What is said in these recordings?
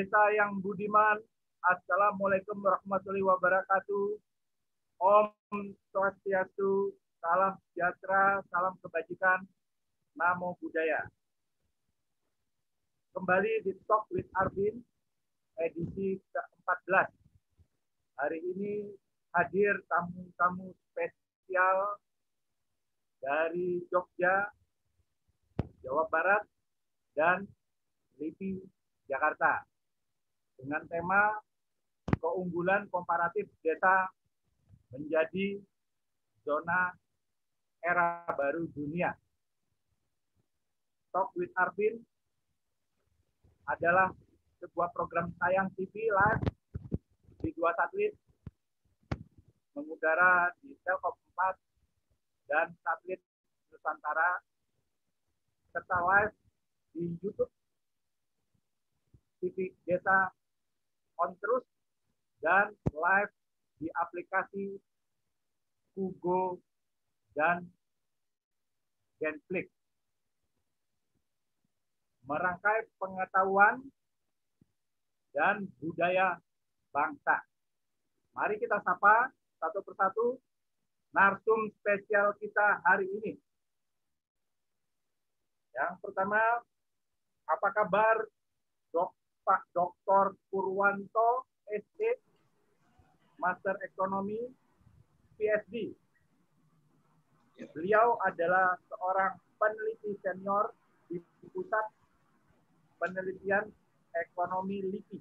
Desa yang budiman, Assalamualaikum warahmatullahi wabarakatuh. Om Swastiastu, salam sejahtera, salam kebajikan, namo buddhaya. Kembali di Talk with Arvin, edisi ke-14. Hari ini hadir tamu-tamu spesial dari Jogja, Jawa Barat, dan LIPI Jakarta dengan tema keunggulan komparatif desa menjadi zona era baru dunia. Talk with Arvin adalah sebuah program tayang TV live di dua satelit mengudara di Telkom 4 dan satelit Nusantara serta live di YouTube TV Desa on terus dan live di aplikasi Google dan Genflix. Merangkai pengetahuan dan budaya bangsa. Mari kita sapa satu persatu narsum spesial kita hari ini. Yang pertama, apa kabar Pak Dr. Purwanto SD, Master Ekonomi, PhD. Beliau adalah seorang peneliti senior di Pusat Penelitian Ekonomi LIPI.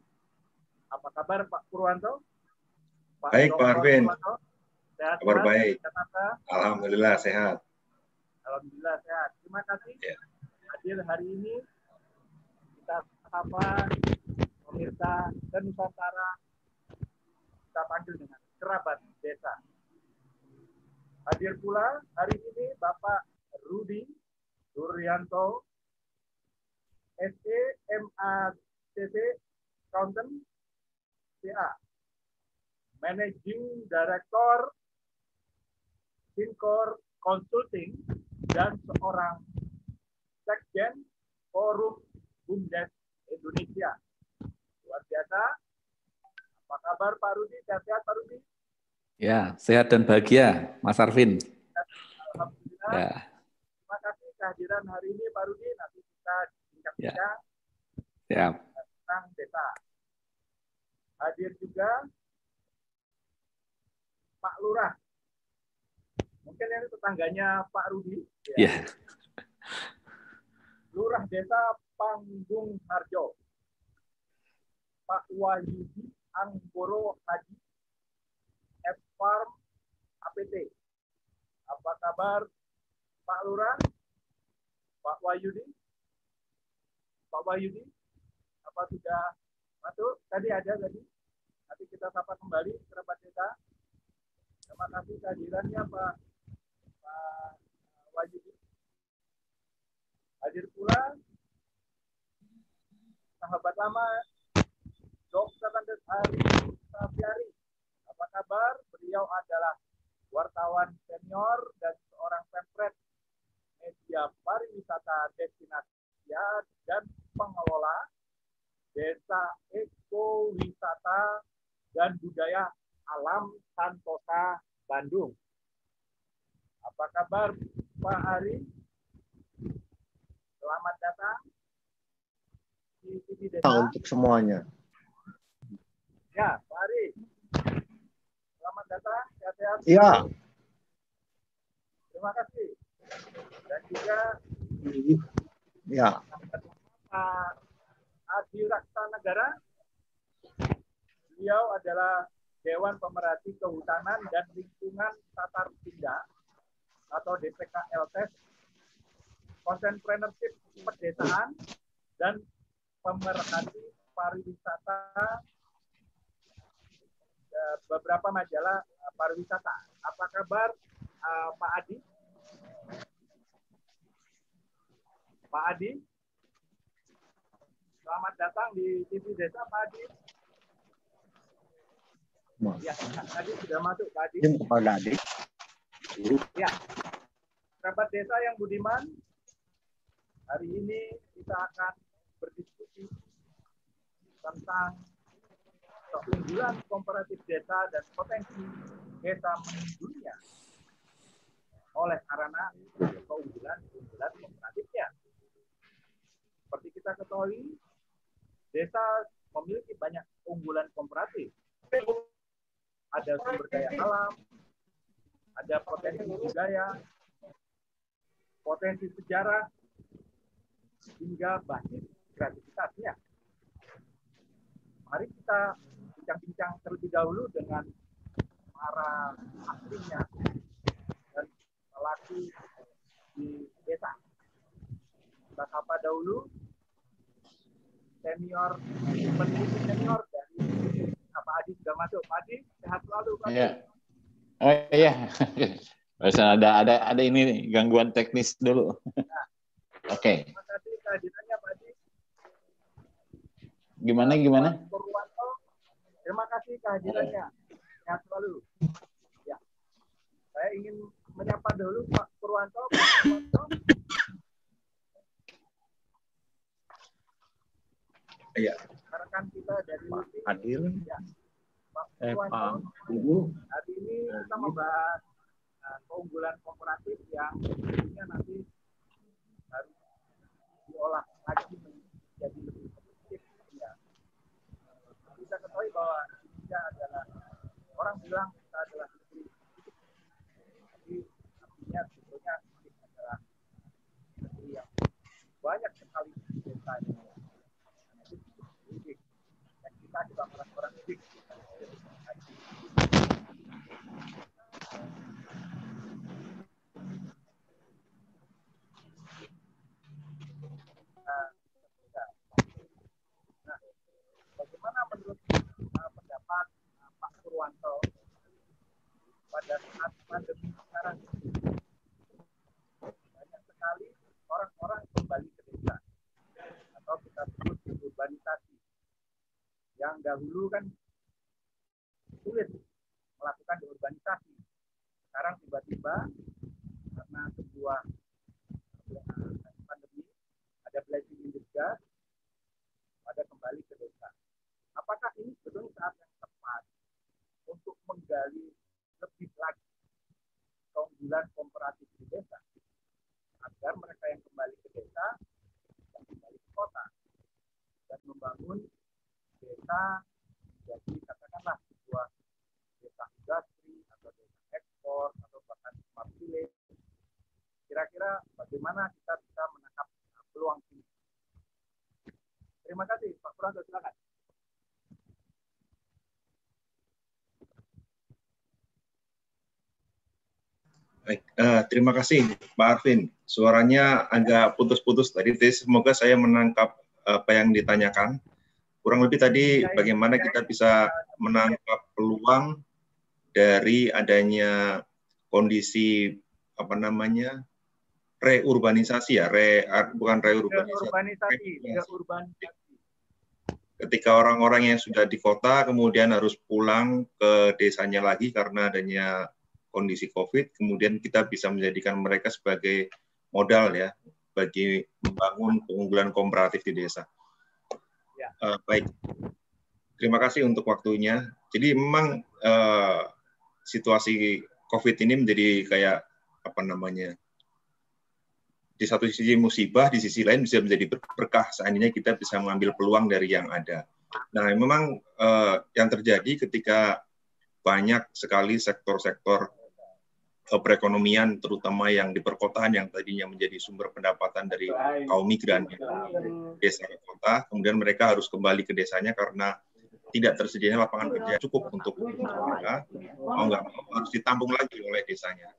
Apa kabar Pak Purwanto? Pak baik Dr. Pak Arvin. Sehat, kabar baik. Jakarta. Alhamdulillah sehat. Alhamdulillah sehat. Terima kasih ya. hadir hari ini. Kita sapa pemirsa dan Nusantara kita panggil dengan kerabat desa. Hadir pula hari ini Bapak Rudi Duryanto, SE MACC Accountant CA, Managing Director Sincor Consulting dan seorang Sekjen Forum Bumdes Indonesia. Kabar Pak Rudi? Sehat-sehat Pak Rudi? Ya, sehat dan bahagia, Mas Arvin. Alhamdulillah. Ya. Terima kasih kehadiran hari ini Pak Rudi. Nanti kita bincang-bincang ya. tentang desa. Hadir juga Pak Lurah. Mungkin ini tetangganya Pak Rudi. Ya. ya. Lurah Desa Panggung Harjo. Pak Wahyudi Anggoro Haji F Farm APT. Apa kabar Pak Lurah? Pak Wahyudi? Pak Wahyudi? Apa sudah masuk? Tadi ada tadi. Nanti kita sapa kembali kerabat kita. Terima kasih kehadirannya Pak Pak Wahyudi. Hadir pula sahabat lama Andes Hari Safiari. Apa kabar? Beliau adalah wartawan senior dan seorang pempret media pariwisata destinasi dan pengelola Desa Ekowisata dan Budaya Alam Santosa Bandung. Apa kabar Pak Ari? Selamat datang untuk semuanya. Ya, Pak Ari. Selamat datang, sehat-sehat. Iya. Terima kasih. Dan juga ya. Pak Adi Raksa Negara. Beliau adalah Dewan Pemerhati Kehutanan dan Lingkungan Tatar Pindah atau DPK LTES, Entrepreneurship Pedesaan, dan pemerhati pariwisata beberapa majalah eh, pariwisata. Apa kabar uh, Pak Adi? Pak Adi? Selamat datang di TV Desa Pak Adi. Ya, tadi sudah masuk Pak Adi. Pak Adi. Ya. Kerabat desa yang budiman, hari ini kita akan berdiskusi tentang keunggulan komparatif desa dan potensi desa dunia oleh karena keunggulan-keunggulan komparatifnya. Seperti kita ketahui, desa memiliki banyak keunggulan komparatif. Ada sumber daya alam, ada potensi budaya, potensi sejarah, hingga basis kreativitasnya. Mari kita bincang-bincang terlebih dahulu dengan para ahlinya dan pelaku di desa. Kita sapa dahulu senior peneliti senior dari apa Adi sudah masuk. Pak Adi, sehat selalu Pak. Iya. Oh iya. Ada ada ada ini gangguan teknis dulu. Nah. Oke. Okay. Terima kasih kehadirannya Pak Adi. Gimana gimana? Terima kasih kehadirannya. Sehat selalu. Ya. Saya ingin menyapa dulu Pak Purwanto. Pak Purwanto. Iya. Rekan kita dari Pak Adil. Ya. Pak Eh, Purwanto. Pak Ibu. Hari ini kita membahas uh, keunggulan kooperatif yang nanti harus diolah lagi menjadi lebih. Kita ketahui bahwa Indonesia adalah orang bilang kita adalah negeri. Tapi artinya sebetulnya kita adalah negeri yang banyak sekali desa yang dan kita juga orang-orang didik. Nah, Pak Purwanto. Pada saat pandemi sekarang banyak sekali orang-orang kembali ke desa. Atau kita sebut urbanisasi. Yang dahulu kan sulit melakukan urbanisasi. Sekarang tiba-tiba karena sebuah uh, pandemi ada blessing in disguise pada kembali ke desa. Apakah ini sebetulnya saat yang tepat untuk menggali lebih lagi keunggulan komparatif di desa agar mereka yang kembali ke desa dan kembali ke kota dan membangun desa menjadi katakanlah sebuah desa industri atau desa ekspor atau bahkan smart village. Kira-kira bagaimana kita bisa menangkap peluang ini? Terima kasih, Pak Purwanto, silakan. Baik, uh, terima kasih Pak Arvin. Suaranya agak putus-putus tadi. Semoga saya menangkap apa yang ditanyakan. Kurang lebih tadi bagaimana kita bisa menangkap peluang dari adanya kondisi apa namanya reurbanisasi ya, re, bukan reurbanisasi. Urbanisasi, urbanisasi. Ketika orang-orang yang sudah di kota kemudian harus pulang ke desanya lagi karena adanya kondisi COVID, kemudian kita bisa menjadikan mereka sebagai modal ya bagi membangun keunggulan komparatif di desa. Ya. Uh, baik, terima kasih untuk waktunya. Jadi memang uh, situasi COVID ini menjadi kayak apa namanya? Di satu sisi musibah, di sisi lain bisa menjadi berkah. Seandainya kita bisa mengambil peluang dari yang ada. Nah, memang uh, yang terjadi ketika banyak sekali sektor-sektor perekonomian terutama yang di perkotaan yang tadinya menjadi sumber pendapatan dari kaum migran ya, desa ke kota kemudian mereka harus kembali ke desanya karena tidak tersedianya lapangan kerja cukup untuk mereka mau nggak mau harus ditampung lagi oleh desanya.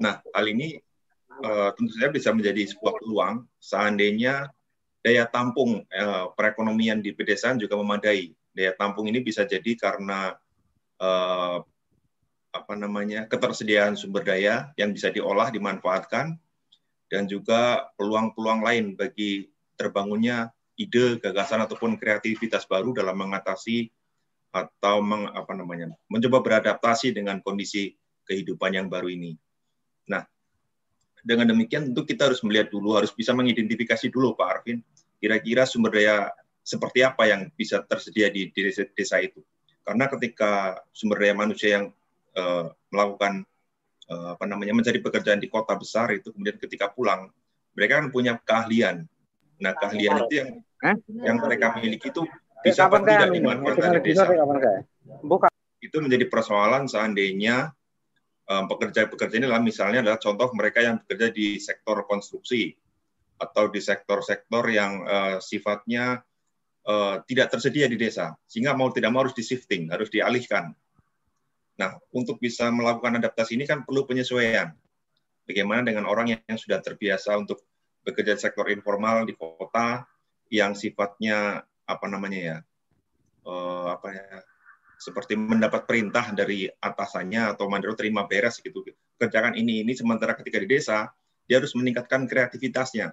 Nah hal ini uh, tentu saja bisa menjadi sebuah peluang seandainya daya tampung uh, perekonomian di pedesaan juga memadai. Daya tampung ini bisa jadi karena uh, apa namanya ketersediaan sumber daya yang bisa diolah dimanfaatkan dan juga peluang-peluang lain bagi terbangunnya ide gagasan ataupun kreativitas baru dalam mengatasi atau meng, apa namanya mencoba beradaptasi dengan kondisi kehidupan yang baru ini. Nah, dengan demikian tentu kita harus melihat dulu harus bisa mengidentifikasi dulu Pak Arvin kira-kira sumber daya seperti apa yang bisa tersedia di, desa, desa itu. Karena ketika sumber daya manusia yang uh, melakukan uh, apa namanya mencari pekerjaan di kota besar itu kemudian ketika pulang mereka kan punya keahlian. Nah keahlian itu yang eh? yang mereka miliki itu bisa apa tidak dimanfaatkan di desa. Bukan. Itu menjadi persoalan seandainya pekerja-pekerja ini adalah misalnya adalah contoh mereka yang bekerja di sektor konstruksi atau di sektor-sektor yang uh, sifatnya uh, tidak tersedia di desa, sehingga mau tidak mau harus di shifting, harus dialihkan. Nah, untuk bisa melakukan adaptasi ini kan perlu penyesuaian. Bagaimana dengan orang yang, sudah terbiasa untuk bekerja di sektor informal di kota, yang sifatnya apa namanya ya, uh, apa ya, seperti mendapat perintah dari atasannya atau mandiri terima beres gitu kerjakan ini ini sementara ketika di desa dia harus meningkatkan kreativitasnya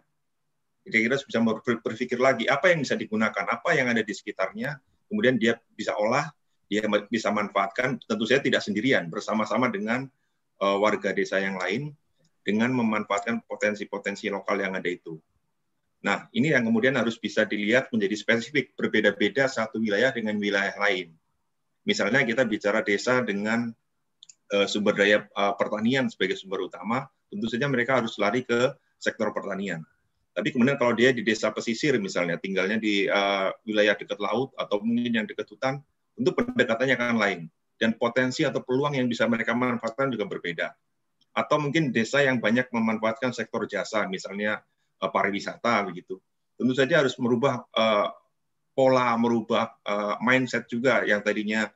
kira-kira bisa berpikir lagi apa yang bisa digunakan, apa yang ada di sekitarnya, kemudian dia bisa olah, dia bisa manfaatkan, tentu saja tidak sendirian, bersama-sama dengan uh, warga desa yang lain, dengan memanfaatkan potensi-potensi lokal yang ada itu. Nah, ini yang kemudian harus bisa dilihat menjadi spesifik, berbeda-beda satu wilayah dengan wilayah lain. Misalnya kita bicara desa dengan uh, sumber daya uh, pertanian sebagai sumber utama, tentu saja mereka harus lari ke sektor pertanian tapi kemudian kalau dia di desa pesisir misalnya, tinggalnya di uh, wilayah dekat laut atau mungkin yang dekat hutan, tentu pendekatannya akan lain. Dan potensi atau peluang yang bisa mereka manfaatkan juga berbeda. Atau mungkin desa yang banyak memanfaatkan sektor jasa, misalnya uh, pariwisata begitu. Tentu saja harus merubah uh, pola, merubah uh, mindset juga yang tadinya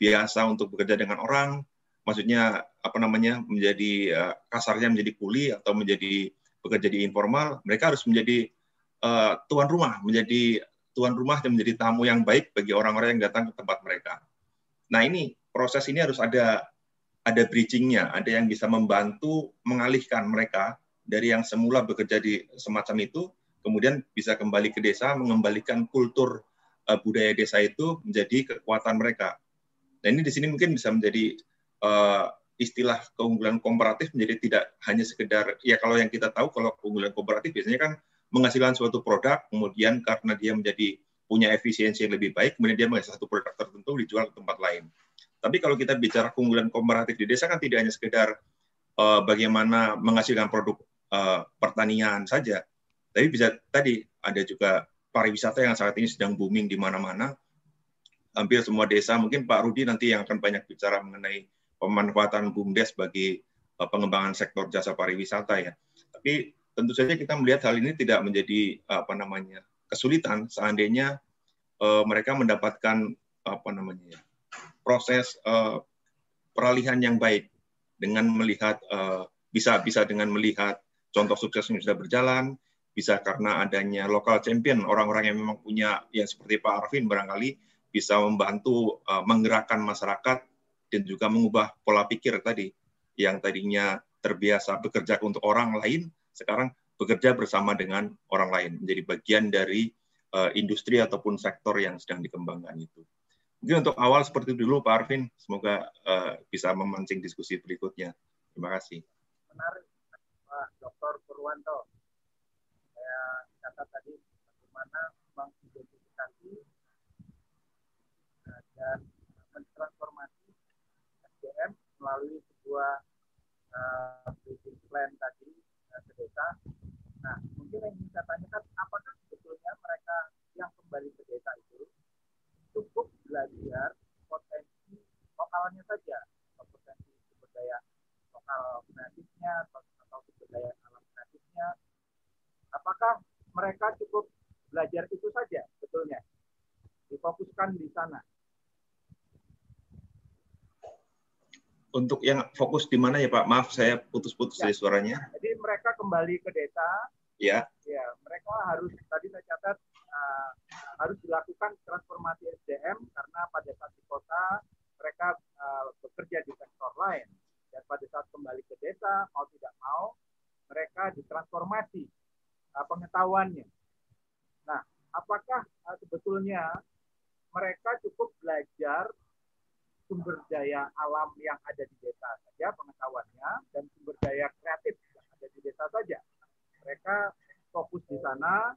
biasa untuk bekerja dengan orang, maksudnya apa namanya menjadi kasarnya menjadi kuli atau menjadi bekerja di informal, mereka harus menjadi uh, tuan rumah, menjadi tuan rumah dan menjadi tamu yang baik bagi orang-orang yang datang ke tempat mereka. Nah ini proses ini harus ada ada bridgingnya, ada yang bisa membantu mengalihkan mereka dari yang semula bekerja di semacam itu, kemudian bisa kembali ke desa, mengembalikan kultur uh, budaya desa itu menjadi kekuatan mereka. Dan ini di sini mungkin bisa menjadi uh, istilah keunggulan komparatif menjadi tidak hanya sekedar ya kalau yang kita tahu kalau keunggulan komparatif biasanya kan menghasilkan suatu produk kemudian karena dia menjadi punya efisiensi yang lebih baik kemudian dia menghasilkan satu produk tertentu dijual ke tempat lain. Tapi kalau kita bicara keunggulan komparatif di desa kan tidak hanya sekedar uh, bagaimana menghasilkan produk uh, pertanian saja, tapi bisa tadi ada juga pariwisata yang saat ini sedang booming di mana-mana. Hampir semua desa, mungkin Pak Rudi nanti yang akan banyak bicara mengenai pemanfaatan BUMDes bagi uh, pengembangan sektor jasa pariwisata ya. Tapi tentu saja kita melihat hal ini tidak menjadi apa namanya kesulitan. Seandainya uh, mereka mendapatkan apa namanya proses uh, peralihan yang baik dengan melihat uh, bisa bisa dengan melihat contoh sukses yang sudah berjalan bisa karena adanya lokal champion orang-orang yang memang punya ya seperti Pak Arvin barangkali bisa membantu uh, menggerakkan masyarakat dan juga mengubah pola pikir tadi. Yang tadinya terbiasa bekerja untuk orang lain sekarang bekerja bersama dengan orang lain menjadi bagian dari uh, industri ataupun sektor yang sedang dikembangkan itu. Mungkin untuk awal seperti dulu Pak Arvin, semoga uh, bisa memancing diskusi berikutnya. Terima kasih. Menarik Pak Dr. Purwanto. Saya catat tadi bagaimana mengidentifikasi uh, dan mentransformasi SDM melalui sebuah uh, plan tadi ke desa. Nah, mungkin yang ingin saya tanyakan, apakah sebetulnya mereka yang kembali ke desa itu cukup belajar potensi lokalnya saja, potensi sumber daya lokal kreatifnya, atau, atau sumber daya alam kreatifnya. Apakah mereka cukup belajar itu saja sebetulnya? Difokuskan di sana. Untuk yang fokus di mana ya Pak? Maaf saya putus-putus ya. dari suaranya. Jadi mereka kembali ke desa. Ya. Ya, mereka harus tadi saya catat uh, harus dilakukan transformasi SDM karena pada saat di kota mereka uh, bekerja di sektor lain dan pada saat kembali ke desa mau tidak mau mereka ditransformasi uh, pengetahuannya. Nah, apakah uh, sebetulnya mereka cukup belajar sumber daya alam yang ada di desa saja pengetahuannya dan sumber daya kreatif yang ada di desa saja. Mereka fokus di sana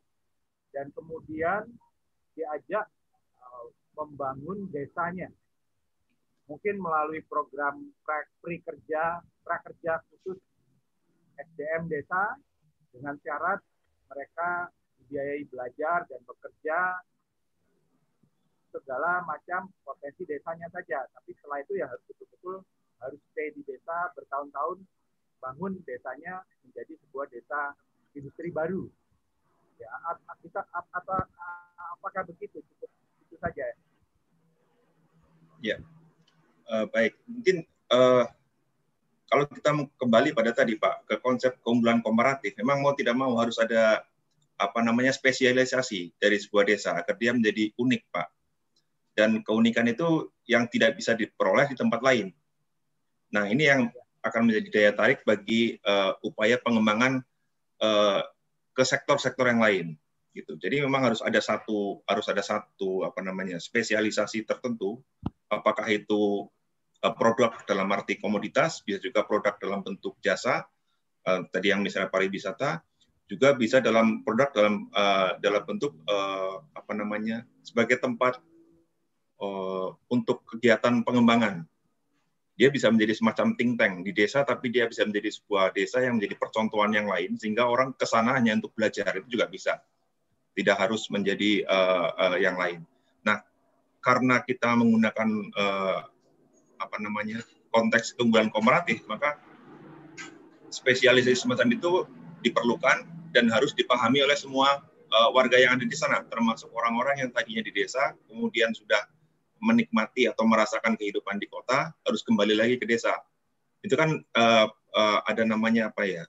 dan kemudian diajak uh, membangun desanya. Mungkin melalui program prakerja, prakerja khusus SDM desa dengan syarat mereka dibiayai belajar dan bekerja segala macam potensi desanya saja. Tapi setelah itu ya harus betul-betul harus stay di desa bertahun-tahun bangun desanya menjadi sebuah desa industri baru. Ya, kita atau apakah begitu? Cukup itu saja. Ya, uh, baik. Mungkin uh, kalau kita kembali pada tadi Pak ke konsep keunggulan komparatif, memang mau tidak mau harus ada apa namanya spesialisasi dari sebuah desa agar dia menjadi unik Pak. Dan keunikan itu yang tidak bisa diperoleh di tempat lain. Nah ini yang akan menjadi daya tarik bagi uh, upaya pengembangan uh, ke sektor-sektor yang lain gitu. Jadi memang harus ada satu harus ada satu apa namanya spesialisasi tertentu apakah itu uh, produk dalam arti komoditas, bisa juga produk dalam bentuk jasa, uh, tadi yang misalnya pariwisata, juga bisa dalam produk dalam uh, dalam bentuk uh, apa namanya sebagai tempat uh, untuk kegiatan pengembangan. Dia bisa menjadi semacam think tank di desa, tapi dia bisa menjadi sebuah desa yang menjadi percontohan yang lain, sehingga orang ke sana hanya untuk belajar itu juga bisa. Tidak harus menjadi uh, uh, yang lain. Nah, karena kita menggunakan uh, apa namanya konteks keunggulan komparatif, maka spesialisasi semacam itu diperlukan dan harus dipahami oleh semua uh, warga yang ada di sana, termasuk orang-orang yang tadinya di desa, kemudian sudah menikmati atau merasakan kehidupan di kota, harus kembali lagi ke desa. Itu kan uh, uh, ada namanya apa ya,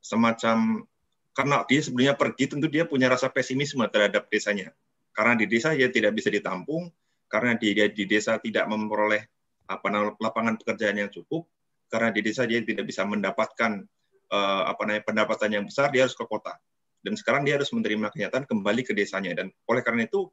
semacam karena dia sebenarnya pergi, tentu dia punya rasa pesimisme terhadap desanya. Karena di desa dia tidak bisa ditampung, karena dia di desa tidak memperoleh apa namanya lapangan pekerjaan yang cukup karena di desa dia tidak bisa mendapatkan uh, apa namanya pendapatan yang besar dia harus ke kota dan sekarang dia harus menerima kenyataan kembali ke desanya dan oleh karena itu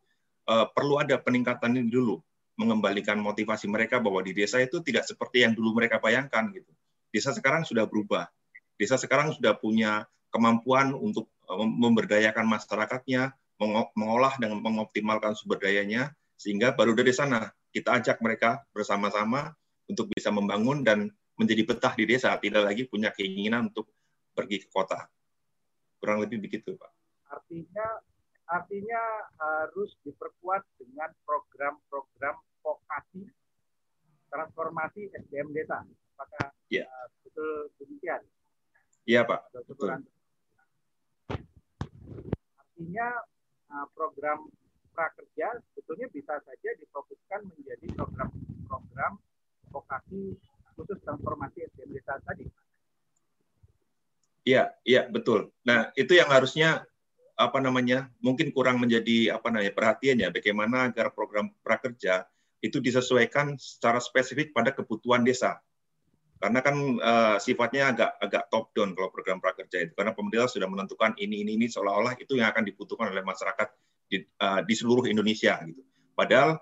uh, perlu ada peningkatan ini dulu mengembalikan motivasi mereka bahwa di desa itu tidak seperti yang dulu mereka bayangkan gitu desa sekarang sudah berubah desa sekarang sudah punya kemampuan untuk uh, memberdayakan masyarakatnya mengolah dan mengoptimalkan sumber dayanya sehingga baru dari sana kita ajak mereka bersama-sama untuk bisa membangun dan menjadi betah di desa, tidak lagi punya keinginan untuk pergi ke kota. Kurang lebih begitu, Pak. Artinya artinya harus diperkuat dengan program-program vokasi transformasi SDM desa. Apakah ya. uh, betul demikian? Iya, Pak. Betul. Artinya uh, program prakerja sebetulnya bisa saja difokuskan menjadi program-program vokasi khusus transformasi SDM desa tadi. Iya, iya betul. Nah itu yang harusnya apa namanya mungkin kurang menjadi apa namanya perhatiannya bagaimana agar program prakerja itu disesuaikan secara spesifik pada kebutuhan desa. Karena kan uh, sifatnya agak agak top down kalau program prakerja itu. Karena pemerintah sudah menentukan ini ini ini seolah-olah itu yang akan dibutuhkan oleh masyarakat di, uh, di seluruh Indonesia gitu. Padahal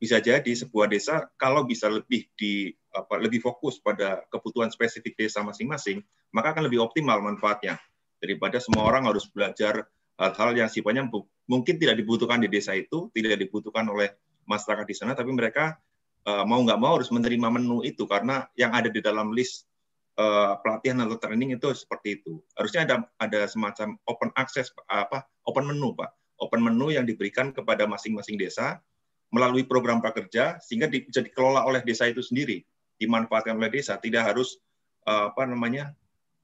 bisa jadi sebuah desa kalau bisa lebih di apa lebih fokus pada kebutuhan spesifik desa masing-masing, maka akan lebih optimal manfaatnya. Daripada semua orang harus belajar hal-hal yang sifatnya mungkin tidak dibutuhkan di desa itu, tidak dibutuhkan oleh masyarakat di sana, tapi mereka uh, mau nggak mau harus menerima menu itu karena yang ada di dalam list uh, pelatihan atau training itu seperti itu. Harusnya ada ada semacam open access apa open menu pak open menu yang diberikan kepada masing-masing desa melalui program prakerja sehingga bisa dikelola oleh desa itu sendiri, dimanfaatkan oleh desa, tidak harus uh, apa namanya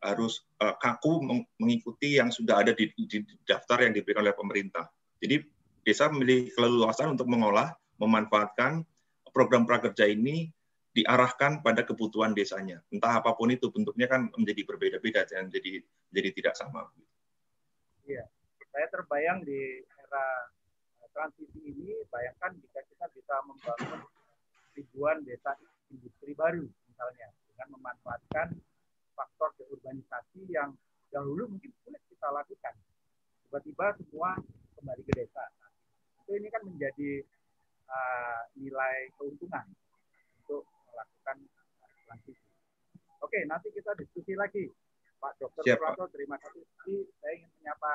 harus uh, kaku mengikuti yang sudah ada di, di daftar yang diberikan oleh pemerintah. Jadi desa memiliki keleluasan untuk mengolah, memanfaatkan program prakerja ini diarahkan pada kebutuhan desanya. Entah apa pun itu bentuknya kan menjadi berbeda-beda dan jadi jadi tidak sama. Iya saya terbayang di era eh, transisi ini, bayangkan jika kita bisa membangun ribuan desa industri baru, misalnya, dengan memanfaatkan faktor deurbanisasi yang dahulu mungkin sulit kita lakukan. Tiba-tiba semua kembali ke desa. Nah, itu ini kan menjadi uh, nilai keuntungan untuk melakukan transisi. Oke, nanti kita diskusi lagi. Pak Dr. Prato, terima kasih. Saya ingin menyapa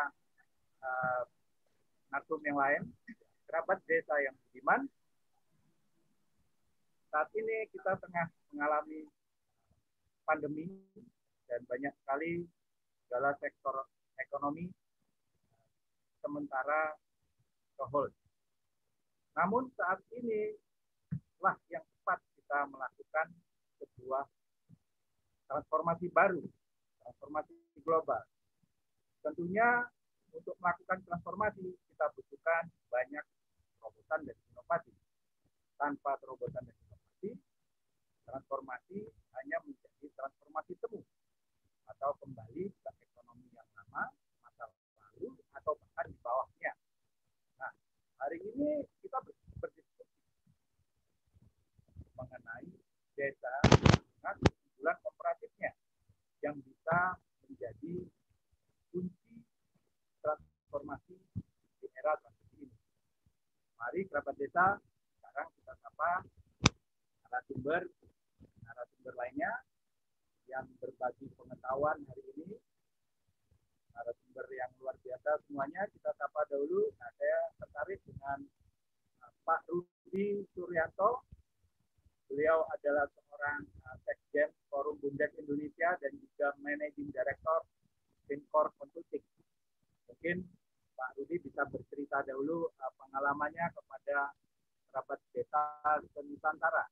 uh, narsum yang lain. kerabat desa yang budiman, saat ini kita tengah mengalami pandemi dan banyak sekali segala sektor ekonomi sementara ke hold. Namun saat ini lah yang tepat kita melakukan sebuah transformasi baru, transformasi global. Tentunya untuk melakukan transformasi kita butuhkan banyak terobosan dan inovasi. Tanpa terobosan dan inovasi, transformasi hanya menjadi transformasi temu atau kembali ke ekonomi yang lama, masa lalu, atau bahkan di bawahnya. Hari ini kita berdiskusi mengenai desa dengan keunggulan komparatifnya yang bisa menjadi kunci transformasi di era transisi ini. Mari kerabat desa, sekarang kita sapa narasumber narasumber lainnya yang berbagi pengetahuan hari ini. Narasumber yang luar biasa semuanya kita sapa dahulu. Nah, saya tertarik dengan uh, Pak Rudi Suryanto. Beliau adalah seorang uh, Sekjen Forum Bumdes Indonesia dan juga Managing Director Fincor Consulting. Mungkin Pak Rudi bisa bercerita dahulu uh, pengalamannya kepada kerabat desa Nusantara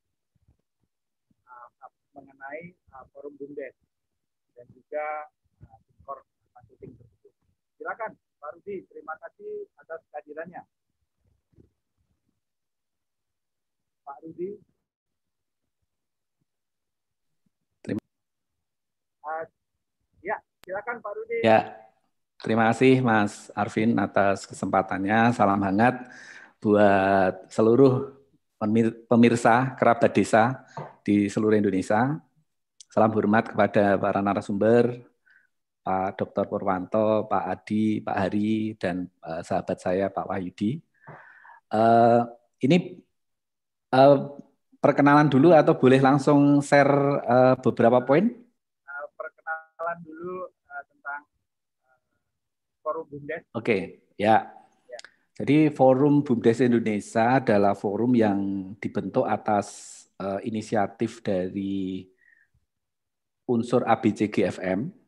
mengenai forum bumdes dan juga tersebut. Silakan Pak Rudi, terima kasih atas kehadirannya. Pak Rudi. Terima. Uh, ya, silakan Pak Rudi. Ya, terima kasih Mas Arvin atas kesempatannya. Salam hangat buat seluruh pemirsa kerabat desa di seluruh Indonesia. Salam hormat kepada para narasumber, Pak Dr. Purwanto, Pak Adi, Pak Hari, dan uh, sahabat saya Pak Wahyudi. Uh, ini uh, perkenalan dulu atau boleh langsung share uh, beberapa poin? Uh, perkenalan dulu uh, tentang uh, Forum Bumdes. Oke, okay, ya. ya. Jadi Forum Bumdes Indonesia adalah forum yang dibentuk atas uh, inisiatif dari unsur ABCGFM.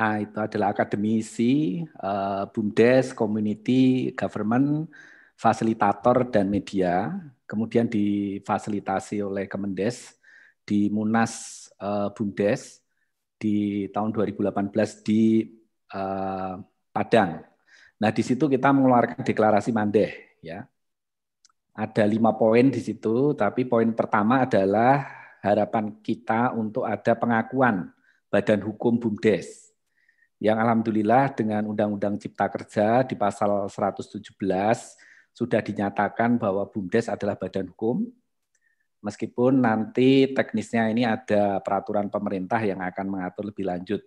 A itu adalah akademisi, uh, BUMDes, community, government, fasilitator, dan media. Kemudian difasilitasi oleh Kemendes di Munas uh, BUMDes di tahun 2018 di uh, Padang. Nah, di situ kita mengeluarkan deklarasi Mandeh, ya ada lima poin di situ, tapi poin pertama adalah harapan kita untuk ada pengakuan Badan Hukum BUMDes. Yang alhamdulillah dengan Undang-Undang Cipta Kerja di pasal 117 sudah dinyatakan bahwa BUMDes adalah badan hukum. Meskipun nanti teknisnya ini ada peraturan pemerintah yang akan mengatur lebih lanjut.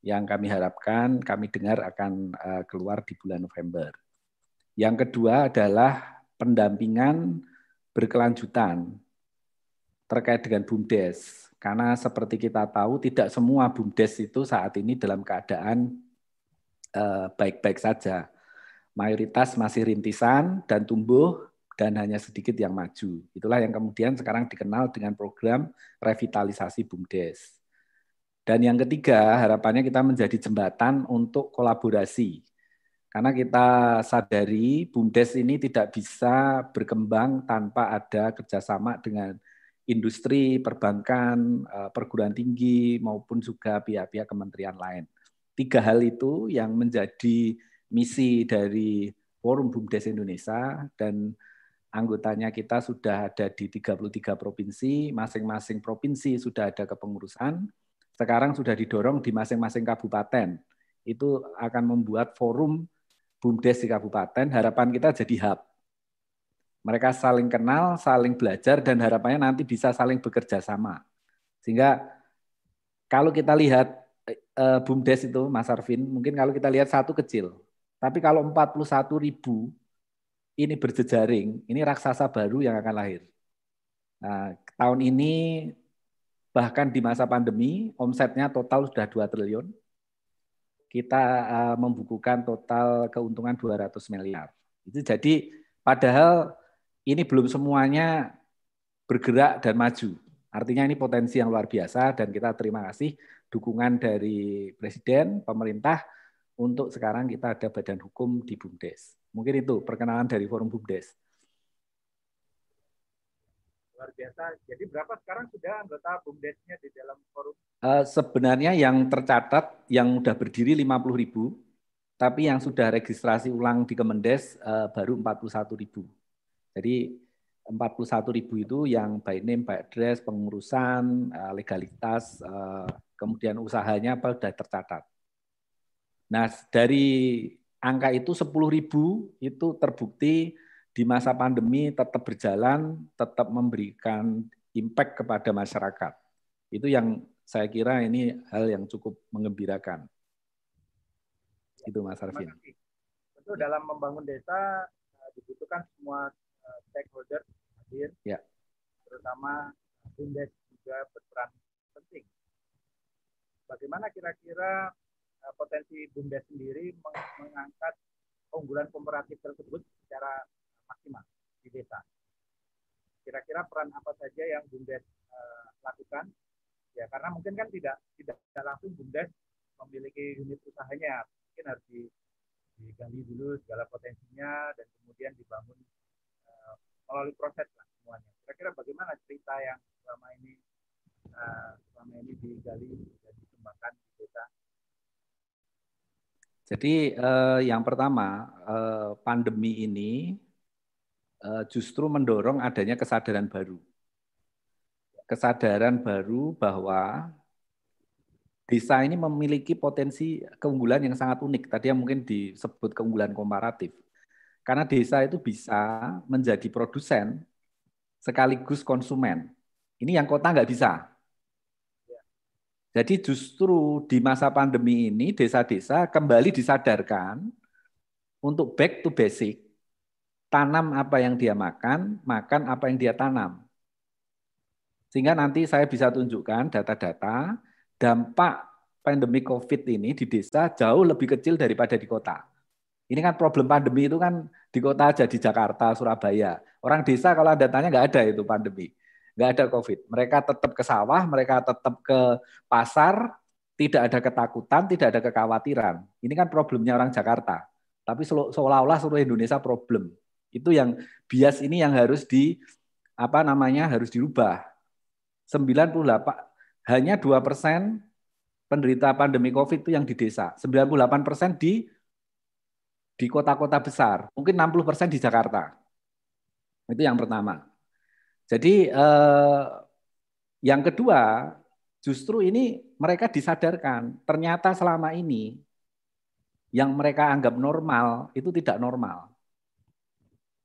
Yang kami harapkan, kami dengar akan eh, keluar di bulan November. Yang kedua adalah pendampingan berkelanjutan terkait dengan BUMDes. Karena seperti kita tahu tidak semua BUMDes itu saat ini dalam keadaan eh, baik-baik uh, saja. Mayoritas masih rintisan dan tumbuh dan hanya sedikit yang maju. Itulah yang kemudian sekarang dikenal dengan program revitalisasi BUMDes. Dan yang ketiga, harapannya kita menjadi jembatan untuk kolaborasi karena kita sadari BUMDes ini tidak bisa berkembang tanpa ada kerjasama dengan industri, perbankan, eh, perguruan tinggi, maupun juga pihak-pihak kementerian lain. Tiga hal itu yang menjadi misi dari Forum BUMDes Indonesia dan anggotanya kita sudah ada di 33 provinsi, masing-masing provinsi sudah ada kepengurusan, sekarang sudah didorong di masing-masing kabupaten. Itu akan membuat forum BUMDes di kabupaten, harapan kita jadi hub. Mereka saling kenal, saling belajar, dan harapannya nanti bisa saling bekerja sama. Sehingga kalau kita lihat uh, BUMDes itu, Mas Arvin, mungkin kalau kita lihat satu kecil. Tapi kalau 41 ribu ini berjejaring, ini raksasa baru yang akan lahir. Nah, tahun ini bahkan di masa pandemi, omsetnya total sudah 2 triliun kita uh, membukukan total keuntungan 200 miliar. Itu jadi padahal ini belum semuanya bergerak dan maju. Artinya ini potensi yang luar biasa dan kita terima kasih dukungan dari Presiden, pemerintah untuk sekarang kita ada badan hukum di BUMDes. Mungkin itu perkenalan dari Forum BUMDes. Luar biasa. Jadi berapa sekarang sudah anggota BUMDesnya di dalam forum? Uh, sebenarnya yang tercatat yang sudah berdiri 50 ribu, tapi yang sudah registrasi ulang di Kemendes uh, baru 41 ribu. Jadi 41 ribu itu yang by name, by address, pengurusan, uh, legalitas, uh, kemudian usahanya apa sudah tercatat. Nah, dari angka itu 10 ribu itu terbukti di masa pandemi tetap berjalan, tetap memberikan impact kepada masyarakat. Itu yang saya kira ini hal yang cukup mengembirakan. Itu Mas Arvin. Tentu dalam membangun desa eh, dibutuhkan semua eh, stakeholder hadir, ya. terutama BUMDes juga berperan penting. Bagaimana kira-kira Eh, potensi BUMDes sendiri mengangkat keunggulan komparatif tersebut secara maksimal di desa. Kira-kira peran apa saja yang BUMDes uh, lakukan? Ya, karena mungkin kan tidak tidak langsung BUMDes memiliki unit usahanya, mungkin harus digali dulu segala potensinya dan kemudian dibangun melalui proses lah semuanya. Kira-kira bagaimana cerita yang selama ini uh, selama ini digali dan dikembangkan di desa? Jadi eh, yang pertama eh, pandemi ini eh, justru mendorong adanya kesadaran baru. Kesadaran baru bahwa desa ini memiliki potensi keunggulan yang sangat unik. Tadi yang mungkin disebut keunggulan komparatif. Karena desa itu bisa menjadi produsen sekaligus konsumen. Ini yang kota nggak bisa. Jadi justru di masa pandemi ini desa-desa kembali disadarkan untuk back to basic. Tanam apa yang dia makan, makan apa yang dia tanam. Sehingga nanti saya bisa tunjukkan data-data dampak pandemi COVID ini di desa jauh lebih kecil daripada di kota. Ini kan problem pandemi itu kan di kota aja, di Jakarta, Surabaya. Orang desa kalau datanya nggak ada itu pandemi nggak ada COVID. Mereka tetap ke sawah, mereka tetap ke pasar, tidak ada ketakutan, tidak ada kekhawatiran. Ini kan problemnya orang Jakarta. Tapi seolah-olah seluruh Indonesia problem. Itu yang bias ini yang harus di apa namanya harus dirubah. 98 hanya 2 persen penderita pandemi COVID itu yang di desa. 98 persen di di kota-kota besar. Mungkin 60 persen di Jakarta. Itu yang pertama. Jadi eh, yang kedua, justru ini mereka disadarkan ternyata selama ini yang mereka anggap normal itu tidak normal.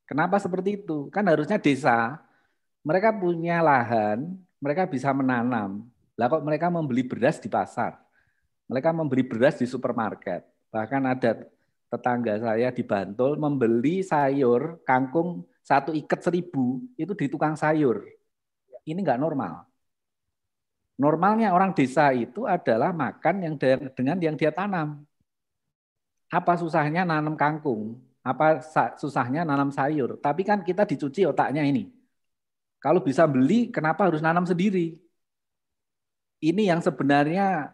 Kenapa seperti itu? Kan harusnya desa mereka punya lahan, mereka bisa menanam. Lah kok mereka membeli beras di pasar? Mereka membeli beras di supermarket. Bahkan ada tetangga saya di Bantul membeli sayur kangkung satu ikat seribu itu di tukang sayur. Ini nggak normal. Normalnya orang desa itu adalah makan yang dengan yang dia tanam. Apa susahnya nanam kangkung? Apa susahnya nanam sayur? Tapi kan kita dicuci otaknya ini. Kalau bisa beli, kenapa harus nanam sendiri? Ini yang sebenarnya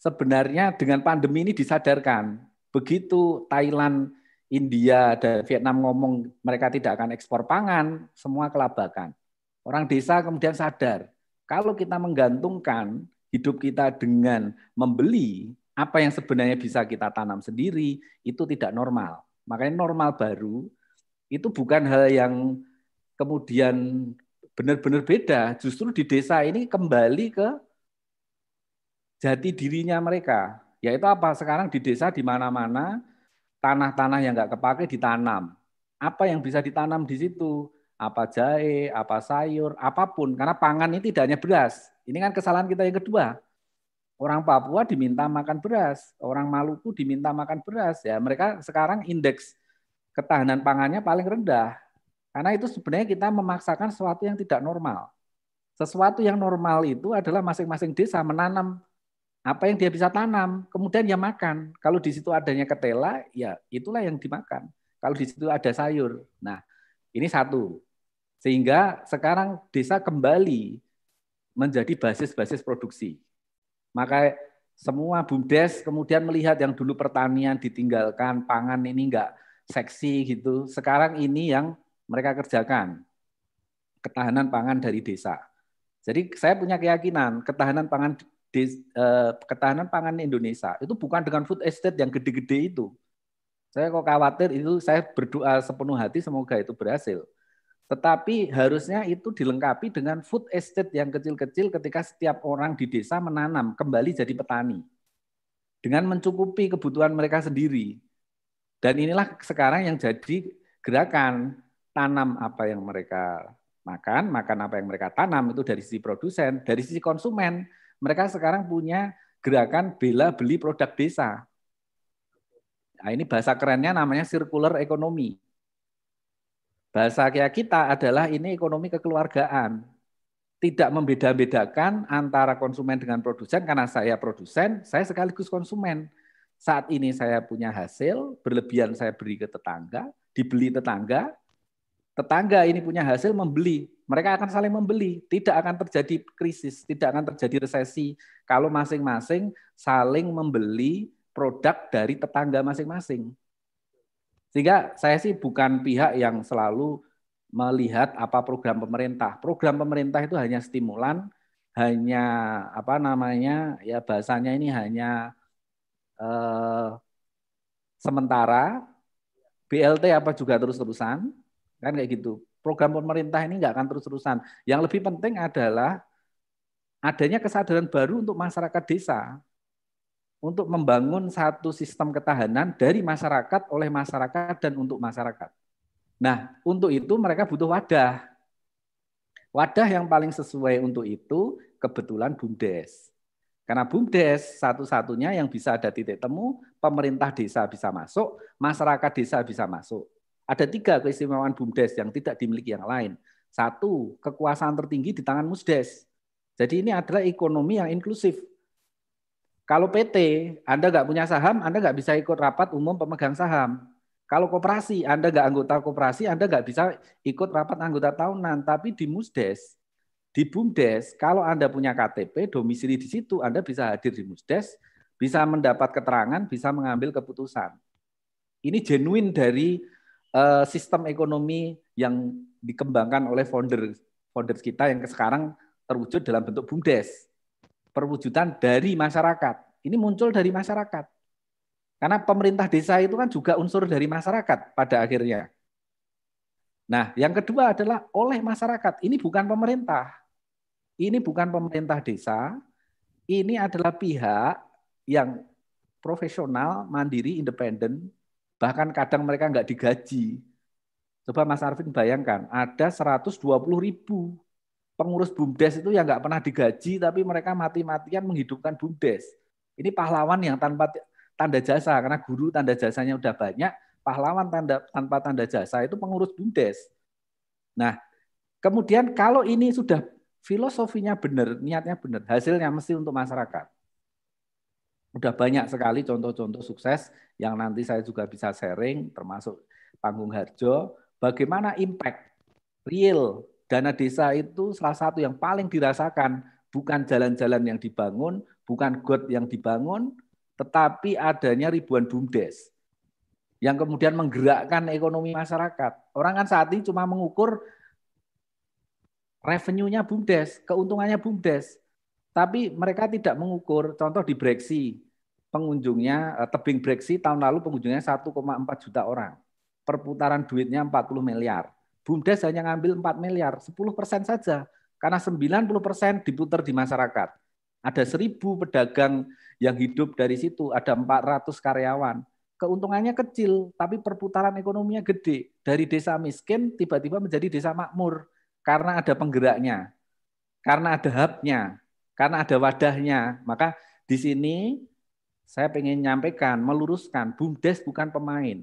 sebenarnya dengan pandemi ini disadarkan. Begitu Thailand India dan Vietnam ngomong mereka tidak akan ekspor pangan, semua kelabakan. Orang desa kemudian sadar, kalau kita menggantungkan hidup kita dengan membeli apa yang sebenarnya bisa kita tanam sendiri, itu tidak normal. Makanya normal baru itu bukan hal yang kemudian benar-benar beda. Justru di desa ini kembali ke jati dirinya mereka. Yaitu apa? Sekarang di desa di mana-mana tanah-tanah yang nggak kepake ditanam. Apa yang bisa ditanam di situ? Apa jahe, apa sayur, apa pun. Karena pangan ini tidak hanya beras. Ini kan kesalahan kita yang kedua. Orang Papua diminta makan beras, orang Maluku diminta makan beras. Ya, mereka sekarang indeks ketahanan pangannya paling rendah. Karena itu sebenarnya kita memaksakan sesuatu yang tidak normal. Sesuatu yang normal itu adalah masing-masing desa menanam apa yang dia bisa tanam, kemudian dia makan. Kalau di situ adanya ketela, ya itulah yang dimakan. kalau di situ ada sayur. Nah, ini satu. Sehingga sekarang desa kembali menjadi basis-basis produksi. Maka semua BUMDes kemudian melihat yang dulu pertanian ditinggalkan, pangan ini enggak seksi gitu. Sekarang ini yang mereka kerjakan. Ketahanan pangan dari desa. Jadi saya punya keyakinan ketahanan pangan eh, ketahanan pangan Indonesia itu bukan dengan food estate yang gede-gede itu. Saya kok khawatir itu saya berdoa sepenuh hati semoga itu berhasil. Tetapi harusnya itu dilengkapi dengan food estate yang kecil-kecil ketika setiap orang di desa menanam kembali jadi petani. Dengan mencukupi kebutuhan mereka sendiri. Dan inilah sekarang yang jadi gerakan tanam apa yang mereka makan, makan apa yang mereka tanam itu dari sisi produsen, dari sisi konsumen, mereka sekarang punya gerakan bela beli produk desa. Nah, ini bahasa kerennya namanya circular economy. Bahasa kita adalah ini ekonomi kekeluargaan. Tidak membeda-bedakan antara konsumen dengan produsen karena saya produsen, saya sekaligus konsumen. Saat ini saya punya hasil, berlebihan saya beri ke tetangga, dibeli tetangga, tetangga ini punya hasil membeli, mereka akan saling membeli, tidak akan terjadi krisis, tidak akan terjadi resesi. Kalau masing-masing saling membeli produk dari tetangga masing-masing. Sehingga saya sih bukan pihak yang selalu melihat apa program pemerintah. Program pemerintah itu hanya stimulan, hanya apa namanya ya bahasanya ini hanya eh, sementara. BLT apa juga terus-terusan Kan kayak gitu. Program pemerintah ini nggak akan terus-terusan. Yang lebih penting adalah adanya kesadaran baru untuk masyarakat desa untuk membangun satu sistem ketahanan dari masyarakat oleh masyarakat dan untuk masyarakat. Nah, untuk itu mereka butuh wadah. Wadah yang paling sesuai untuk itu kebetulan BUMDes. Karena BUMDes satu-satunya yang bisa ada titik temu, pemerintah desa bisa masuk, masyarakat desa bisa masuk. Ada tiga keistimewaan BUMDes yang tidak dimiliki yang lain. Satu, kekuasaan tertinggi di tangan MUSDes. Jadi ini adalah ekonomi yang inklusif. Kalau PT, Anda nggak punya saham, Anda nggak bisa ikut rapat umum pemegang saham. Kalau koperasi, Anda nggak anggota koperasi, Anda nggak bisa ikut rapat anggota tahunan. Tapi di MUSDes, di BUMDes, kalau Anda punya KTP, domisili di situ, Anda bisa hadir di MUSDes, bisa mendapat keterangan, bisa mengambil keputusan. Ini genuine dari uh, sistem ekonomi yang dikembangkan oleh founder founders kita yang sekarang terwujud dalam bentuk BUMDes. Perwujudan dari masyarakat. Ini muncul dari masyarakat. Karena pemerintah desa itu kan juga unsur dari masyarakat pada akhirnya. Nah, yang kedua adalah oleh masyarakat. Ini bukan pemerintah. Ini bukan pemerintah desa. Ini adalah pihak yang profesional, mandiri, independen, Bahkan kadang mereka nggak digaji. Coba Mas Arvin bayangkan, ada 120 ribu pengurus BUMDes itu yang nggak pernah digaji, tapi mereka mati-matian menghidupkan BUMDes. Ini pahlawan yang tanpa tanda jasa, karena guru tanda jasanya udah banyak, pahlawan tanda, tanpa tanda jasa itu pengurus BUMDes. Nah, kemudian kalau ini sudah filosofinya benar, niatnya benar, hasilnya mesti untuk masyarakat. Udah banyak sekali contoh-contoh sukses yang nanti saya juga bisa sharing, termasuk Panggung Harjo, bagaimana impact real dana desa itu salah satu yang paling dirasakan, bukan jalan-jalan yang dibangun, bukan got yang dibangun, tetapi adanya ribuan BUMDes yang kemudian menggerakkan ekonomi masyarakat. Orang kan saat ini cuma mengukur revenue-nya BUMDes, keuntungannya BUMDes. Tapi mereka tidak mengukur, contoh di Breksi, pengunjungnya, eh, tebing Breksi tahun lalu pengunjungnya 1,4 juta orang. Perputaran duitnya 40 miliar. BUMDes hanya ngambil 4 miliar, 10 persen saja. Karena 90 persen diputar di masyarakat. Ada 1000 pedagang yang hidup dari situ, ada 400 karyawan. Keuntungannya kecil, tapi perputaran ekonominya gede. Dari desa miskin tiba-tiba menjadi desa makmur. Karena ada penggeraknya, karena ada hubnya, karena ada wadahnya. Maka di sini saya ingin menyampaikan, meluruskan, BUMDes bukan pemain.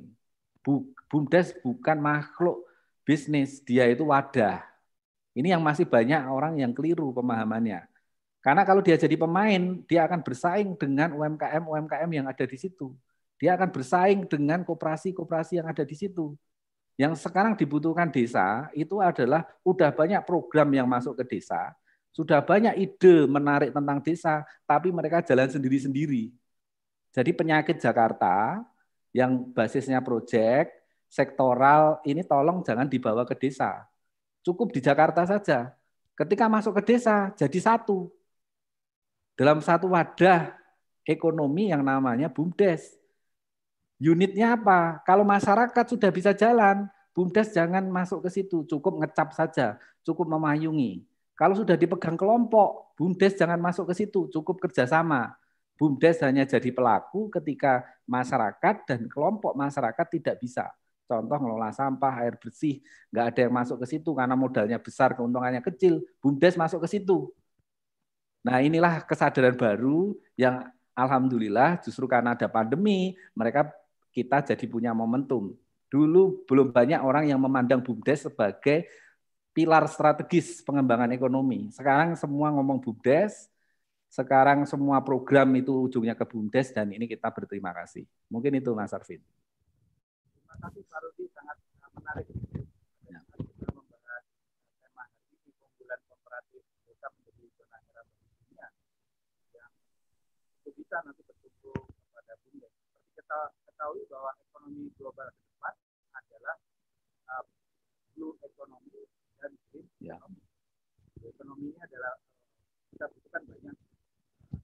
BUMDes bukan makhluk bisnis, dia itu wadah. Ini yang masih banyak orang yang keliru pemahamannya. Karena kalau dia jadi pemain, dia akan bersaing dengan UMKM-UMKM yang ada di situ. Dia akan bersaing dengan koperasi-koperasi yang ada di situ. Yang sekarang dibutuhkan desa itu adalah udah banyak program yang masuk ke desa, sudah banyak ide menarik tentang desa, tapi mereka jalan sendiri-sendiri. Jadi penyakit Jakarta yang basisnya proyek, sektoral, ini tolong jangan dibawa ke desa. Cukup di Jakarta saja. Ketika masuk ke desa, jadi satu. Dalam satu wadah ekonomi yang namanya BUMDes. Unitnya apa? Kalau masyarakat sudah bisa jalan, BUMDes jangan masuk ke situ, cukup ngecap saja, cukup memayungi. Kalau sudah dipegang kelompok, BUMDes jangan masuk ke situ, cukup kerjasama. BUMDes hanya jadi pelaku ketika masyarakat dan kelompok masyarakat tidak bisa. Contoh ngelola sampah, air bersih, nggak ada yang masuk ke situ karena modalnya besar, keuntungannya kecil. BUMDes masuk ke situ. Nah inilah kesadaran baru yang alhamdulillah justru karena ada pandemi, mereka kita jadi punya momentum. Dulu belum banyak orang yang memandang BUMDes sebagai pilar strategis pengembangan ekonomi. Sekarang semua ngomong BUMDes, sekarang semua program itu ujungnya ke BUMDes dan ini kita berterima kasih. Mungkin itu Mas Arvin. Terima kasih Pak Rudi, sangat menarik. Ya. Membahas tema hari ini keunggulan kooperatif desa menjadi zona merah dunia yang itu bisa nanti bertumbuh kepada BUMDes. Seperti kita ketahui bahwa ekonomi global ke depan adalah uh, blue economy ya. economy. Ekonomi ini adalah kita butuhkan banyak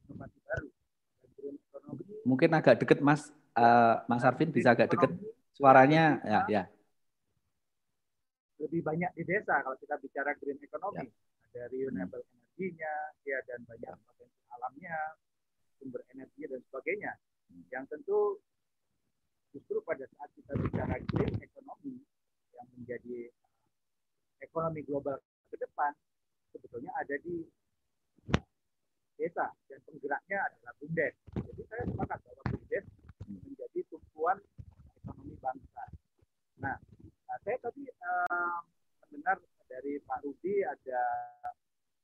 inovasi baru. Dan green economy mungkin agak deket Mas uh, Mas Arvin bisa agak deket suaranya ya ya lebih banyak di desa kalau kita bicara green economy. Ya. Ada renewable hmm. energinya, ya dan banyak ya. potensi alamnya, sumber energi dan sebagainya. Hmm. Yang tentu justru pada saat kita bicara green economy yang menjadi ekonomi global ke depan sebetulnya ada di desa dan penggeraknya adalah BUMDes. Jadi saya sepakat bahwa BUMDes menjadi tumpuan ekonomi bangsa. Nah, saya tadi uh, mendengar dari Pak Rudi ada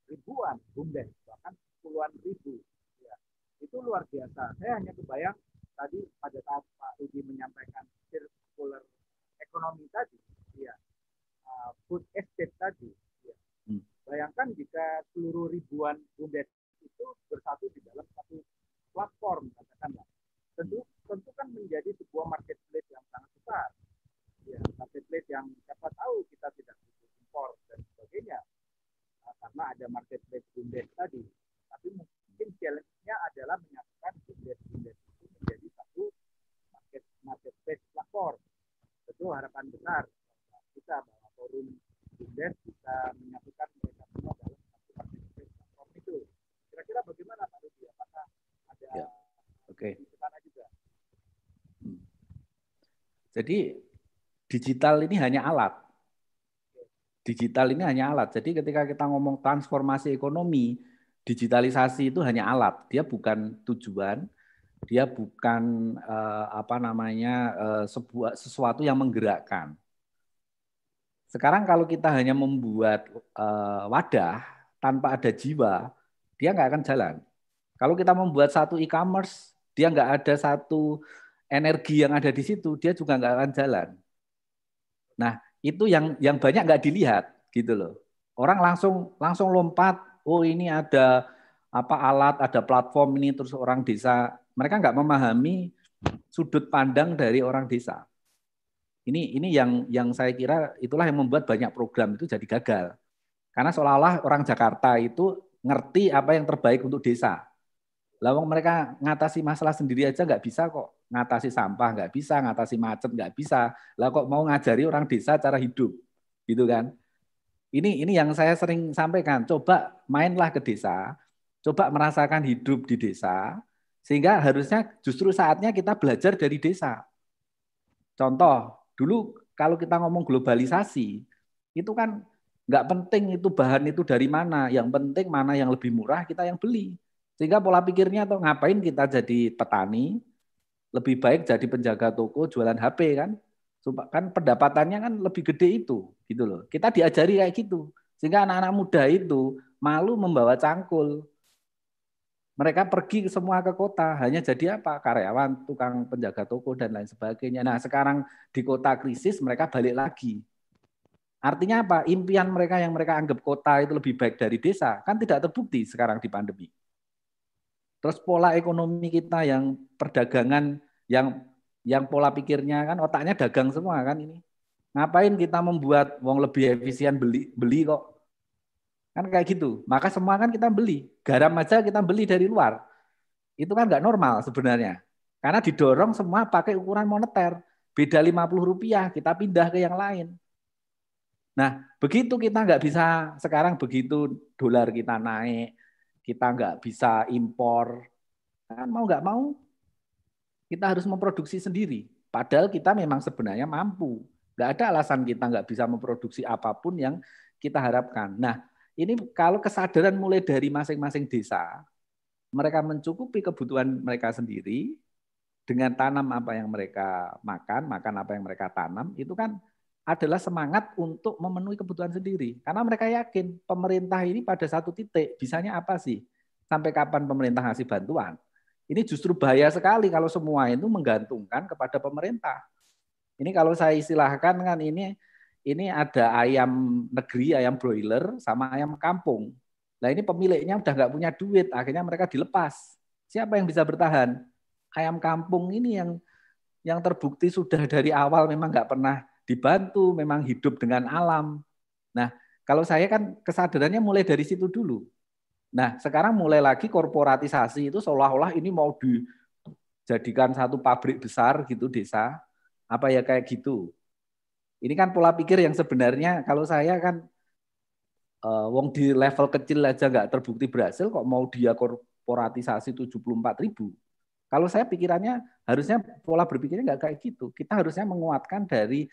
ribuan BUMDes, bahkan puluhan ribu. Ya, itu luar biasa. Saya hanya kebayang tadi pada saat Pak Rudi menyampaikan circular ekonomi tadi, ya, uh, food estate tadi, ya. Hmm. bayangkan jika seluruh ribuan bumdes itu bersatu di dalam satu platform katakanlah, tentu tentu kan menjadi sebuah marketplace yang sangat besar, ya, marketplace yang siapa tahu kita tidak butuh impor dan sebagainya, nah, karena ada marketplace bumdes tadi, tapi mungkin challenge-nya adalah menyatukan bumdes-bumdes menjadi satu market marketplace platform. Tentu harapan besar kita bahwa forum Bumdes bisa menyatukan mereka semua dalam satu marketplace platform itu. Kira-kira bagaimana Pak Rudi? Apakah ada ya. Oke. Okay. di sana juga? Hmm. Jadi digital ini hanya alat. Digital ini hanya alat. Jadi ketika kita ngomong transformasi ekonomi, digitalisasi itu hanya alat. Dia bukan tujuan, dia bukan uh, apa namanya uh, sebuah sesuatu yang menggerakkan. Sekarang kalau kita hanya membuat uh, wadah tanpa ada jiwa, dia nggak akan jalan. Kalau kita membuat satu e-commerce, dia nggak ada satu energi yang ada di situ, dia juga nggak akan jalan. Nah, itu yang yang banyak nggak dilihat gitu loh. Orang langsung langsung lompat, oh ini ada apa alat, ada platform ini terus orang desa mereka nggak memahami sudut pandang dari orang desa. Ini ini yang yang saya kira itulah yang membuat banyak program itu jadi gagal. Karena seolah-olah orang Jakarta itu ngerti apa yang terbaik untuk desa. Lawang mereka ngatasi masalah sendiri aja nggak bisa kok. Ngatasi sampah nggak bisa, ngatasi macet nggak bisa. Lah kok mau ngajari orang desa cara hidup, gitu kan? Ini ini yang saya sering sampaikan. Coba mainlah ke desa, coba merasakan hidup di desa, sehingga harusnya justru saatnya kita belajar dari desa. Contoh, dulu kalau kita ngomong globalisasi, itu kan nggak penting itu bahan itu dari mana, yang penting mana yang lebih murah kita yang beli. Sehingga pola pikirnya atau ngapain kita jadi petani, lebih baik jadi penjaga toko jualan HP kan. Kan pendapatannya kan lebih gede itu, gitu loh. Kita diajari kayak gitu. Sehingga anak-anak muda itu malu membawa cangkul, Mereka pergi semua ke kota, hanya jadi apa? Karyawan, tukang penjaga toko dan lain sebagainya. Nah, sekarang di kota krisis mereka balik lagi. Artinya apa? Impian mereka yang mereka anggap kota itu lebih baik dari desa kan tidak terbukti sekarang di pandemi. Terus pola ekonomi kita yang perdagangan yang yang pola pikirnya kan otaknya dagang semua kan ini. Ngapain kita membuat wong lebih efisien beli beli kok Kan kayak gitu. Maka semua kan kita beli. Garam aja kita beli dari luar. Itu kan nggak normal sebenarnya. Karena didorong semua pakai ukuran moneter. Beda 50 rupiah, kita pindah ke yang lain. Nah, begitu kita nggak bisa, sekarang begitu dolar kita naik, kita nggak bisa impor, kan mau nggak mau, kita harus memproduksi sendiri. Padahal kita memang sebenarnya mampu. Nggak ada alasan kita nggak bisa memproduksi apa pun yang kita harapkan. Nah, ini kalau kesadaran mulai dari masing-masing desa, mereka mencukupi kebutuhan mereka sendiri dengan tanam apa yang mereka makan, makan apa yang mereka tanam, itu kan adalah semangat untuk memenuhi kebutuhan sendiri. Karena mereka yakin pemerintah ini pada satu titik bisanya apa sih? Sampai kapan pemerintah ngasih bantuan? Ini justru bahaya sekali kalau semua itu menggantungkan kepada pemerintah. Ini kalau saya istilahkan kan ini ini ada ayam negeri, ayam broiler, sama ayam kampung. Nah ini pemiliknya udah nggak punya duit, akhirnya mereka dilepas. Siapa yang bisa bertahan? Ayam kampung ini yang yang terbukti sudah dari awal memang nggak pernah dibantu, memang hidup dengan alam. Nah, kalau saya kan kesadarannya mulai dari situ dulu. Nah, sekarang mulai lagi korporatisasi itu seolah-olah ini mau dijadikan satu pabrik besar gitu desa. Apa ya kayak gitu. Ini kan pola pikir yang sebenarnya kalau saya kan uh, wong di level kecil aja nggak terbukti berhasil kok mau dia korporatisasi 74 ribu. Kalau saya pikirannya harusnya pola berpikirnya nggak kayak gitu. Kita harusnya menguatkan dari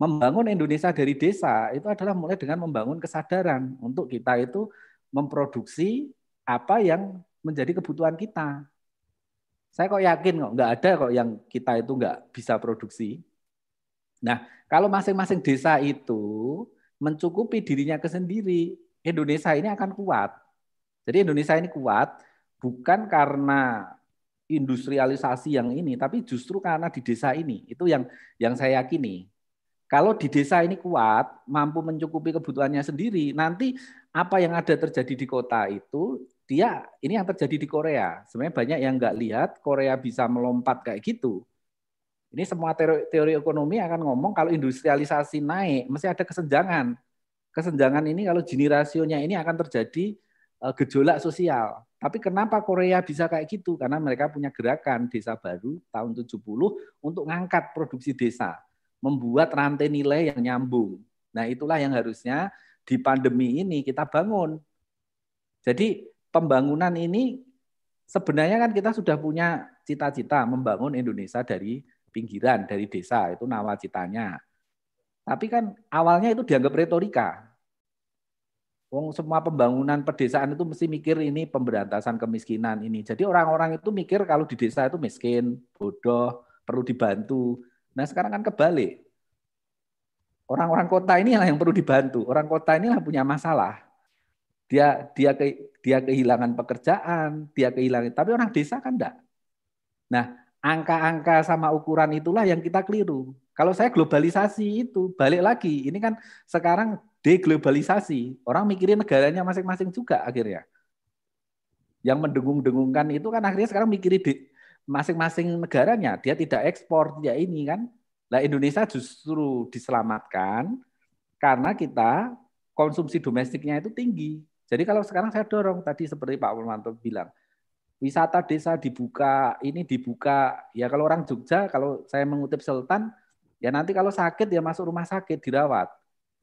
membangun Indonesia dari desa itu adalah mulai dengan membangun kesadaran untuk kita itu memproduksi apa yang menjadi kebutuhan kita. Saya kok yakin kok nggak ada kok yang kita itu nggak bisa produksi. Nah, kalau masing-masing desa itu mencukupi dirinya ke sendiri, Indonesia ini akan kuat. Jadi Indonesia ini kuat bukan karena industrialisasi yang ini, tapi justru karena di desa ini. Itu yang yang saya yakini. Kalau di desa ini kuat, mampu mencukupi kebutuhannya sendiri, nanti apa yang ada terjadi di kota itu, dia ini yang terjadi di Korea. Sebenarnya banyak yang nggak lihat Korea bisa melompat kayak gitu. Ini semua teori, teori ekonomi akan ngomong kalau industrialisasi naik, mesti ada kesenjangan. Kesenjangan ini kalau gini rasionya ini akan terjadi uh, gejolak sosial. Tapi kenapa Korea bisa kayak gitu? Karena mereka punya gerakan desa baru tahun 70 untuk ngangkat produksi desa, membuat rantai nilai yang nyambung. Nah, itulah yang harusnya di pandemi ini kita bangun. Jadi pembangunan ini sebenarnya kan kita sudah punya cita-cita membangun Indonesia dari pinggiran dari desa itu nawacitanya. Tapi kan awalnya itu dianggap retorika. Wong semua pembangunan pedesaan itu mesti mikir ini pemberantasan kemiskinan ini. Jadi orang-orang itu mikir kalau di desa itu miskin, bodoh, perlu dibantu. Nah sekarang kan kebalik. Orang-orang kota ini yang perlu dibantu. Orang kota ini yang punya masalah. Dia dia ke, dia kehilangan pekerjaan, dia kehilangan. Tapi orang desa kan enggak. Nah, angka-angka sama ukuran itulah yang kita keliru. Kalau saya globalisasi itu balik lagi, ini kan sekarang deglobalisasi. Orang mikirin negaranya masing-masing juga akhirnya. Yang mendengung-dengungkan itu kan akhirnya sekarang mikirin masing-masing negaranya. Dia tidak ekspor, tidak ini kan. Nah Indonesia justru diselamatkan karena kita konsumsi domestiknya itu tinggi. Jadi kalau sekarang saya dorong tadi seperti Pak Purwanto bilang, wisata desa dibuka, ini dibuka. Ya kalau orang Jogja, kalau saya mengutip Sultan, ya nanti kalau sakit ya masuk rumah sakit dirawat.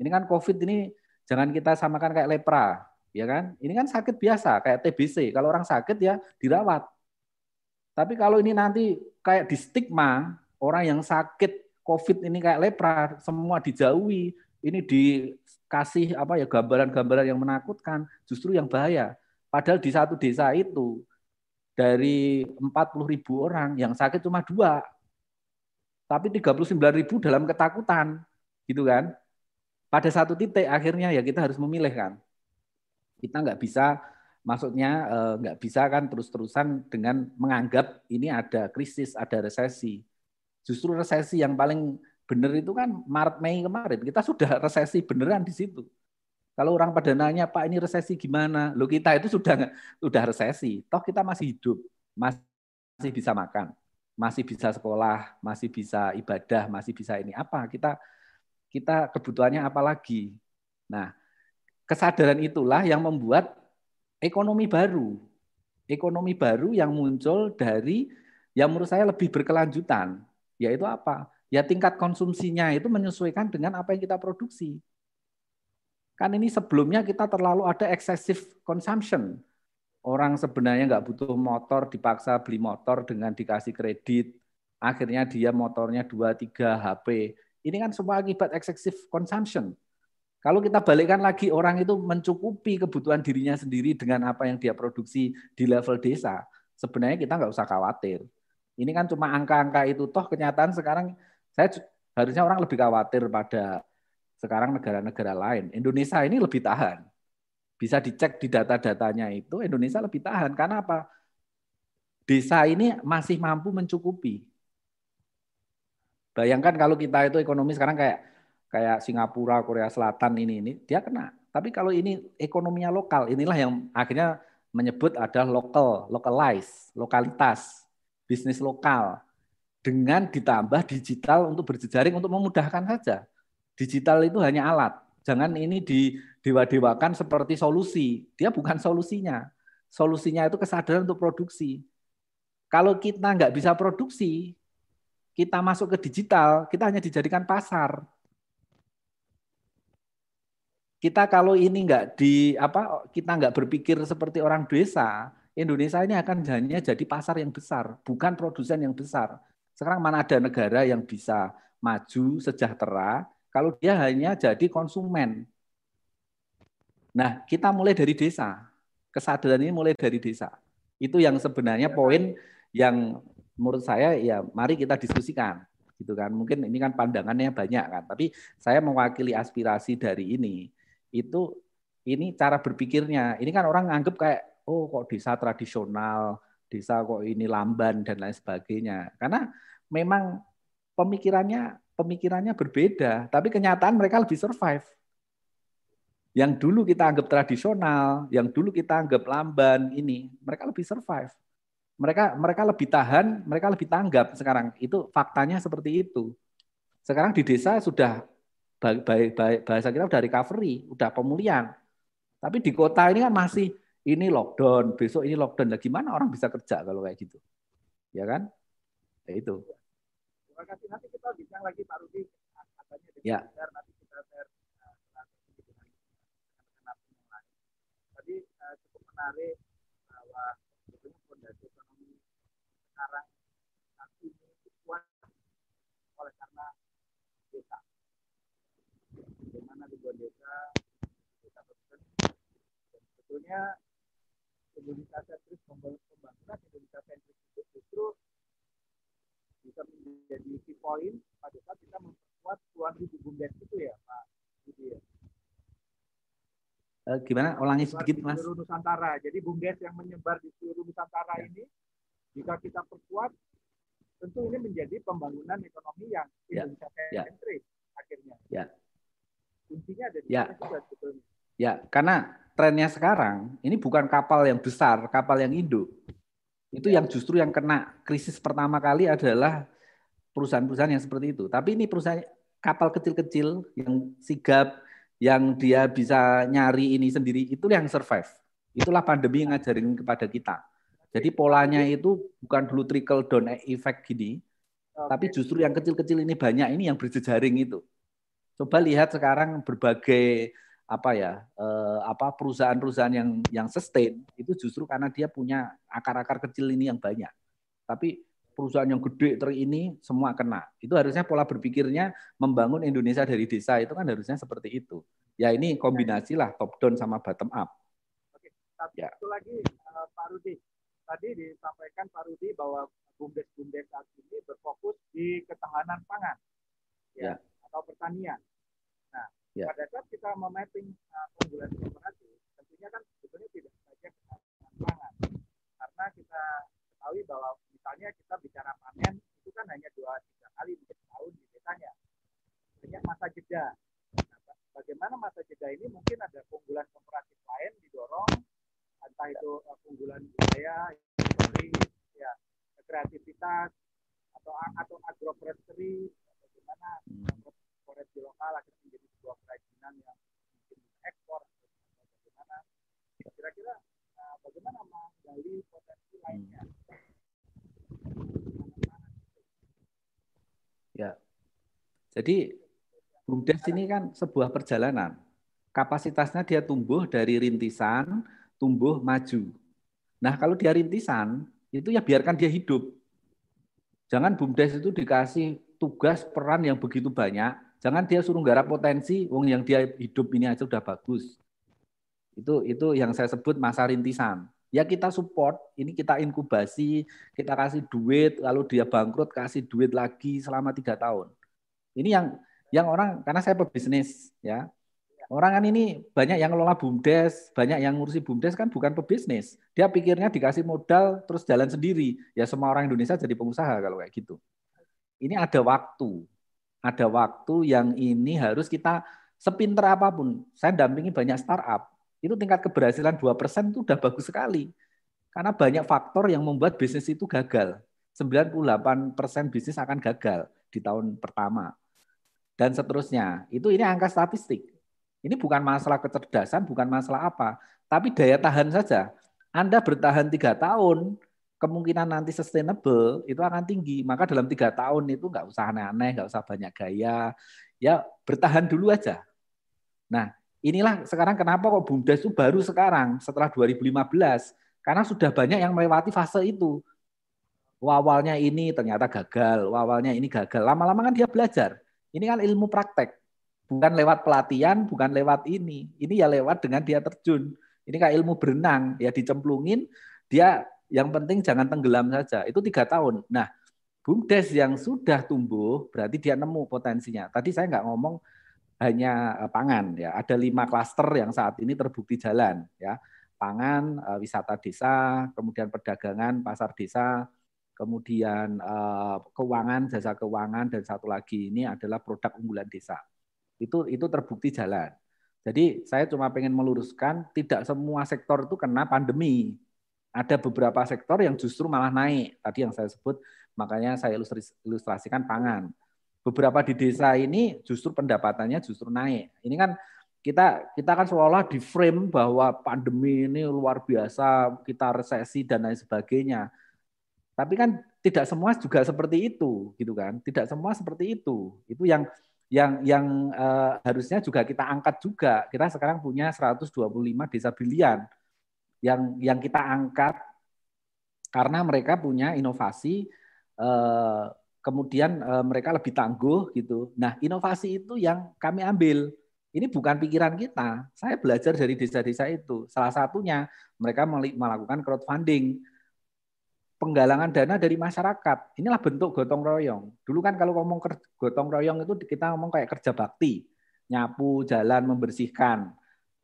Ini kan COVID ini jangan kita samakan kayak lepra, ya kan? Ini kan sakit biasa kayak TBC. Kalau orang sakit ya dirawat. Tapi kalau ini nanti kayak di stigma orang yang sakit COVID ini kayak lepra semua dijauhi, ini dikasih apa ya gambaran-gambaran yang menakutkan, justru yang bahaya. Padahal di satu desa itu dari 40 ribu orang yang sakit cuma dua. Tapi 39 ribu dalam ketakutan. Gitu kan. Pada satu titik akhirnya ya kita harus memilih kan. Kita nggak bisa Maksudnya eh, nggak bisa kan terus-terusan dengan menganggap ini ada krisis, ada resesi. Justru resesi yang paling benar itu kan Maret Mei kemarin kita sudah resesi beneran di situ. Kalau orang pada nanya Pak ini resesi gimana? Lo kita itu sudah sudah resesi. Toh kita masih hidup, masih bisa makan, masih bisa sekolah, masih bisa ibadah, masih bisa ini apa? Kita kita kebutuhannya apa lagi? Nah, kesadaran itulah yang membuat ekonomi baru. Ekonomi baru yang muncul dari yang menurut saya lebih berkelanjutan, yaitu apa? Ya tingkat konsumsinya itu menyesuaikan dengan apa yang kita produksi. Kan ini sebelumnya kita terlalu ada excessive consumption. Orang sebenarnya nggak butuh motor, dipaksa beli motor dengan dikasih kredit. Akhirnya dia motornya 2-3 HP. Ini kan semua akibat excessive consumption. Kalau kita balikkan lagi orang itu mencukupi kebutuhan dirinya sendiri dengan apa yang dia produksi di level desa, sebenarnya kita nggak usah khawatir. Ini kan cuma angka-angka itu. Toh kenyataan sekarang saya harusnya orang lebih khawatir pada sekarang negara-negara lain. Indonesia ini lebih tahan. Bisa dicek di data-datanya itu Indonesia lebih tahan. Karena apa? Desa ini masih mampu mencukupi. Bayangkan kalau kita itu ekonomi sekarang kayak kayak Singapura, Korea Selatan ini ini dia kena. Tapi kalau ini ekonominya lokal, inilah yang akhirnya menyebut ada lokal, localize, lokalitas, bisnis lokal dengan ditambah digital untuk berjejaring untuk memudahkan saja. Digital itu hanya alat. Jangan ini didewa-dewakan seperti solusi. Dia bukan solusinya. Solusinya itu kesadaran untuk produksi. Kalau kita nggak bisa produksi, kita masuk ke digital, kita hanya dijadikan pasar kita kalau ini nggak di apa kita nggak berpikir seperti orang desa, Indonesia ini akan hanya jadi pasar yang besar, bukan produsen yang besar. Sekarang mana ada negara yang bisa maju sejahtera kalau dia hanya jadi konsumen. Nah, kita mulai dari desa. Kesadaran ini mulai dari desa. Itu yang sebenarnya poin yang menurut saya ya mari kita diskusikan gitu kan. Mungkin ini kan pandangannya banyak kan, tapi saya mewakili aspirasi dari ini itu ini cara berpikirnya. Ini kan orang anggap kayak oh kok desa tradisional, desa kok ini lamban dan lain sebagainya. Karena memang pemikirannya pemikirannya berbeda, tapi kenyataan mereka lebih survive. Yang dulu kita anggap tradisional, yang dulu kita anggap lamban ini, mereka lebih survive. Mereka mereka lebih tahan, mereka lebih tanggap sekarang. Itu faktanya seperti itu. Sekarang di desa sudah bahasa kita udah recovery, udah pemulihan. Tapi di kota ini kan masih ini lockdown, besok ini lockdown. Nah, gimana orang bisa kerja kalau kayak gitu? Ya kan? Ya itu. Terima kasih. Nanti kita bincang lagi Pak Rudi. Katanya ya. nanti kita share Tadi uh, cukup menarik bahwa sebetulnya fondasi ekonomi sekarang saat ini kuat oleh karena desa bagaimana ribuan desa kita berpen dan sebetulnya Indonesia sentris pembangunan Indonesia sentris itu justru bisa menjadi key point pada saat kita memperkuat tuan ribu bumdes itu ya Pak Budi ya. Uh, gimana? Ulangi sedikit Mas. Seluruh Nusantara. Jadi bumdes yang menyebar di seluruh Nusantara ya. ini, jika kita perkuat, tentu ini menjadi pembangunan ekonomi yang ya. Indonesia ya. sentris ya. akhirnya. Ya. Kuncinya ada di ya. juga sebetulnya. Ya, karena trennya sekarang ini bukan kapal yang besar, kapal yang induk. Itu yang justru yang kena krisis pertama kali adalah perusahaan-perusahaan yang seperti itu. Tapi ini perusahaan kapal kecil-kecil yang sigap, yang dia bisa nyari ini sendiri, itu yang survive. Itulah pandemi yang ngajarin kepada kita. Jadi polanya itu bukan dulu trickle down effect gini, okay. tapi justru yang kecil-kecil ini banyak ini yang berjejaring itu. Coba lihat sekarang berbagai apa ya eh, apa perusahaan-perusahaan yang yang sustain itu justru karena dia punya akar-akar kecil ini yang banyak. Tapi perusahaan yang gede ter ini semua kena. Itu harusnya pola berpikirnya membangun Indonesia dari desa itu kan harusnya seperti itu. Ya ini kombinasi lah top down sama bottom up. Oke, satu ya. lagi uh, Pak Rudi. Tadi disampaikan Pak Rudi bahwa bumdes-bumdes saat ini berfokus di ketahanan pangan. Ya. ya atau pertanian. Nah, ya. pada saat kita memapping uh, keunggulan korporasi, tentunya kan sebetulnya tidak saja objek pangan. Karena kita ketahui bahwa misalnya kita bicara panen itu kan hanya dua tiga kali di tahun di desanya. Banyak masa jeda. Nah, bagaimana masa jeda ini mungkin ada keunggulan komparatif lain didorong entah itu uh, keunggulan budaya, ya kreativitas atau atau agroforestry bagaimana agroforestry lokal akhirnya menjadi sebuah kerajinan yang mungkin ekspor bagaimana? Kira-kira uh, bagaimana menggali potensi lainnya? Ya. Jadi BUMDes ini kan sebuah perjalanan. Kapasitasnya dia tumbuh dari rintisan tumbuh maju. Nah kalau dia rintisan itu ya biarkan dia hidup. Jangan BUMDes itu dikasih tugas peran yang begitu banyak jangan dia suruh garap potensi wong yang dia hidup ini aja udah bagus itu itu yang saya sebut masa rintisan. Ya kita support, ini kita inkubasi, kita kasih duit, lalu dia bangkrut kasih duit lagi selama tiga tahun. Ini yang yang orang karena saya pebisnis ya. Orang kan ini banyak yang ngelola bumdes, banyak yang ngurusi bumdes kan bukan pebisnis. Dia pikirnya dikasih modal terus jalan sendiri. Ya semua orang Indonesia jadi pengusaha kalau kayak gitu. Ini ada waktu. Ada waktu yang ini harus kita sepinter apa pun. Saya dampingi banyak startup itu tingkat keberhasilan 2% itu udah bagus sekali. Karena banyak faktor yang membuat bisnis itu gagal. 98% bisnis akan gagal di tahun pertama. Dan seterusnya. Itu ini angka statistik. Ini bukan masalah kecerdasan, bukan masalah apa. Tapi daya tahan saja. Anda bertahan tiga tahun, kemungkinan nanti sustainable itu akan tinggi. Maka dalam tiga tahun itu nggak usah aneh-aneh, nggak usah banyak gaya. Ya bertahan dulu aja. Nah, inilah sekarang kenapa kok BUMDes itu baru sekarang setelah 2015 karena sudah banyak yang melewati fase itu. Awalnya ini ternyata gagal, awalnya ini gagal. Lama-lama kan dia belajar. Ini kan ilmu praktek. Bukan lewat pelatihan, bukan lewat ini. Ini ya lewat dengan dia terjun. Ini kayak ilmu berenang, ya dicemplungin, dia yang penting jangan tenggelam saja. Itu tiga tahun. Nah, BUMDes yang sudah tumbuh, berarti dia nemu potensinya. Tadi saya nggak ngomong hanya eh, pangan ya. Ada lima klaster yang saat ini terbukti jalan ya. Pangan, eh, wisata desa, kemudian perdagangan, pasar desa, kemudian eh, keuangan, jasa keuangan dan satu lagi ini adalah produk unggulan desa. Itu itu terbukti jalan. Jadi saya cuma pengen meluruskan tidak semua sektor itu kena pandemi. Ada beberapa sektor yang justru malah naik. Tadi yang saya sebut makanya saya ilustrasikan pangan beberapa di desa ini justru pendapatannya justru naik. Ini kan kita kita kan seolah di frame bahwa pandemi ini luar biasa, kita resesi dan lain sebagainya. Tapi kan tidak semua juga seperti itu, gitu kan? Tidak semua seperti itu. Itu yang yang yang uh, harusnya juga kita angkat juga. Kita sekarang punya 125 desa bilian yang yang kita angkat karena mereka punya inovasi uh, kemudian e, mereka lebih tangguh gitu. Nah, inovasi itu yang kami ambil. Ini bukan pikiran kita. Saya belajar dari desa-desa itu. Salah satunya mereka melakukan crowdfunding. Penggalangan dana dari masyarakat. Inilah bentuk gotong royong. Dulu kan kalau ngomong gotong royong itu kita ngomong kayak kerja bakti. Nyapu, jalan, membersihkan.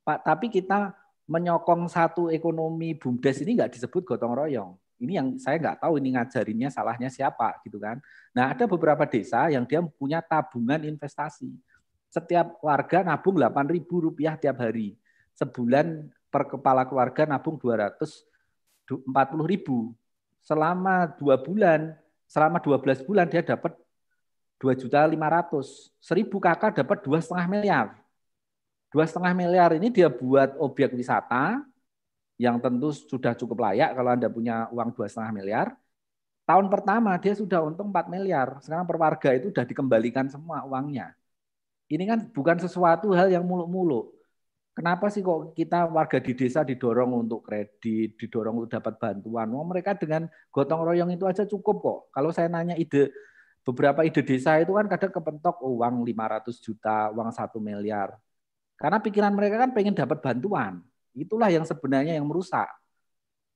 Pak, tapi kita menyokong satu ekonomi BUMDes ini nggak disebut gotong royong ini yang saya nggak tahu ini ngajarinnya salahnya siapa gitu kan. Nah ada beberapa desa yang dia punya tabungan investasi. Setiap warga nabung 8 ribu rupiah tiap hari. Sebulan per kepala keluarga nabung 240 ribu. Selama dua bulan, selama 12 bulan dia dapat 2 juta 500. Seribu kakak dapat dua setengah miliar. Dua setengah miliar ini dia buat objek wisata, yang tentu sudah cukup layak kalau Anda punya uang dua setengah miliar. Tahun pertama dia sudah untung 4 miliar. Sekarang per warga itu sudah dikembalikan semua uangnya. Ini kan bukan sesuatu hal yang muluk-muluk. Kenapa sih kok kita warga di desa didorong untuk kredit, didorong untuk dapat bantuan? Oh, mereka dengan gotong royong itu aja cukup kok. Kalau saya nanya ide beberapa ide desa itu kan kadang kepentok oh, uang 500 juta, uang satu miliar. Karena pikiran mereka kan pengen dapat bantuan. Itulah yang sebenarnya yang merusak.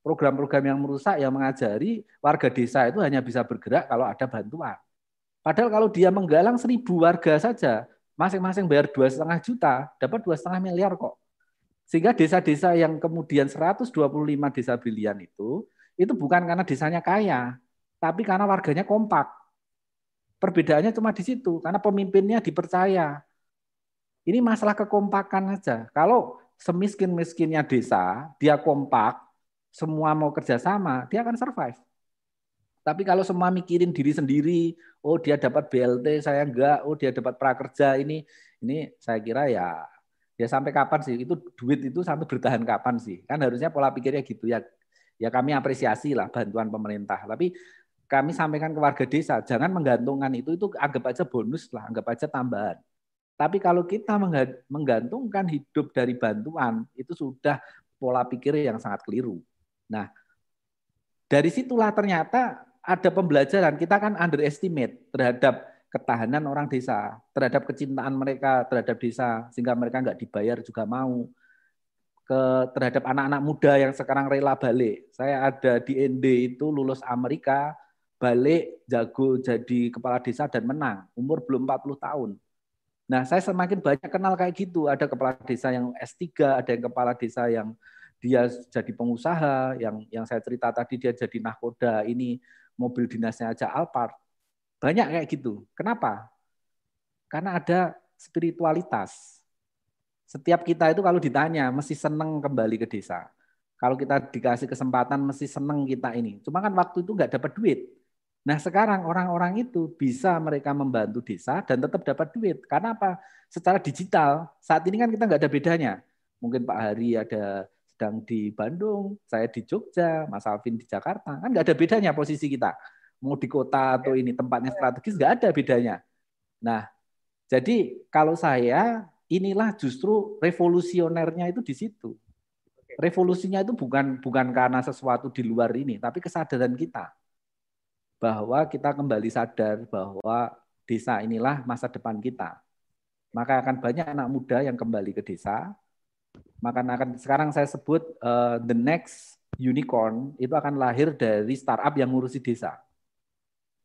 Program-program yang merusak yang mengajari warga desa itu hanya bisa bergerak kalau ada bantuan. Padahal kalau dia menggalang seribu warga saja, masing-masing bayar dua setengah juta, dapat dua setengah miliar kok. Sehingga desa-desa yang kemudian 125 desa brilian itu, itu bukan karena desanya kaya, tapi karena warganya kompak. Perbedaannya cuma di situ, karena pemimpinnya dipercaya. Ini masalah kekompakan aja. Kalau semiskin-miskinnya desa, dia kompak, semua mau kerjasama, dia akan survive. Tapi kalau semua mikirin diri sendiri, oh dia dapat BLT, saya enggak, oh dia dapat prakerja ini, ini saya kira ya ya sampai kapan sih itu duit itu sampai bertahan kapan sih? Kan harusnya pola pikirnya gitu ya. Ya kami apresiasi lah bantuan pemerintah, tapi kami sampaikan ke warga desa, jangan menggantungkan itu itu anggap aja bonus lah, anggap aja tambahan. Tapi kalau kita menggantungkan hidup dari bantuan, itu sudah pola pikir yang sangat keliru. Nah, dari situlah ternyata ada pembelajaran. Kita kan underestimate terhadap ketahanan orang desa, terhadap kecintaan mereka terhadap desa, sehingga mereka nggak dibayar juga mau. Ke terhadap anak-anak muda yang sekarang rela balik. Saya ada di ND itu lulus Amerika, balik jago jadi kepala desa dan menang. Umur belum 40 tahun. Nah, saya semakin banyak kenal kayak gitu. Ada kepala desa yang S3, ada yang kepala desa yang dia jadi pengusaha, yang yang saya cerita tadi dia jadi nahkoda, ini mobil dinasnya aja Alphard. Banyak kayak gitu. Kenapa? Karena ada spiritualitas. Setiap kita itu kalau ditanya mesti seneng kembali ke desa. Kalau kita dikasih kesempatan mesti seneng kita ini. Cuma kan waktu itu nggak dapat duit. Nah sekarang orang-orang itu bisa mereka membantu desa dan tetap dapat duit. Karena apa? Secara digital saat ini kan kita nggak ada bedanya. Mungkin Pak Hari ada sedang di Bandung, saya di Jogja, Mas Alvin di Jakarta, kan nggak ada bedanya posisi kita. Mau di kota atau ini tempatnya strategis nggak ada bedanya. Nah, jadi kalau saya inilah justru revolusionernya itu di situ. Revolusinya itu bukan bukan karena sesuatu di luar ini, tapi kesadaran kita bahwa kita kembali sadar bahwa desa inilah masa depan kita. Maka akan banyak anak muda yang kembali ke desa, maka akan sekarang saya sebut uh, the next unicorn itu akan lahir dari startup yang ngurusi desa.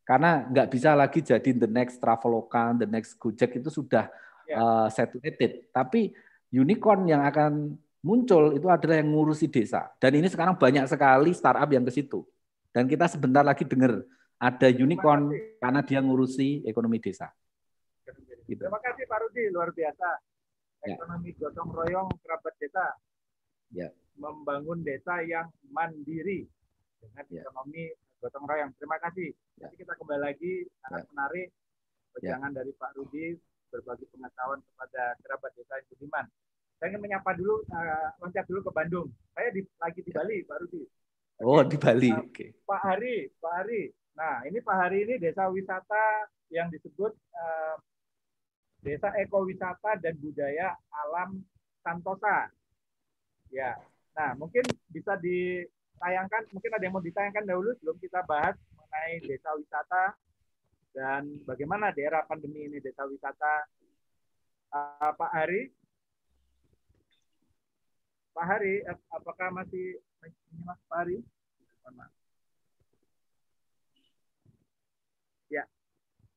Karena nggak bisa lagi jadi the next Traveloka, the next Gojek itu sudah yeah. Ya. uh, saturated. Tapi unicorn yang akan muncul itu adalah yang ngurusi desa. Dan ini sekarang banyak sekali startup yang ke situ. Dan kita sebentar lagi dengar ada unicorn karena dia ngurusi ekonomi desa. Gitu. Terima kasih Pak Rudi, luar biasa. Ya. ekonomi gotong royong kerabat desa ya. membangun desa yang mandiri dengan ya. ekonomi gotong royong. Terima kasih. Ya. Nanti kita kembali lagi sangat ya. menarik perjalanan ya. dari Pak Rudi berbagi pengetahuan kepada kerabat desa yang budiman. Saya ingin menyapa dulu, uh, loncat dulu ke Bandung. Saya di, lagi di Bali, Pak Rudi. Oh, di Bali. Oke. Okay. Pak Hari, Pak Hari. Nah, ini Pak Hari ini desa wisata yang disebut uh, Desa Ekowisata dan Budaya Alam Santosa. Ya. Nah, mungkin bisa ditayangkan, mungkin ada yang mau ditayangkan dahulu sebelum kita bahas mengenai desa wisata dan bagaimana daerah pandemi ini desa wisata. Uh, Pak Hari, Pak Hari, apakah masih menyimak Pak Hari?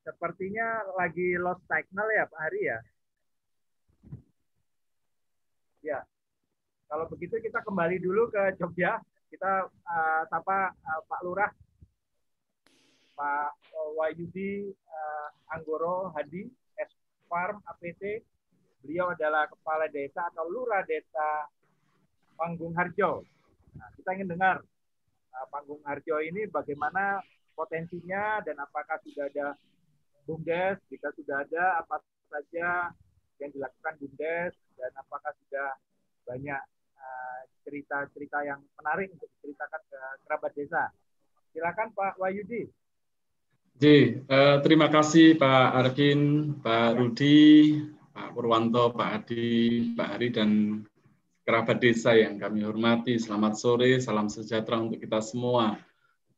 Sepertinya lagi lost signal ya Pak Hari ya. Ya. Kalau begitu kita kembali dulu ke Jogja. Kita uh, uh, Pak Lurah, Pak Wayudi uh, Anggoro Hadi, S Farm APT. Beliau adalah kepala desa atau lurah desa Panggung Harjo. Nah, kita ingin dengar uh, Panggung Harjo ini bagaimana potensinya dan apakah sudah ada BUMDes, jika sudah ada apa saja yang dilakukan BUMDes dan apakah sudah banyak eh, cerita-cerita uh, yang menarik untuk diceritakan ke kerabat desa. Silakan Pak Wayudi. Jadi, uh, terima kasih Pak Arkin, Pak Rudi, Pak Purwanto, Pak Adi, Pak Hari, dan kerabat desa yang kami hormati. Selamat sore, salam sejahtera untuk kita semua.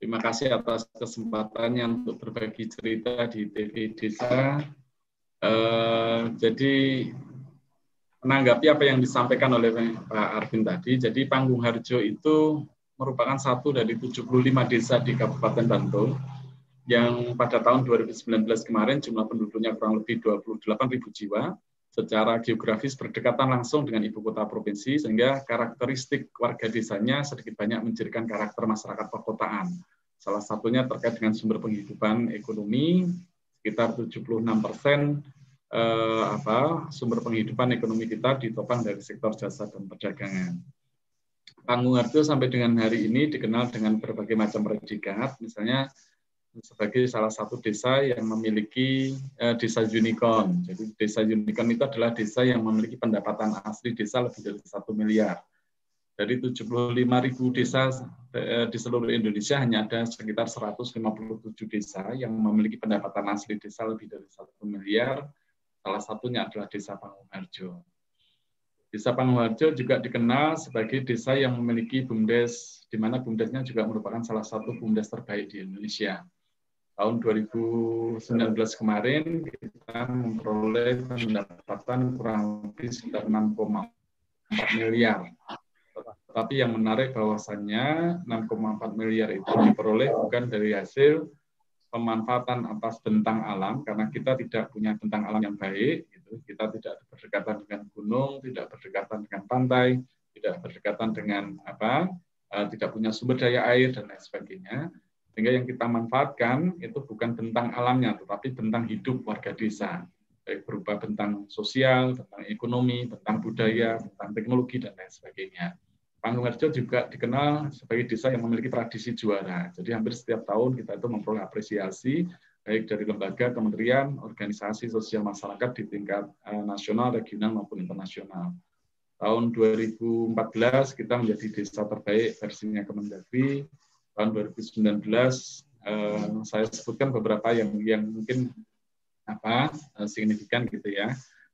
Terima kasih atas kesempatannya untuk berbagi cerita di TV Desa. Uh, jadi menanggapi apa yang disampaikan oleh Pak Arvin tadi, jadi Panggung Harjo itu merupakan satu dari 75 desa di Kabupaten Bantul yang pada tahun 2019 kemarin jumlah penduduknya kurang lebih 28.000 jiwa secara geografis berdekatan langsung dengan ibu kota provinsi sehingga karakteristik warga desanya sedikit banyak mencirikan karakter masyarakat perkotaan. Salah satunya terkait dengan sumber penghidupan ekonomi sekitar 76 persen eh, sumber penghidupan ekonomi kita ditopang dari sektor jasa dan perdagangan. Panggung Harjo sampai dengan hari ini dikenal dengan berbagai macam predikat, misalnya sebagai salah satu desa yang memiliki eh, desa unicorn. Jadi desa unicorn itu adalah desa yang memiliki pendapatan asli desa lebih dari satu miliar. Dari 75 ribu desa eh, di seluruh Indonesia hanya ada sekitar 157 desa yang memiliki pendapatan asli desa lebih dari satu miliar. Salah satunya adalah desa Pangungharjo. Desa Pangungharjo juga dikenal sebagai desa yang memiliki BUMDes, di mana BUMDesnya juga merupakan salah satu BUMDes terbaik di Indonesia tahun 2019 kemarin kita memperoleh pendapatan kurang lebih sekitar 6,4 miliar. Tapi yang menarik bahwasannya 6,4 miliar itu diperoleh bukan dari hasil pemanfaatan atas bentang alam karena kita tidak punya bentang alam yang baik gitu. Kita tidak berdekatan dengan gunung, tidak berdekatan dengan pantai, tidak berdekatan dengan apa? Eh, tidak punya sumber daya air dan lain sebagainya sehingga yang kita manfaatkan itu bukan tentang alamnya, tetapi tentang hidup warga desa. Baik berupa tentang sosial, tentang ekonomi, tentang budaya, tentang teknologi, dan lain sebagainya. Panggung Harjo juga dikenal sebagai desa yang memiliki tradisi juara. Jadi hampir setiap tahun kita itu memperoleh apresiasi baik dari lembaga, kementerian, organisasi sosial masyarakat di tingkat eh, nasional, regional maupun internasional. Tahun 2014 kita menjadi desa terbaik versinya Kemendagri, tahun 2019 eh, saya sebutkan beberapa yang yang mungkin apa eh, signifikan gitu ya.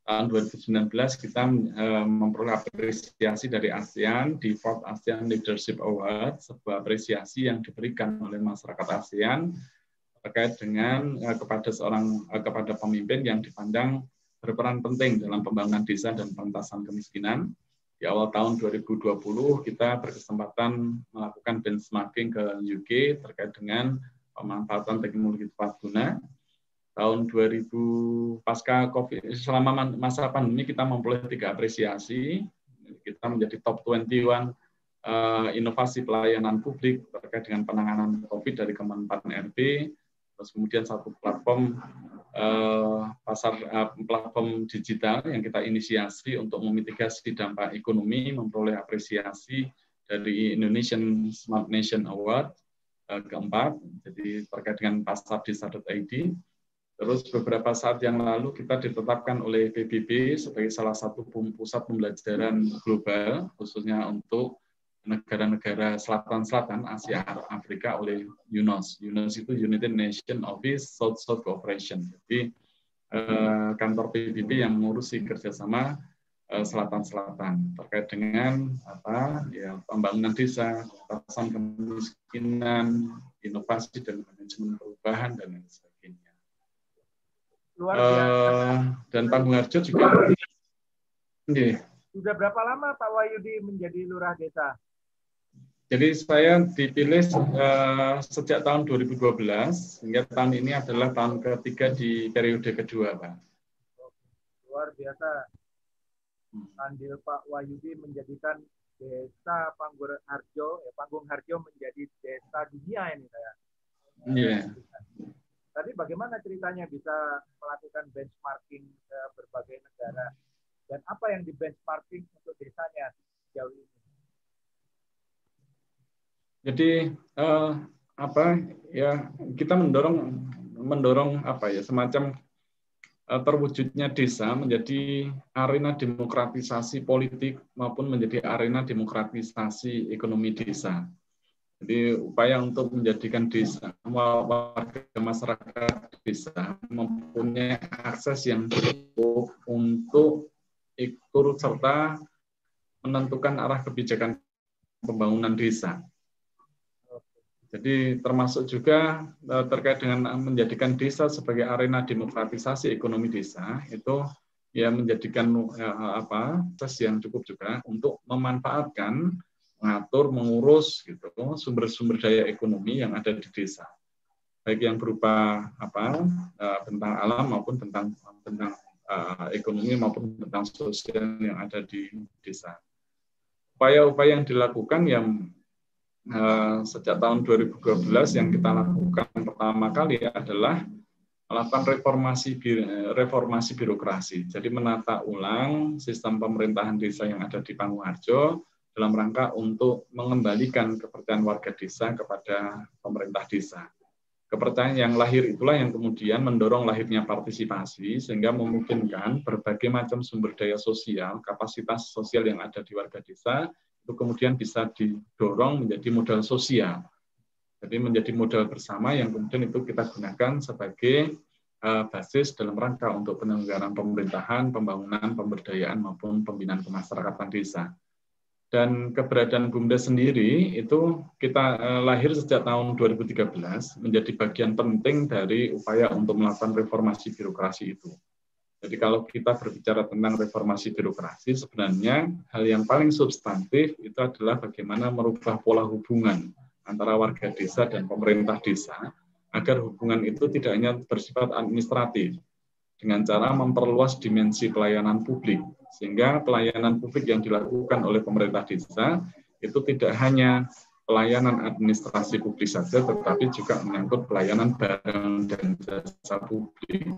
Tahun 2019 kita eh, memperoleh apresiasi dari ASEAN di Fourth ASEAN Leadership Award, sebuah apresiasi yang diberikan oleh masyarakat ASEAN terkait dengan eh, kepada seorang eh, kepada pemimpin yang dipandang berperan penting dalam pembangunan desa dan pengentasan kemiskinan di awal tahun 2020 kita berkesempatan melakukan benchmarking ke UK terkait dengan pemanfaatan teknologi tepat guna. Tahun 2000 pasca COVID selama masa pandemi kita memperoleh tiga apresiasi. Kita menjadi top 21 uh, eh, inovasi pelayanan publik terkait dengan penanganan COVID dari Kemenpan RB. Terus kemudian satu platform uh, pasar uh, platform digital yang kita inisiasi untuk memitigasi dampak ekonomi memperoleh apresiasi dari Indonesian Smart Nation Award uh, keempat jadi terkait dengan pasar desa.id terus beberapa saat yang lalu kita ditetapkan oleh PBB sebagai salah satu pusat pembelajaran global khususnya untuk negara-negara selatan-selatan Asia Afrika oleh UNOS. UNOS itu United Nations Office South South Cooperation. Jadi eh, kantor PBB yang mengurusi kerjasama eh, selatan-selatan terkait dengan apa ya pembangunan desa, pengentasan kemiskinan, inovasi dan manajemen perubahan dan lain sebagainya. Luar biasa. Uh, dan Panggung Harjo juga. Okay. Sudah berapa lama Pak Wahyudi menjadi lurah desa? Jadi saya dipilih uh, sejak tahun 2012 hingga tahun ini adalah tahun ketiga di periode kedua, Pak. Luar biasa. Andil Pak Wahyudi menjadikan desa Panggung Harjo, ya, Panggung Harjo menjadi desa dunia ini saya. Iya. Yeah. Tadi bagaimana ceritanya bisa melakukan benchmarking ke berbagai negara dan apa yang di benchmarking untuk desanya sejauh ini? Jadi uh, apa ya kita mendorong mendorong apa ya semacam uh, terwujudnya desa menjadi arena demokratisasi politik maupun menjadi arena demokratisasi ekonomi desa. Jadi upaya untuk menjadikan desa warga masyarakat desa mempunyai akses yang cukup untuk ikut serta menentukan arah kebijakan pembangunan desa. Jadi termasuk juga eh, terkait dengan menjadikan desa sebagai arena demokratisasi ekonomi desa itu ya menjadikan ya, apa proses yang cukup juga untuk memanfaatkan mengatur mengurus gitu sumber-sumber daya ekonomi yang ada di desa baik yang berupa apa tentang alam maupun tentang tentang ekonomi maupun tentang sosial yang ada di desa. Upaya-upaya yang dilakukan yang uh, sejak tahun 2012 yang kita lakukan pertama kali adalah melakukan reformasi reformasi birokrasi. Jadi menata ulang sistem pemerintahan desa yang ada di Panggung dalam rangka untuk mengembalikan kepercayaan warga desa kepada pemerintah desa. Kepercayaan yang lahir itulah yang kemudian mendorong lahirnya partisipasi sehingga memungkinkan berbagai macam sumber daya sosial, kapasitas sosial yang ada di warga desa itu kemudian bisa didorong menjadi modal sosial. Jadi menjadi modal bersama yang kemudian itu kita gunakan sebagai uh, basis dalam rangka untuk penyelenggaraan pemerintahan, pembangunan, pemberdayaan maupun pembinaan kemasyarakatan desa dan keberadaan BUMDes sendiri itu kita eh, lahir sejak tahun 2013 menjadi bagian penting dari upaya untuk melakukan reformasi birokrasi itu. Jadi kalau kita berbicara tentang reformasi birokrasi, sebenarnya hal yang paling substantif itu adalah bagaimana merubah pola hubungan antara warga desa dan pemerintah desa agar hubungan itu tidak hanya bersifat administratif, dengan cara memperluas dimensi pelayanan publik. Sehingga pelayanan publik yang dilakukan oleh pemerintah desa itu tidak hanya pelayanan administrasi publik saja tetapi juga menyangkut pelayanan barang dan jasa publik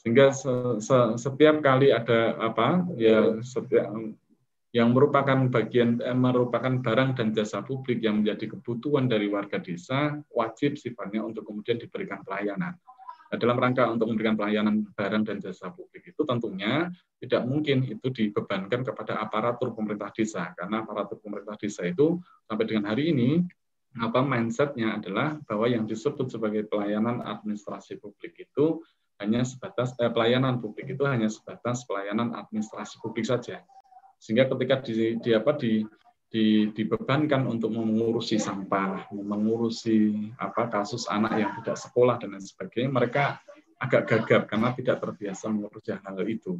sehingga setiap kali ada apa ya setiap yang merupakan bagian eh, merupakan barang dan jasa publik yang menjadi kebutuhan dari warga desa wajib sifatnya untuk kemudian diberikan pelayanan. Nah, dalam rangka untuk memberikan pelayanan barang dan jasa publik itu tentunya tidak mungkin itu dibebankan kepada aparatur pemerintah desa karena aparatur pemerintah desa itu sampai dengan hari ini apa mindsetnya adalah bahwa yang disebut sebagai pelayanan administrasi publik itu hanya sebatas eh, pelayanan publik. Itu hanya sebatas pelayanan administrasi publik saja. Sehingga ketika di, di apa di di, dibebankan untuk mengurusi sampah, mengurusi apa kasus anak yang tidak sekolah dan lain sebagainya, mereka agak gagap karena tidak terbiasa mengurusi hal itu.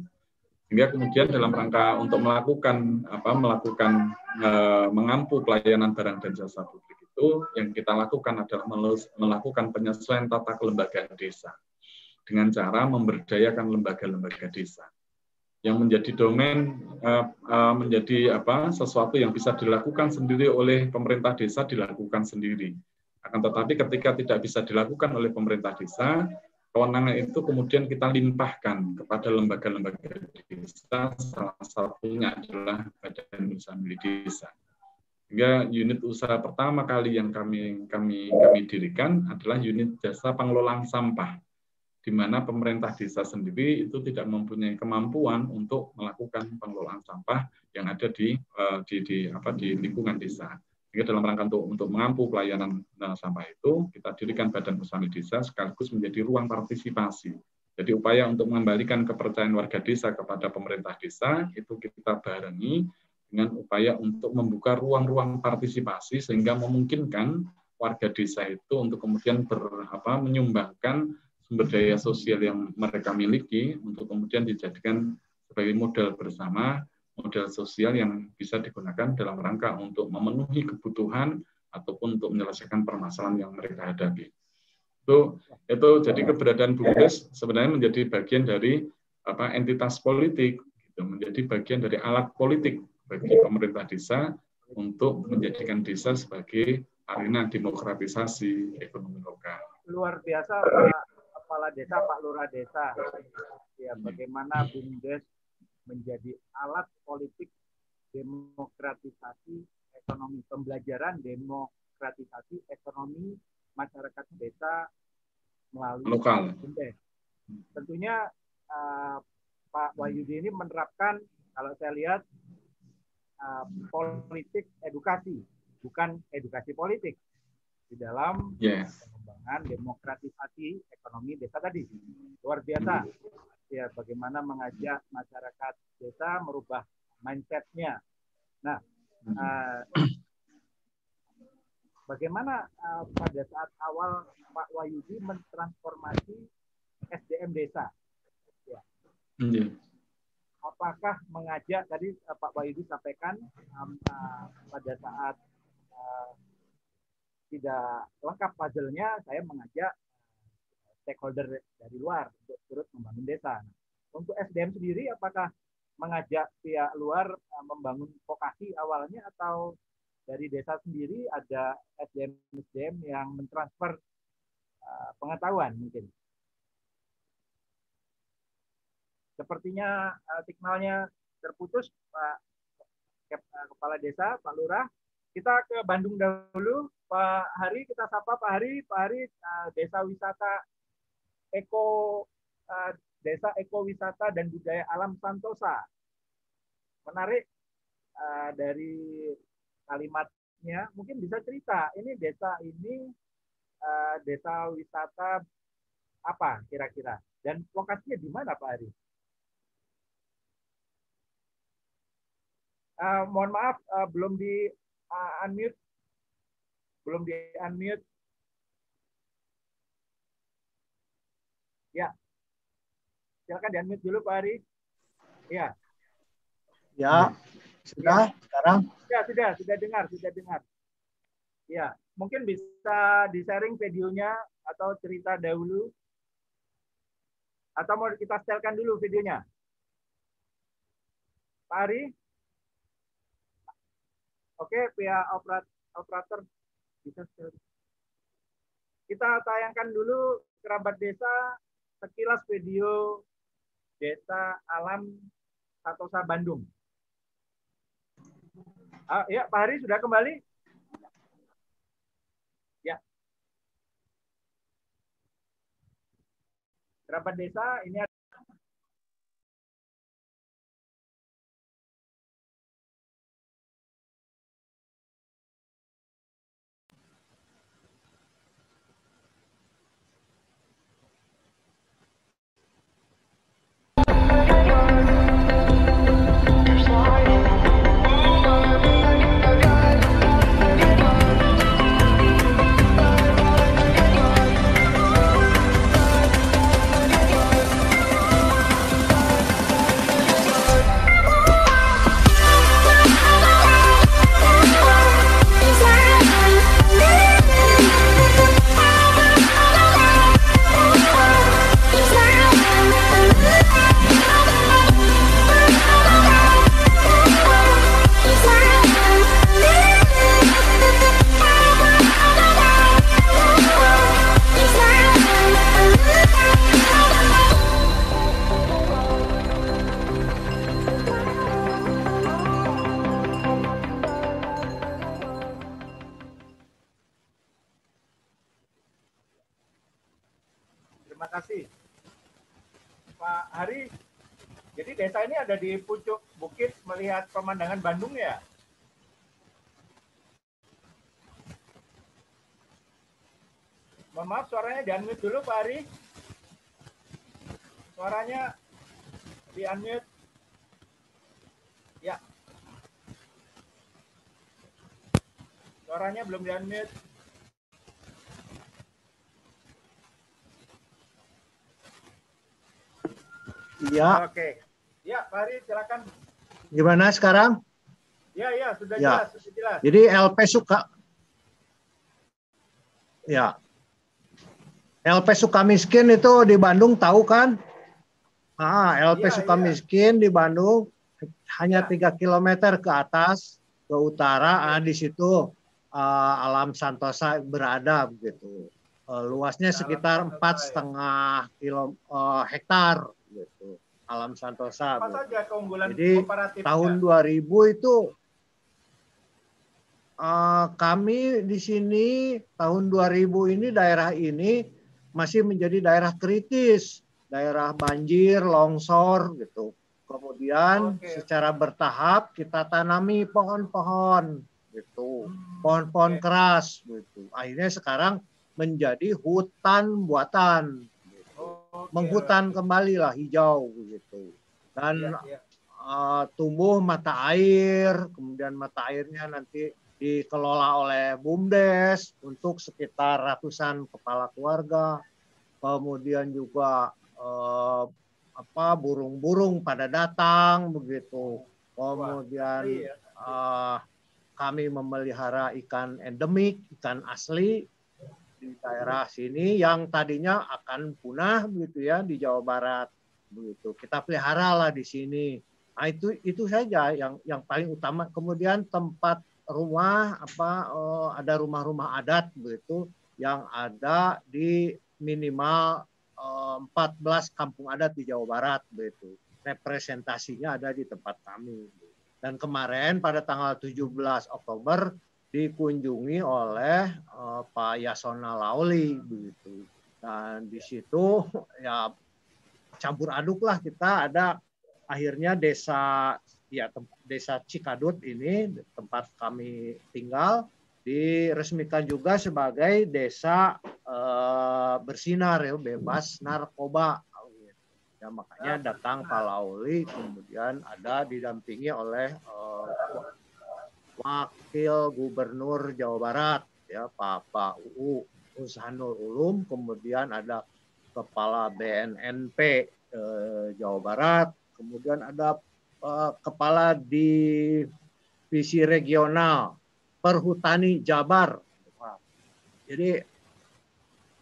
Sehingga kemudian dalam rangka untuk melakukan apa melakukan e, mengampu pelayanan barang dan jasa publik itu yang kita lakukan adalah melakukan penyesuaian tata kelembagaan desa dengan cara memberdayakan lembaga-lembaga desa yang menjadi domain uh, uh, menjadi apa sesuatu yang bisa dilakukan sendiri oleh pemerintah desa dilakukan sendiri. Akan tetapi ketika tidak bisa dilakukan oleh pemerintah desa, kewenangan itu kemudian kita limpahkan kepada lembaga-lembaga desa, salah satunya adalah Badan Usaha Milik Desa. Hingga unit usaha pertama kali yang kami kami kami dirikan adalah unit jasa pengelolaan sampah di mana pemerintah desa sendiri itu tidak mempunyai kemampuan untuk melakukan pengelolaan sampah yang ada di eh, di, di apa di lingkungan desa. Sehingga dalam rangka untuk untuk mengampu pelayanan uh, sampah itu kita dirikan Badan Usaha Desa sekaligus menjadi ruang partisipasi. Jadi upaya untuk mengembalikan kepercayaan warga desa kepada pemerintah desa itu kita barengi dengan upaya untuk membuka ruang-ruang partisipasi sehingga memungkinkan warga desa itu untuk kemudian ber, apa, menyumbangkan sumber daya sosial yang mereka miliki untuk kemudian dijadikan sebagai modal bersama, modal sosial yang bisa digunakan dalam rangka untuk memenuhi kebutuhan ataupun untuk menyelesaikan permasalahan yang mereka hadapi. Itu itu jadi keberadaan BUMDes sebenarnya menjadi bagian dari apa entitas politik gitu, menjadi bagian dari alat politik bagi pemerintah desa untuk menjadikan desa sebagai arena demokratisasi ekonomi lokal. Luar biasa Pak kepala desa, Pak Lurah Desa. Ya, bagaimana BUMDes menjadi alat politik demokratisasi ekonomi pembelajaran demokratisasi ekonomi masyarakat desa melalui lokal. BUMDes. Tentunya uh, Pak Wahyudi ini menerapkan kalau saya lihat uh, politik edukasi, bukan edukasi politik di dalam yeah pengembangan demokratisasi ekonomi desa tadi. Luar biasa. Ya, bagaimana mengajak masyarakat desa merubah mindsetnya. Nah, uh, bagaimana uh, pada saat awal Pak Wahyudi mentransformasi SDM desa? Ya. Hmm. Apakah mengajak tadi uh, Pak Wahyudi sampaikan um, uh, pada saat uh, tidak lengkap puzzle-nya, saya mengajak stakeholder dari luar untuk turut membangun desa. untuk SDM sendiri apakah mengajak pihak luar uh, membangun vokasi awalnya atau dari desa sendiri ada SDM SDM yang mentransfer uh, pengetahuan mungkin. Sepertinya signalnya terputus Pak Kepala Desa, Pak Lurah. Kita ke Bandung dahulu. Pak Hari, kita sapa Pak Hari. Pak Hari, Desa Wisata Eko Desa Ekowisata dan Budaya Alam Santosa. Menarik uh, dari kalimatnya, mungkin bisa cerita, ini desa ini desa wisata apa kira-kira? Dan lokasinya di mana Pak Ari? Uh, mohon maaf, uh, belum di uh, unmute. Belum di unmute. Ya, Silakan di-unmute dulu Pak Ari. Iya. Ya, sudah sekarang? Ya, sudah, sudah dengar, sudah dengar. Ya, mungkin bisa di-sharing videonya atau cerita dahulu. Atau mau kita setelkan dulu videonya? Pak Ari? Oke, pihak operator bisa setel. Kita tayangkan dulu kerabat desa sekilas video Desa Alam Satosa Bandung. Ah, ya, Pak Hari sudah kembali? Ya. Kerabat desa ini di pucuk bukit melihat pemandangan Bandung ya? Mohon maaf suaranya di unmute dulu Pak Ari. Suaranya di unmute. Ya. Suaranya belum di unmute. Iya. Oke. Ya, Pak Hari, silakan. Gimana sekarang? Ya, ya, sudah ya. jelas, sudah jelas. Jadi LP suka Ya. LP suka miskin itu di Bandung tahu kan? Ah, LP ya, suka ya. miskin di Bandung hanya tiga ya. kilometer ke atas ke utara. Ah, di situ uh, alam Santosa berada begitu. Uh, luasnya sekitar empat setengah kilo uh, hektar. Alam Santosa. Apa saja keunggulan Jadi tahun 2000 itu uh, kami di sini tahun 2000 ini daerah ini masih menjadi daerah kritis, daerah banjir, longsor gitu. Kemudian okay. secara bertahap kita tanami pohon-pohon gitu, hmm, pohon-pohon okay. keras gitu. Akhirnya sekarang menjadi hutan buatan menghutan kembali lah hijau begitu dan ya, ya. Uh, tumbuh mata air kemudian mata airnya nanti dikelola oleh bumdes untuk sekitar ratusan kepala keluarga kemudian juga uh, apa burung-burung pada datang begitu. Kemudian uh, kami memelihara ikan endemik ikan asli di daerah sini yang tadinya akan punah gitu ya di Jawa Barat. begitu. Kita pelihara lah di sini. Nah, itu itu saja yang yang paling utama. Kemudian tempat rumah apa oh, ada rumah-rumah adat begitu yang ada di minimal eh, 14 kampung adat di Jawa Barat begitu. Representasinya ada di tempat kami. Dan kemarin pada tanggal 17 Oktober dikunjungi oleh uh, Pak Yasona Lauli begitu. Dan di situ ya campur aduk lah kita ada akhirnya desa ya desa Cikadut ini tempat kami tinggal diresmikan juga sebagai desa eh, bersinar ya bebas narkoba ya makanya datang Pak Lauli kemudian ada didampingi oleh eh, wakil gubernur Jawa Barat ya Pak Pak UU Usanul Ulum kemudian ada kepala BNNP eh, Jawa Barat, kemudian ada eh, kepala divisi regional perhutani Jabar. Jadi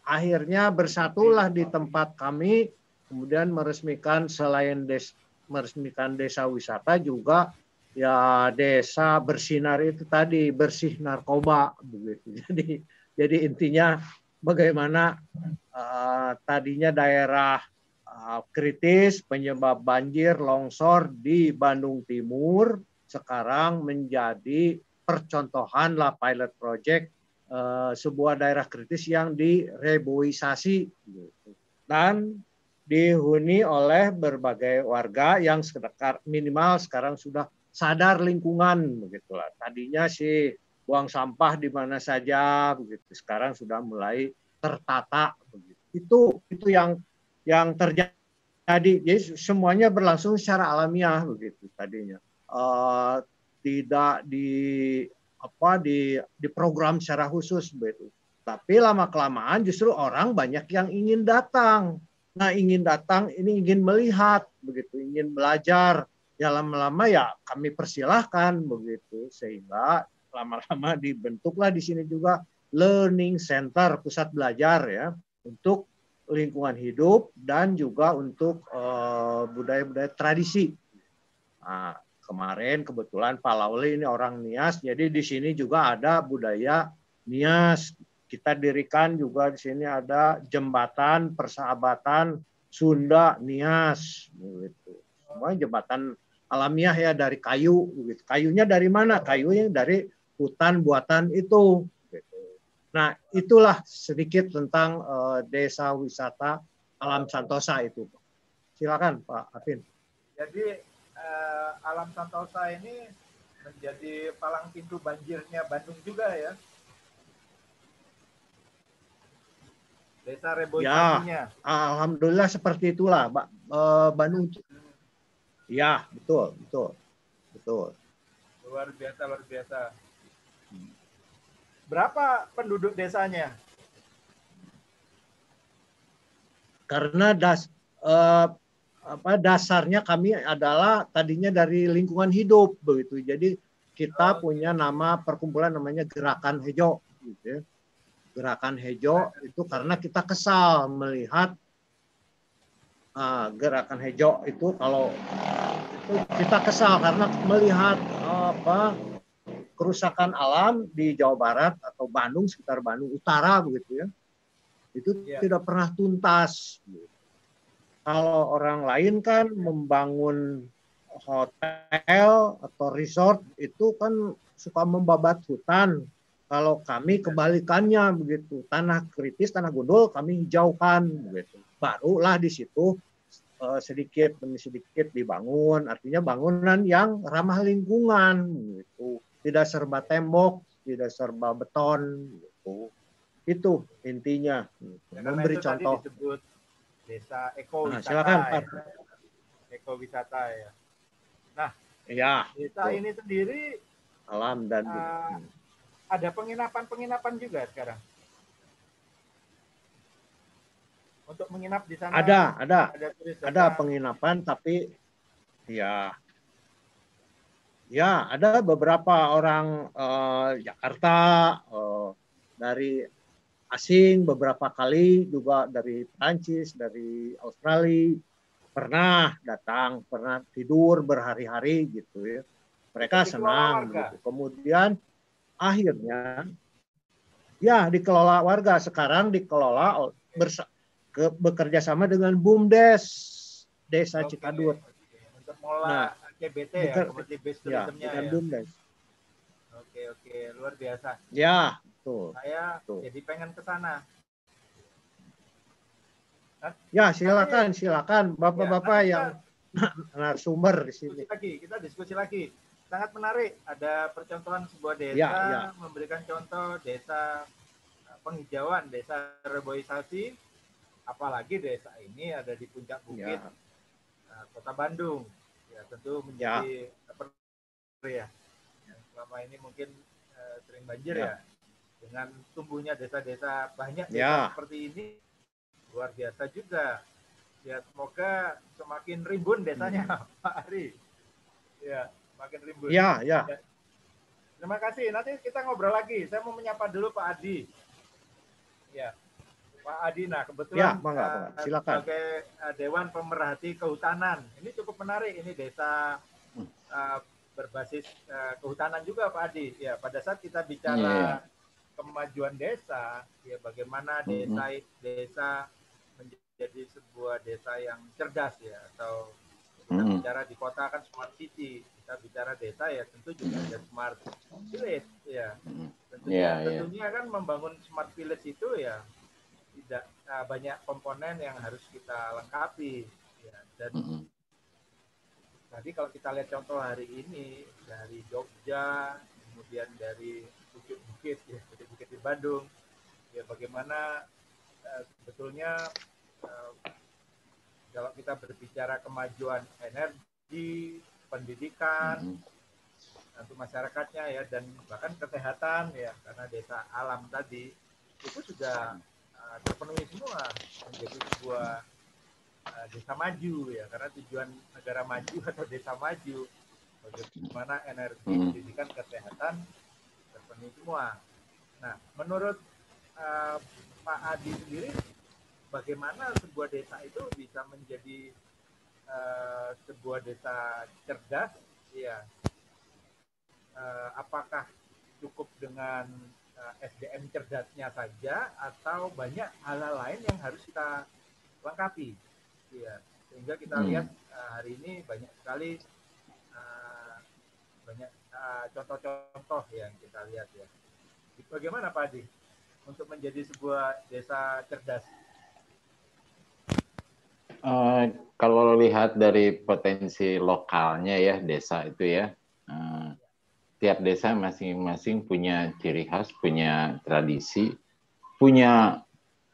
akhirnya bersatulah di tempat kami, kemudian meresmikan selain des, meresmikan desa wisata juga ya desa bersinar itu tadi bersih narkoba begitu. Jadi jadi intinya bagaimana uh, tadinya daerah uh, kritis penyebab banjir longsor di Bandung Timur sekarang menjadi percontohan lah pilot project uh, sebuah daerah kritis yang direboisasi gitu. dan dihuni oleh berbagai warga yang sekitar minimal sekarang sudah sadar lingkungan begitulah. Tadinya sih buang sampah di mana saja begitu. Sekarang sudah mulai tertata begitu. Itu itu yang yang terjadi. Jadi semuanya berlangsung secara alamiah begitu tadinya. Uh, tidak di apa di di program secara khusus begitu. Tapi lama kelamaan justru orang banyak yang ingin datang. Nah, ingin datang ini ingin melihat begitu, ingin belajar. Ya lama-lama ya kami persilahkan begitu sehingga lama-lama dibentuklah di sini juga learning center pusat belajar ya untuk lingkungan hidup dan juga untuk eh, budaya-budaya tradisi. Nah, kemarin kebetulan Pak Lauli ini orang Nias, jadi di sini juga ada budaya Nias. Kita dirikan juga di sini ada jembatan persahabatan Sunda Nias, gitu. Semua jembatan alamiah ya dari kayu, gitu. Kayunya dari mana? Kayunya dari hutan buatan itu. Gitu. Nah, itulah sedikit tentang uh, desa wisata Alam Santosa itu. Silakan Pak Afin. Jadi uh, Alam Santosa ini menjadi palang pintu banjirnya Bandung juga ya. Desa Reboisasinya. Ya, alhamdulillah seperti itulah, Pak. Uh, Bandung. Ya, betul, betul, betul. Luar biasa, luar biasa. Berapa penduduk desanya? Karena das eh, apa dasarnya kami adalah tadinya dari lingkungan hidup begitu. Jadi kita oh. punya nama perkumpulan namanya Gerakan Hejo gitu ya. Gerakan Hejo itu karena kita kesal melihat uh, Gerakan Hejo itu kalau kita kesal karena melihat apa kerusakan alam di Jawa Barat atau Bandung sekitar Bandung Utara begitu ya itu ya. tidak pernah tuntas. Kalau orang lain kan membangun hotel atau resort itu kan suka membabat hutan. Kalau kami kebalikannya begitu, tanah kritis, tanah gundul kami hijaukan begitu. Barulah di situ eh, sedikit demi sedikit dibangun, artinya bangunan yang ramah lingkungan gitu tidak serba tembok, tidak serba beton gitu. Itu intinya. Ya, Memberi itu contoh. disebut desa ekowisata. Nah, silakan, Pak. Ya. Ekowisata ya. Nah, ya, desa itu. ini sendiri alam dan uh, ada penginapan-penginapan juga sekarang. Untuk menginap di sana. Ada, ada. Ada, ada penginapan tapi ya Ya, ada beberapa orang uh, Jakarta uh, dari asing beberapa kali juga dari Prancis, dari Australia pernah datang, pernah tidur berhari-hari gitu ya. Mereka Dikelola senang gitu. Kemudian akhirnya ya dikelola warga sekarang dikelola ol- bersa- ke, bekerja sama dengan BUMDes Desa Oke. Cikadut. Untuk Nah, CBT ya, Ya, dengan ya. BUMDes. Oke, oke, luar biasa. Ya, betul. Saya Betul. jadi pengen ke sana. Ya, silakan, silakan Bapak-bapak Ya, yang narasumber di sini. diskusi lagi, kita diskusi lagi. Sangat menarik. Ada percontohan sebuah desa Ya, ya. memberikan contoh desa eh, penghijauan, desa reboisasi. Apalagi desa ini ada di puncak bukit Ya, eh, kota Bandung. Ya tentu menjadi per- ya. Yang selama ini mungkin eh, sering banjir Ya. ya. Dengan tumbuhnya desa-desa banyak desa Ya. seperti ini luar biasa juga. Ya semoga semakin rimbun desanya Pak Ari. Ya, semakin rimbun. ya, ya. Terima kasih. Nanti kita ngobrol lagi. Saya mau menyapa dulu Pak Adi. Ya. Pak Adi, nah Ya, kebetulan mangga, eh, mangga. Silakan. sebagai eh, Dewan Pemerhati Kehutanan. Ini cukup menarik. Ini desa eh, berbasis eh, kehutanan juga Pak Adi. Ya, pada saat kita bicara kemajuan desa, ya bagaimana desa desa menjadi sebuah desa yang cerdas ya atau kita Mm. bicara di kota kan smart city, kita bicara desa ya tentu juga ada smart village ya. Tentunya, Iya, iya. tentunya kan membangun smart village itu ya tidak uh, banyak komponen yang harus kita lengkapi ya. Dan Mm-mm. tadi kalau kita lihat contoh hari ini dari Jogja, kemudian dari bukit-bukit ya, bukit-bukit di Bandung, ya bagaimana eh, sebetulnya eh, kalau kita berbicara kemajuan energi, pendidikan, Mm-mm. untuk masyarakatnya ya dan bahkan kesehatan ya karena desa alam tadi itu sudah uh, terpenuhi semua menjadi sebuah uh, desa maju ya. Karena tujuan negara maju atau desa maju bagaimana energi Hmm. pendidikan kesehatan terpenuhi semua. Nah menurut uh, Pak Adi sendiri bagaimana sebuah desa itu bisa menjadi uh, sebuah desa cerdas? Ya eh, apakah cukup dengan SDM cerdasnya saja atau banyak hal-hal lain yang harus kita lengkapi. Ya sehingga kita Hmm. lihat eh, hari ini banyak sekali eh, banyak eh, contoh-contoh yang kita lihat ya. Bagaimana Pak Adi untuk menjadi sebuah desa cerdas? Eh, kalau lihat dari potensi lokalnya ya desa itu ya, eh, tiap desa masing-masing punya ciri khas, punya tradisi, punya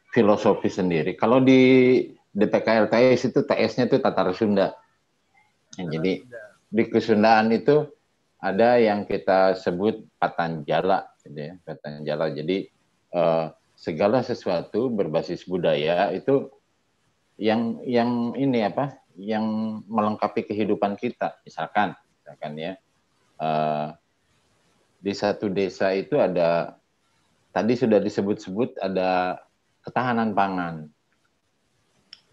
filosofi sendiri. Kalau di DPK LTS itu TS-nya itu Tatar Sunda. Ya, jadi di kesundaan itu ada yang kita sebut patanjala, gitu ya, patanjala. Jadi eh, segala sesuatu berbasis budaya itu yang yang ini apa yang melengkapi kehidupan kita misalkan misalkan ya eh, di satu desa itu ada tadi sudah disebut-sebut ada ketahanan pangan.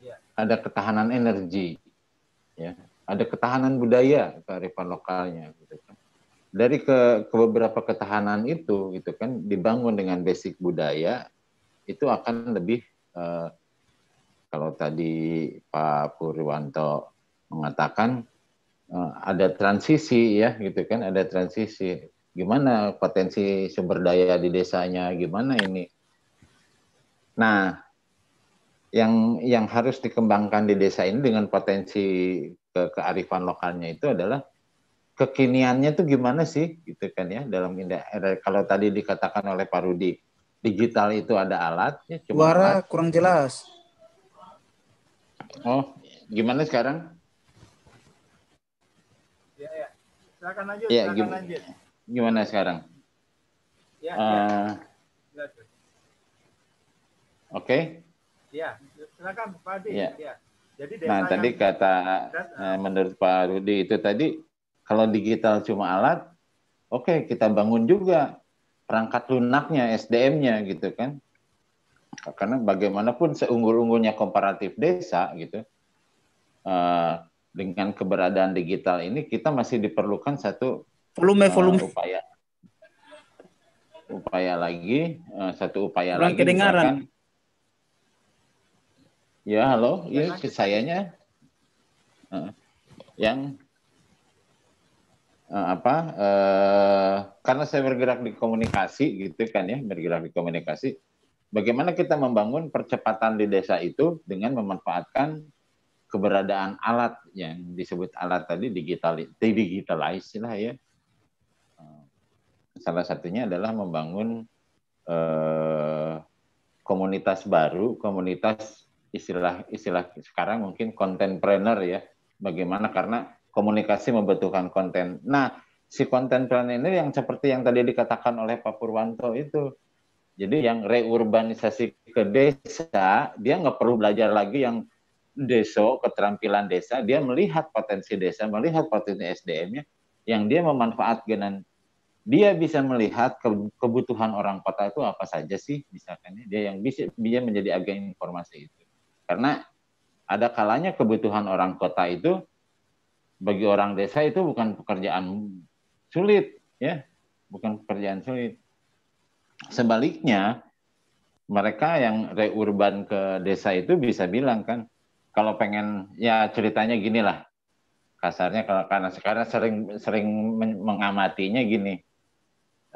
Ya. ada ketahanan energi ya. Ada ketahanan budaya kearifan lokalnya gitu kan. Dari ke, ke beberapa ketahanan itu gitu kan dibangun dengan basic budaya itu akan lebih eh, kalau tadi Pak Purwanto mengatakan eh, ada transisi ya gitu kan ada transisi gimana potensi sumber daya di desanya gimana ini nah yang yang harus dikembangkan di desa ini dengan potensi ke kearifan lokalnya itu adalah kekiniannya tuh gimana sih gitu kan ya dalam indah kalau tadi dikatakan oleh Pak Rudi digital itu ada alatnya cuma Suara alat. kurang jelas. Oh, gimana sekarang? ya ya silakan lanjut Ya, silakan lanjut Gimana sekarang? ya ya Eh, silakan. Oke. ya silakan Pak Adi Ya. ya jadi desa Nah, tadi yang kata cerdas, eh, menurut Pak Rudi itu tadi kalau digital cuma alat, oke kita bangun juga perangkat lunaknya, SDM-nya gitu kan. Karena bagaimanapun seunggul-unggulnya komparatif desa gitu, uh, dengan keberadaan digital ini kita masih diperlukan satu volume uh, volume. upaya. Upaya lagi uh, satu upaya Kurang lagi kedengaran. Misalkan, ya halo ya sayanya. Uh, yang uh, apa uh, karena saya bergerak di komunikasi gitu kan ya bergerak di komunikasi. Bagaimana kita membangun percepatan di desa itu dengan memanfaatkan keberadaan alat yang disebut alat tadi digital digitalize lah ya. Salah satunya adalah membangun eh, komunitas baru, komunitas istilah istilah sekarang mungkin content-planner ya. Bagaimana karena komunikasi membutuhkan konten. Nah, si content-planner ini yang seperti yang tadi dikatakan oleh Pak Purwanto itu. Jadi yang reurbanisasi ke desa, dia nggak perlu belajar lagi yang deso, keterampilan desa, dia melihat potensi desa, melihat potensi SDM-nya, yang dia memanfaatkan dia bisa melihat kebutuhan orang kota itu apa saja sih, misalkan ya. dia yang bisa dia menjadi agen informasi itu. Karena ada kalanya kebutuhan orang kota itu bagi orang desa itu bukan pekerjaan sulit, ya, bukan pekerjaan sulit. Sebaliknya, mereka yang reurban ke desa itu bisa bilang kan, kalau pengen ya ceritanya gini lah kasarnya kalau karena sekarang sering sering mengamatinya gini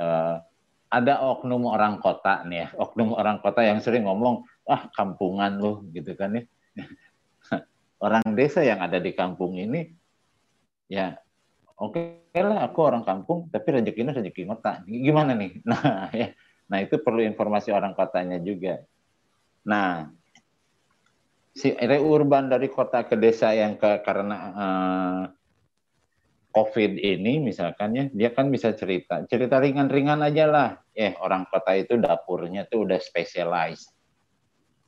uh, ada oknum orang kota nih ya oknum orang kota yang sering ngomong ah kampungan lu gitu kan ya. Orang desa yang ada di kampung ini ya oke okay lah aku orang kampung tapi rezekinya rezeki kota. Gimana nih? Nah ya. Nah itu perlu informasi orang kotanya juga. Nah si reurban dari kota ke desa yang ke karena uh, COVID ini misalkan ya, dia kan bisa cerita, cerita ringan-ringan aja lah. Eh orang kota itu dapurnya tuh udah specialized.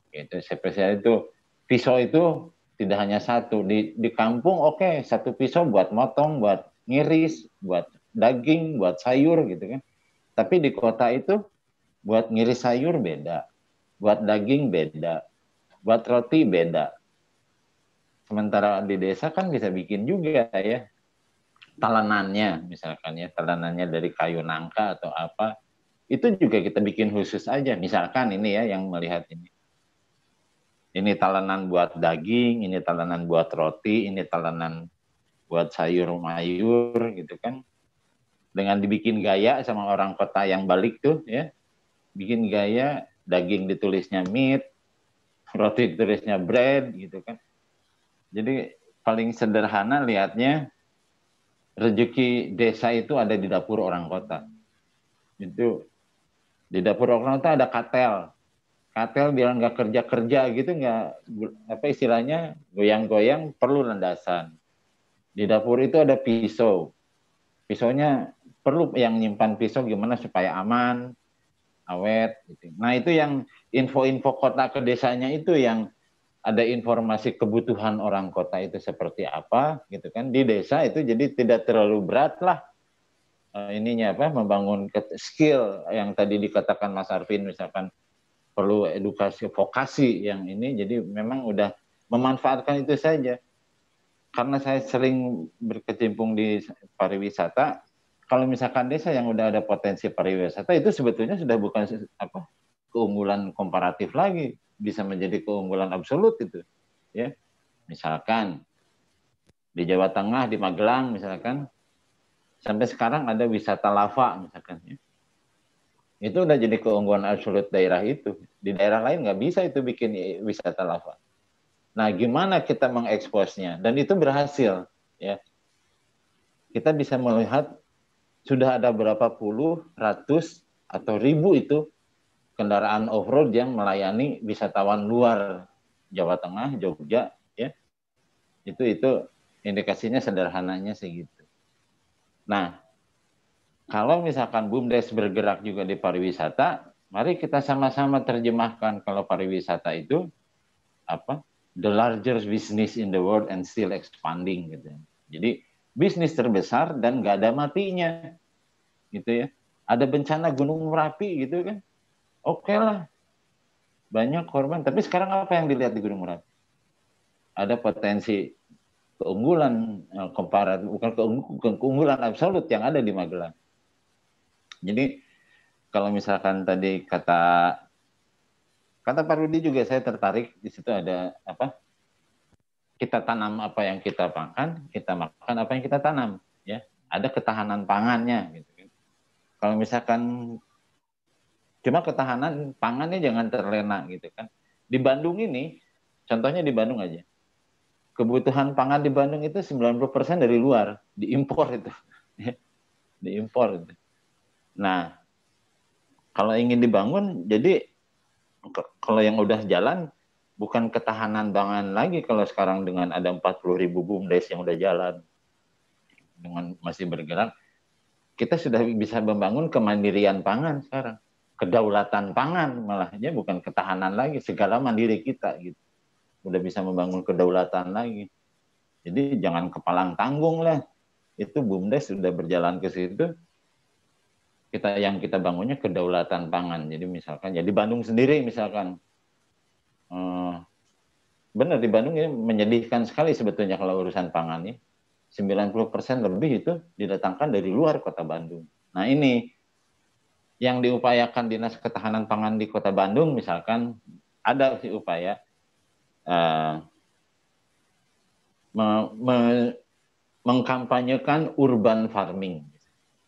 Gitu, spesial itu pisau itu tidak hanya satu di di kampung oke okay, satu pisau buat motong, buat ngiris, buat daging, buat sayur gitu kan. Tapi di kota itu buat ngiris sayur beda, buat daging beda, buat roti beda. Sementara di desa kan bisa bikin juga ya talanannya misalkan ya talanannya dari kayu nangka atau apa itu juga kita bikin khusus aja. Misalkan ini ya yang melihat ini. Ini talenan buat daging ini talenan buat roti ini talenan buat sayur mayur gitu kan. Dengan dibikin gaya sama orang kota yang balik tuh ya. Bikin gaya daging ditulisnya meat roti tulisnya bread gitu kan. Jadi paling sederhana lihatnya rezeki desa itu ada di dapur orang kota. Itu di dapur orang kota ada katel. Katel biar nggak kerja-kerja gitu nggak apa istilahnya goyang-goyang perlu landasan. Di dapur itu ada pisau. Pisaunya perlu yang nyimpan pisau gimana supaya aman, awet. Gitu. Nah itu yang info-info kota ke desanya itu yang ada informasi kebutuhan orang kota itu seperti apa gitu kan. Di desa itu jadi tidak terlalu berat lah uh, ininya apa membangun skill yang tadi dikatakan Mas Arvin misalkan perlu edukasi vokasi yang ini. Jadi memang udah memanfaatkan itu saja. Karena saya sering berkecimpung di pariwisata kalau misalkan desa yang udah ada potensi pariwisata itu sebetulnya sudah bukan apa keunggulan komparatif lagi, bisa menjadi keunggulan absolut itu. Ya. Misalkan di Jawa Tengah di Magelang misalkan sampai sekarang ada wisata lava misalkan ya. Itu udah jadi keunggulan absolut daerah itu. Di daerah lain nggak bisa itu bikin wisata lava. Nah, gimana kita mengeksposnya? Dan itu berhasil, ya. Kita bisa melihat sudah ada berapa puluh, ratus, atau ribu itu kendaraan off-road yang melayani wisatawan luar Jawa Tengah, Jogja, ya. Itu itu indikasinya sederhananya segitu. Nah, kalau misalkan BUMDes bergerak juga di pariwisata, mari kita sama-sama terjemahkan kalau pariwisata itu apa? The largest business in the world and still expanding gitu. Jadi bisnis terbesar dan nggak ada matinya gitu ya ada bencana gunung merapi gitu kan oke okay lah banyak korban tapi sekarang apa yang dilihat di gunung merapi ada potensi keunggulan eh, komparat bukan keunggulan absolut yang ada di Magelang. Jadi kalau misalkan tadi kata kata Pak Rudi juga saya tertarik di situ ada apa? Kita tanam apa yang kita makan, kita makan apa yang kita tanam, ya. Ada ketahanan pangannya gitu kan. Kalau misalkan cuma ketahanan pangannya jangan terlena gitu kan. Di Bandung ini contohnya di Bandung aja kebutuhan pangan di Bandung itu 90% dari luar, diimpor itu. diimpor itu. Nah, kalau ingin dibangun, jadi kalau yang udah jalan, bukan ketahanan pangan lagi kalau sekarang dengan ada 40 ribu BUMDes yang udah jalan, dengan masih bergerak, kita sudah bisa membangun kemandirian pangan sekarang. Kedaulatan pangan malahnya bukan ketahanan lagi, segala mandiri kita gitu udah bisa membangun kedaulatan lagi. Jadi jangan kepalang tanggung lah. Itu BUMDes sudah berjalan ke situ. Kita yang kita bangunnya kedaulatan pangan. Jadi misalkan ya Bandung sendiri misalkan eh, benar di Bandung ini menyedihkan sekali sebetulnya kalau urusan pangan ini. 90% lebih itu didatangkan dari luar kota Bandung. Nah ini yang diupayakan Dinas Ketahanan Pangan di Kota Bandung misalkan ada sih upaya uh, me, me, mengkampanyekan urban farming.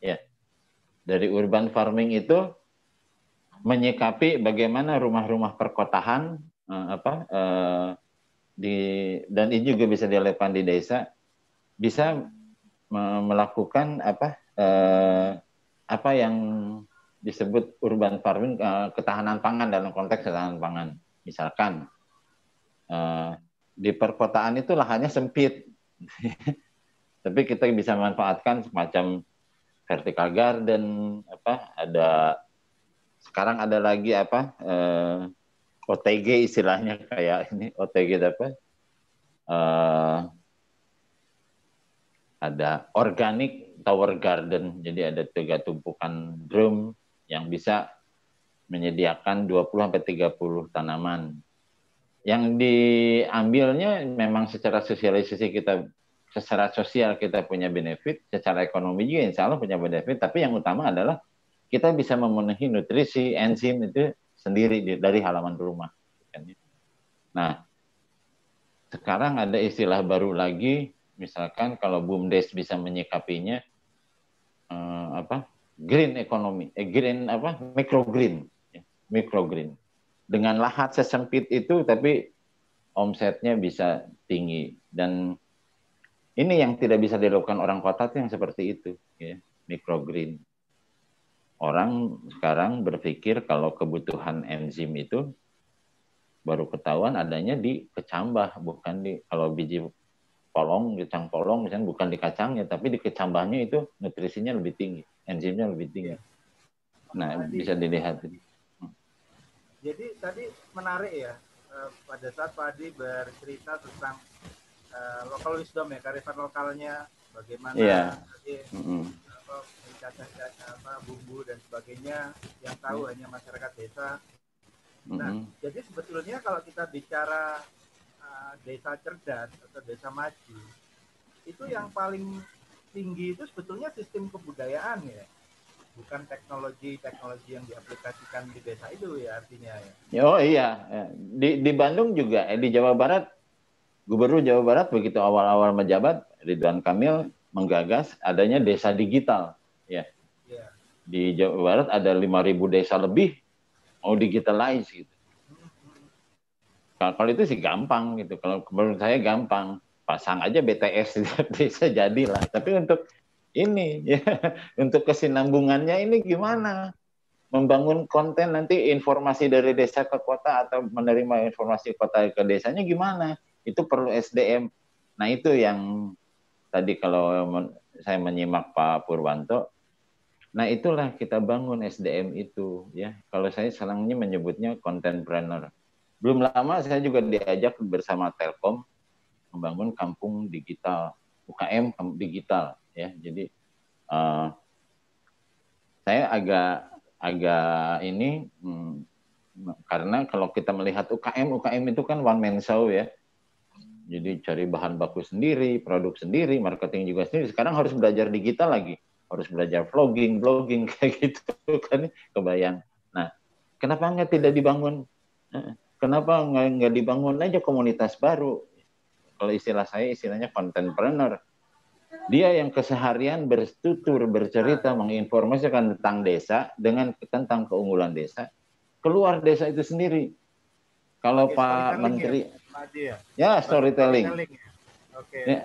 Ya. Dari urban farming itu menyikapi bagaimana rumah-rumah perkotaan uh, apa uh, di dan ini juga bisa dilakukan di desa bisa me melakukan apa uh, apa yang disebut urban farming uh, ketahanan pangan dalam konteks ketahanan pangan. Misalkan Eh, di perkotaan itu lahannya sempit. Tapi kita bisa manfaatkan semacam vertical garden, apa ada sekarang ada lagi apa eh, OTG istilahnya kayak ini OTG apa? Eh, ada organic tower garden. Jadi ada tiga tumpukan drum yang bisa menyediakan 20 sampai 30 tanaman yang diambilnya memang secara sosialisasi kita secara sosial kita punya benefit, secara ekonomi juga insya Allah punya benefit, tapi yang utama adalah kita bisa memenuhi nutrisi, enzim itu sendiri dari halaman rumah. Nah, sekarang ada istilah baru lagi, misalkan kalau BUMDes bisa menyikapinya, eh, apa green economy, eh, green apa microgreen, ya, microgreen. Dengan lahat sesempit itu tapi omsetnya bisa tinggi. Dan ini yang tidak bisa dilakukan orang kota itu yang seperti itu ya microgreen. Orang sekarang berpikir kalau kebutuhan enzim itu baru ketahuan adanya di kecambah bukan di kalau biji polong kacang polong misalnya bukan di kacangnya tapi di kecambahnya itu nutrisinya lebih tinggi enzimnya lebih tinggi nah bisa dilihat jadi tadi menarik ya uh, pada saat Pak Adi bercerita tentang uh, lokal wisdom ya karifan lokalnya bagaimana yeah. tadi mm -hmm. apa, bumbu dan sebagainya yang tahu mm. hanya masyarakat desa. Nah, mm -hmm. jadi sebetulnya kalau kita bicara uh, desa cerdas atau desa maju, itu yang paling tinggi itu sebetulnya sistem kebudayaan ya bukan teknologi-teknologi yang diaplikasikan di desa itu ya artinya ya. Oh iya, di di Bandung juga, eh, di Jawa Barat, Gubernur Jawa Barat begitu awal-awal menjabat, Ridwan Kamil menggagas adanya desa digital, ya. ya. Di Jawa Barat ada 5.000 desa lebih mau digitalize gitu. Kalau itu sih gampang gitu. Kalau menurut saya gampang, pasang aja BTS desa jadilah. Tapi untuk ini ya untuk kesinambungannya ini gimana? Membangun konten nanti informasi dari desa ke kota atau menerima informasi kota ke desanya gimana? Itu perlu SDM nah itu yang tadi kalau saya menyimak Pak Purwanto. Nah itulah kita bangun SDM itu ya. Kalau saya selangnya menyebutnya contentpreneur belum lama saya juga diajak bersama Telkom membangun kampung digital UKM digital ya jadi uh, saya agak agak ini hmm, karena kalau kita melihat UKM UKM itu kan one man show ya Jadi cari bahan baku sendiri, produk sendiri, marketing juga sendiri. Sekarang harus belajar digital lagi, harus belajar vlogging, blogging kayak gitu kan kebayang. Nah, kenapa nggak tidak dibangun? Kenapa nggak dibangun aja komunitas baru? Kalau istilah saya istilahnya contentpreneur. Dia yang keseharian bertutur, bercerita, menginformasikan tentang desa dengan tentang keunggulan desa, keluar desa itu sendiri. Kalau Pak Menteri, ya, ya storytelling. storytelling ya. Oke, ya.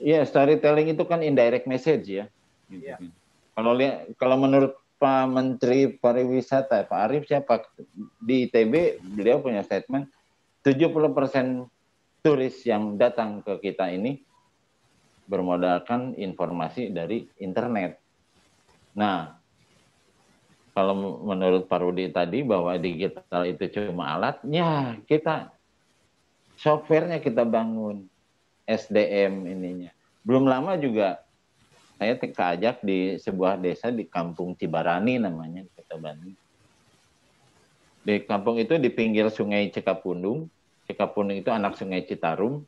Ya, storytelling itu kan indirect message ya. Gitu ya. Kan. Kalau lihat kalau menurut Pak Menteri Pariwisata, Pak Arief siapa di ITB beliau punya statement 70% turis yang datang ke kita ini bermodalkan informasi dari internet. Nah, kalau menurut Pak Rudi tadi bahwa digital itu cuma alatnya, kita softwarenya kita bangun SDM ininya. Belum lama juga saya keajak di sebuah desa di Kampung Cibarani namanya di Kota Bandung. Di kampung itu di pinggir Sungai Cikapundung. Cikapundung itu anak Sungai Citarum.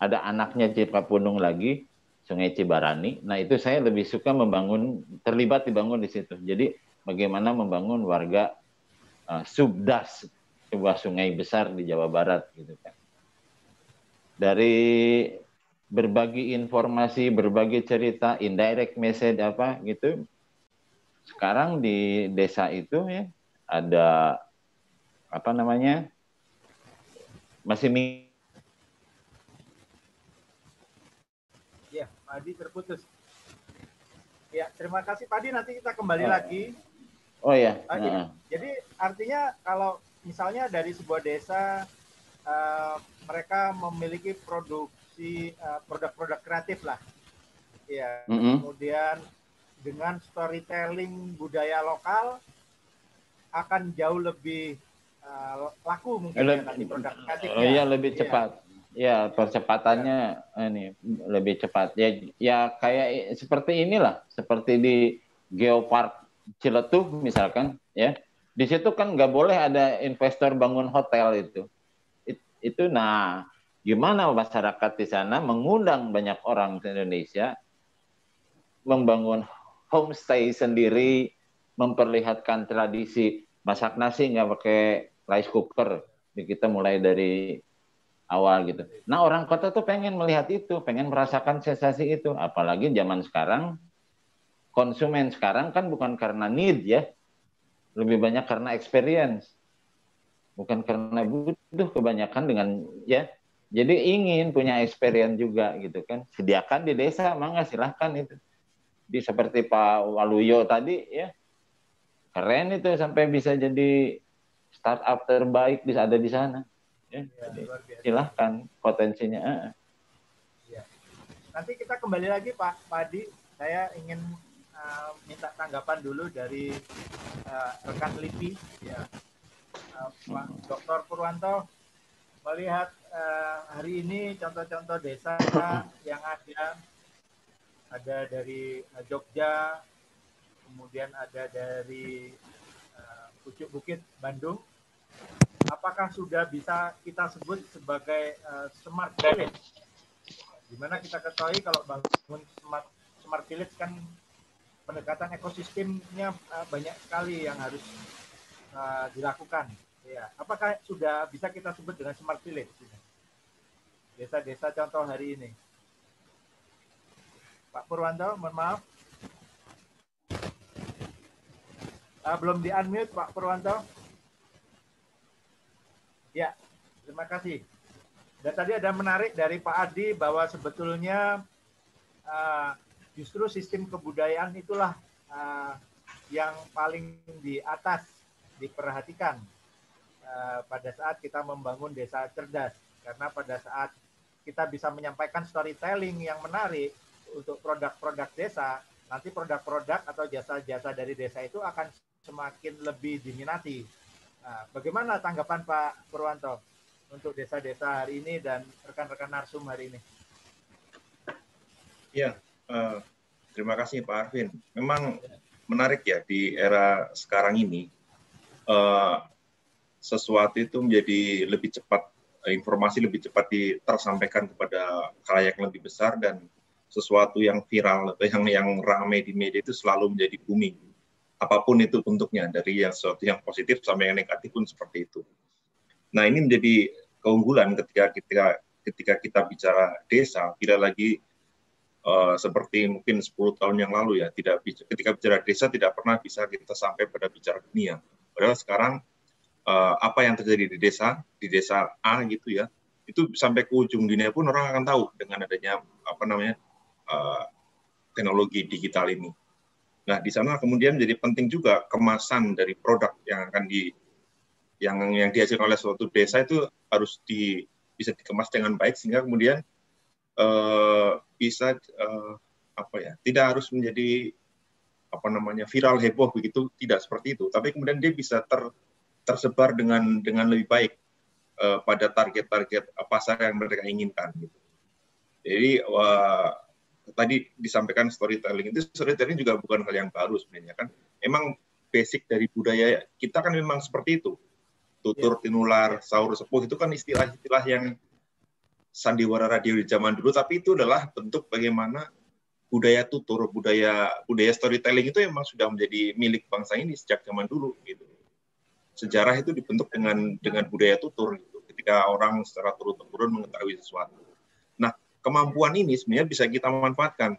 Ada anaknya Cikapundung lagi, Sungai Cibarani. Nah itu saya lebih suka membangun, terlibat dibangun di situ. Jadi bagaimana membangun warga uh, subdas sebuah sungai besar di Jawa Barat gitu kan dari berbagi informasi, berbagi cerita, indirect message apa gitu. Sekarang di desa itu ya ada apa namanya? Masih Ya, Padi terputus. Ya, terima kasih Padi. Nanti kita kembali oh. lagi. Oh ya. Nah. Jadi artinya kalau misalnya dari sebuah desa uh, mereka memiliki produksi uh, produk-produk kreatif lah. Ya, mm -hmm. kemudian dengan storytelling budaya lokal akan jauh lebih uh, laku mungkin lebih, ya, produk kreatif. Oh, iya, lebih iya. cepat. Ya, percepatannya ya. ini lebih cepat. Ya, ya kayak seperti inilah, seperti di Geopark Ciletuh misalkan, ya. Di situ kan nggak boleh ada investor bangun hotel itu itu nah gimana masyarakat di sana mengundang banyak orang di Indonesia membangun homestay sendiri memperlihatkan tradisi masak nasi nggak pakai rice cooker. Kita mulai dari awal gitu. Nah orang kota tuh pengen melihat itu, pengen merasakan sensasi itu. Apalagi zaman sekarang konsumen sekarang kan bukan karena need ya, lebih banyak karena experience. Bukan karena butuh kebanyakan dengan ya. Jadi ingin punya experience juga gitu kan. Sediakan di desa mangga silahkan itu. Di seperti Pak Waluyo tadi ya. Keren itu sampai bisa jadi startup terbaik bisa ada di sana. Ya, ya silahkan potensinya ya. nanti kita kembali lagi Pak Padi. Saya ingin uh, minta tanggapan dulu dari uh, rekan LIPI. Ya Pak Dr. Purwanto melihat uh, hari ini contoh-contoh desa yang ada. Ada dari uh, Jogja, kemudian ada dari uh, Pucuk Bukit Bandung. Apakah sudah bisa kita sebut sebagai uh, smart village? Di mana kita ketahui kalau bangun smart smart village kan pendekatan ekosistemnya uh, banyak sekali yang harus uh, dilakukan Ya, apakah sudah bisa kita sebut dengan smart village? Desa-desa contoh hari ini. Pak Purwanto, mohon maaf. Uh, belum di unmute Pak Purwanto. Ya, terima kasih. Dan tadi ada menarik dari Pak Adi bahwa sebetulnya uh, justru sistem kebudayaan itulah uh, yang paling di atas diperhatikan Eh, pada saat kita membangun desa cerdas karena pada saat kita bisa menyampaikan storytelling yang menarik untuk produk-produk desa nanti produk-produk atau jasa-jasa dari desa itu akan semakin lebih diminati. Nah, bagaimana tanggapan Pak Purwanto untuk desa-desa hari ini dan rekan-rekan Narsum hari ini? Ya, uh, terima kasih Pak Arvin. Memang menarik ya di era sekarang ini uh, sesuatu itu menjadi lebih cepat informasi lebih cepat tersampaikan kepada khalayak yang lebih besar dan sesuatu yang viral atau yang yang ramai di media itu selalu menjadi booming apa pun itu bentuknya dari yang sesuatu yang positif sampai yang negatif pun seperti itu. Nah ini menjadi keunggulan ketika ketika ketika kita bicara desa tidak lagi uh, seperti mungkin 10 tahun yang lalu ya tidak ketika bicara desa tidak pernah bisa kita sampai pada bicara dunia. Padahal sekarang uh, apa yang terjadi di desa, di desa A gitu ya, itu sampai ke ujung dunia pun orang akan tahu dengan adanya apa namanya uh, teknologi digital ini. Nah, di sana kemudian jadi penting juga kemasan dari produk yang akan di yang yang dihasilkan oleh suatu desa itu harus di bisa dikemas dengan baik sehingga kemudian uh, bisa uh, apa ya tidak harus menjadi apa namanya viral heboh begitu tidak seperti itu tapi kemudian dia bisa ter tersebar dengan dengan lebih baik uh, pada target-target pasar yang mereka inginkan gitu. Jadi uh, tadi disampaikan storytelling itu storytelling juga bukan hal yang baru sebenarnya kan. Emang basic dari budaya kita kan memang seperti itu. Tutur, ya. tinular, sahur, sepuh itu kan istilah-istilah yang sandiwara radio di zaman dulu, tapi itu adalah bentuk bagaimana budaya tutur, budaya budaya storytelling itu memang sudah menjadi milik bangsa ini sejak zaman dulu gitu sejarah itu dibentuk dengan dengan budaya tutur gitu. Ketika orang secara turun temurun mengetahui sesuatu. Kemampuan ini sebenarnya bisa kita manfaatkan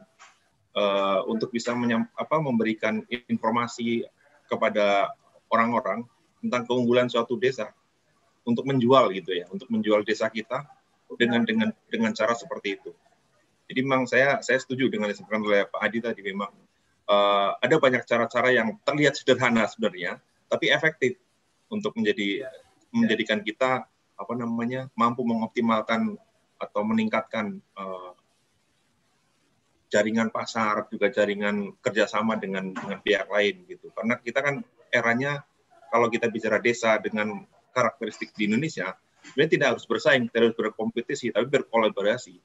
uh, untuk bisa menyam, apa, memberikan informasi kepada orang-orang tentang keunggulan suatu desa untuk menjual gitu ya, untuk menjual desa kita dengan dengan dengan cara seperti itu. Jadi memang saya saya setuju dengan yang disampaikan oleh Pak Adi tadi memang uh, ada banyak cara-cara yang terlihat sederhana sebenarnya, tapi efektif untuk menjadi ya. menjadikan kita apa namanya mampu mengoptimalkan atau meningkatkan uh, jaringan pasar juga jaringan kerjasama dengan dengan pihak lain gitu. Karena kita kan eranya kalau kita bicara desa dengan karakteristik di Indonesia sebenarnya tidak harus bersaing tidak harus berkompetisi tapi berkolaborasi.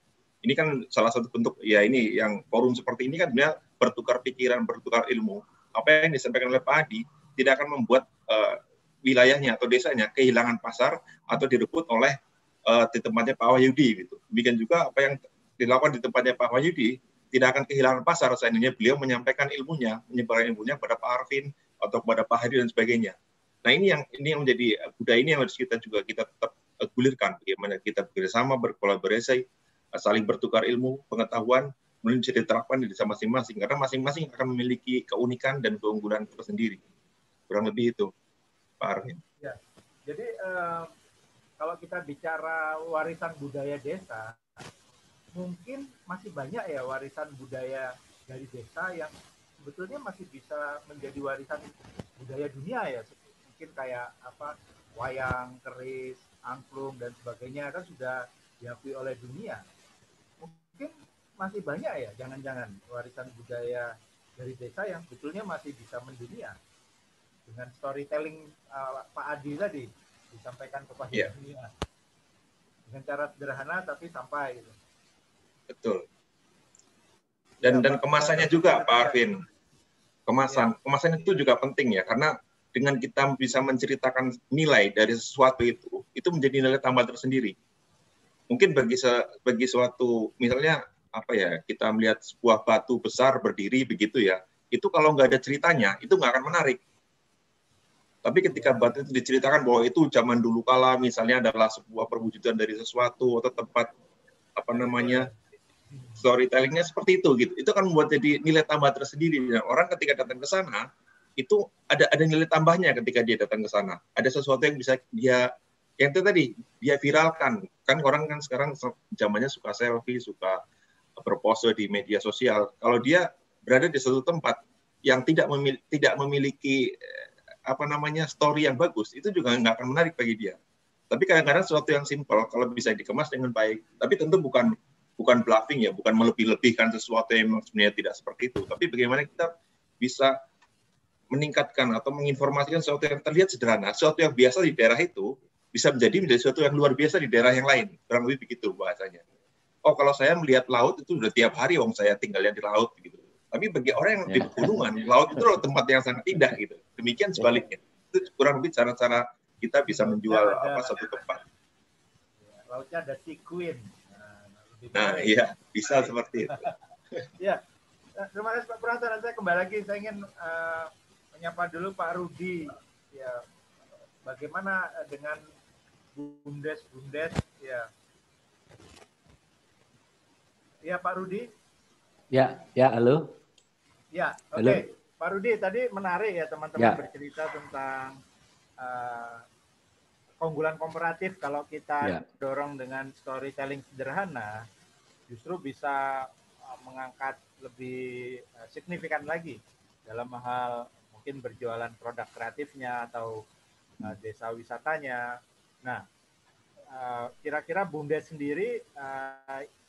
Ini kan salah satu bentuk ya ini yang forum seperti ini kan sebenarnya bertukar pikiran bertukar ilmu. Apa yang disampaikan oleh Pak Adi tidak akan membuat uh, wilayahnya atau desanya kehilangan pasar atau direbut oleh uh, di tempatnya Pak Wahyudi gitu. Demikian juga apa yang dilakukan di tempatnya Pak Wahyudi tidak akan kehilangan pasar seandainya beliau menyampaikan ilmunya, menyebarkan ilmunya kepada Pak Arvin atau kepada Pak Hadi dan sebagainya. Nah ini yang ini yang menjadi budaya ini yang harus kita juga kita tetap gulirkan bagaimana kita bersama berkolaborasi saling bertukar ilmu pengetahuan kemudian bisa diterapkan di desa masing-masing karena masing-masing akan memiliki keunikan dan keunggulan tersendiri kurang lebih itu Pak Arvin. Ya, jadi eh, kalau kita bicara warisan budaya desa, mungkin masih banyak ya warisan budaya dari desa yang sebetulnya masih bisa menjadi warisan budaya dunia ya. Mungkin kayak apa wayang, keris, angklung dan sebagainya kan sudah diakui oleh dunia. Mungkin masih banyak ya, jangan-jangan warisan budaya dari desa yang sebetulnya masih bisa mendunia dengan storytelling uh, Pak Adi tadi disampaikan kepada yeah. dunia dengan cara sederhana tapi sampai gitu. Betul. Dan ya, dan kemasannya juga Pak Arvin. Kemasan ya. kemasan itu juga penting ya karena dengan kita bisa menceritakan nilai dari sesuatu itu itu menjadi nilai tambah tersendiri. Mungkin bagi se, bagi suatu misalnya apa ya kita melihat sebuah batu besar berdiri begitu ya itu kalau nggak ada ceritanya itu nggak akan menarik tapi ketika batu itu diceritakan bahwa itu zaman dulu kala misalnya adalah sebuah perwujudan dari sesuatu atau tempat apa namanya storytellingnya seperti itu gitu. Itu kan membuat jadi nilai tambah tersendiri. Nah, orang ketika datang ke sana itu ada ada nilai tambahnya ketika dia datang ke sana. Ada sesuatu yang bisa dia yang itu tadi dia viralkan. Kan orang kan sekarang zamannya suka selfie, suka berpose di media sosial. Kalau dia berada di suatu tempat yang tidak memil tidak memiliki apa namanya story yang bagus itu juga nggak akan menarik bagi dia. Tapi kadang-kadang sesuatu yang simpel kalau bisa dikemas dengan baik, tapi tentu bukan bukan bluffing ya, bukan melebih-lebihkan sesuatu yang sebenarnya tidak seperti itu. Tapi bagaimana kita bisa meningkatkan atau menginformasikan sesuatu yang terlihat sederhana, sesuatu yang biasa di daerah itu bisa menjadi menjadi sesuatu yang luar biasa di daerah yang lain. Kurang lebih begitu bahasanya. Oh kalau saya melihat laut itu sudah tiap hari, wong saya tinggalnya di laut gitu. Tapi bagi orang yang lebih ya. pegunungan, laut itu adalah tempat yang sangat indah gitu. Demikian sebaliknya. Itu kurang lebih cara-cara kita bisa menjual apa satu tempat. lautnya ada sea queen. Nah, nah iya, bisa seperti itu. ya, nah, terima kasih Pak Purwanto. Dan saya kembali lagi, saya ingin uh, menyapa dulu Pak Rudi. Ya, bagaimana dengan bumdes-bumdes? Ya, ya Pak Rudi. Ya, ya, halo. Ya, oke. Okay. Pak Rudi, tadi menarik ya teman-teman ya. bercerita tentang uh, keunggulan komparatif kalau kita ya. dorong dengan storytelling sederhana, justru bisa uh, mengangkat lebih uh, signifikan lagi dalam hal mungkin berjualan produk kreatifnya atau uh, desa wisatanya. Nah, kira-kira Bunda sendiri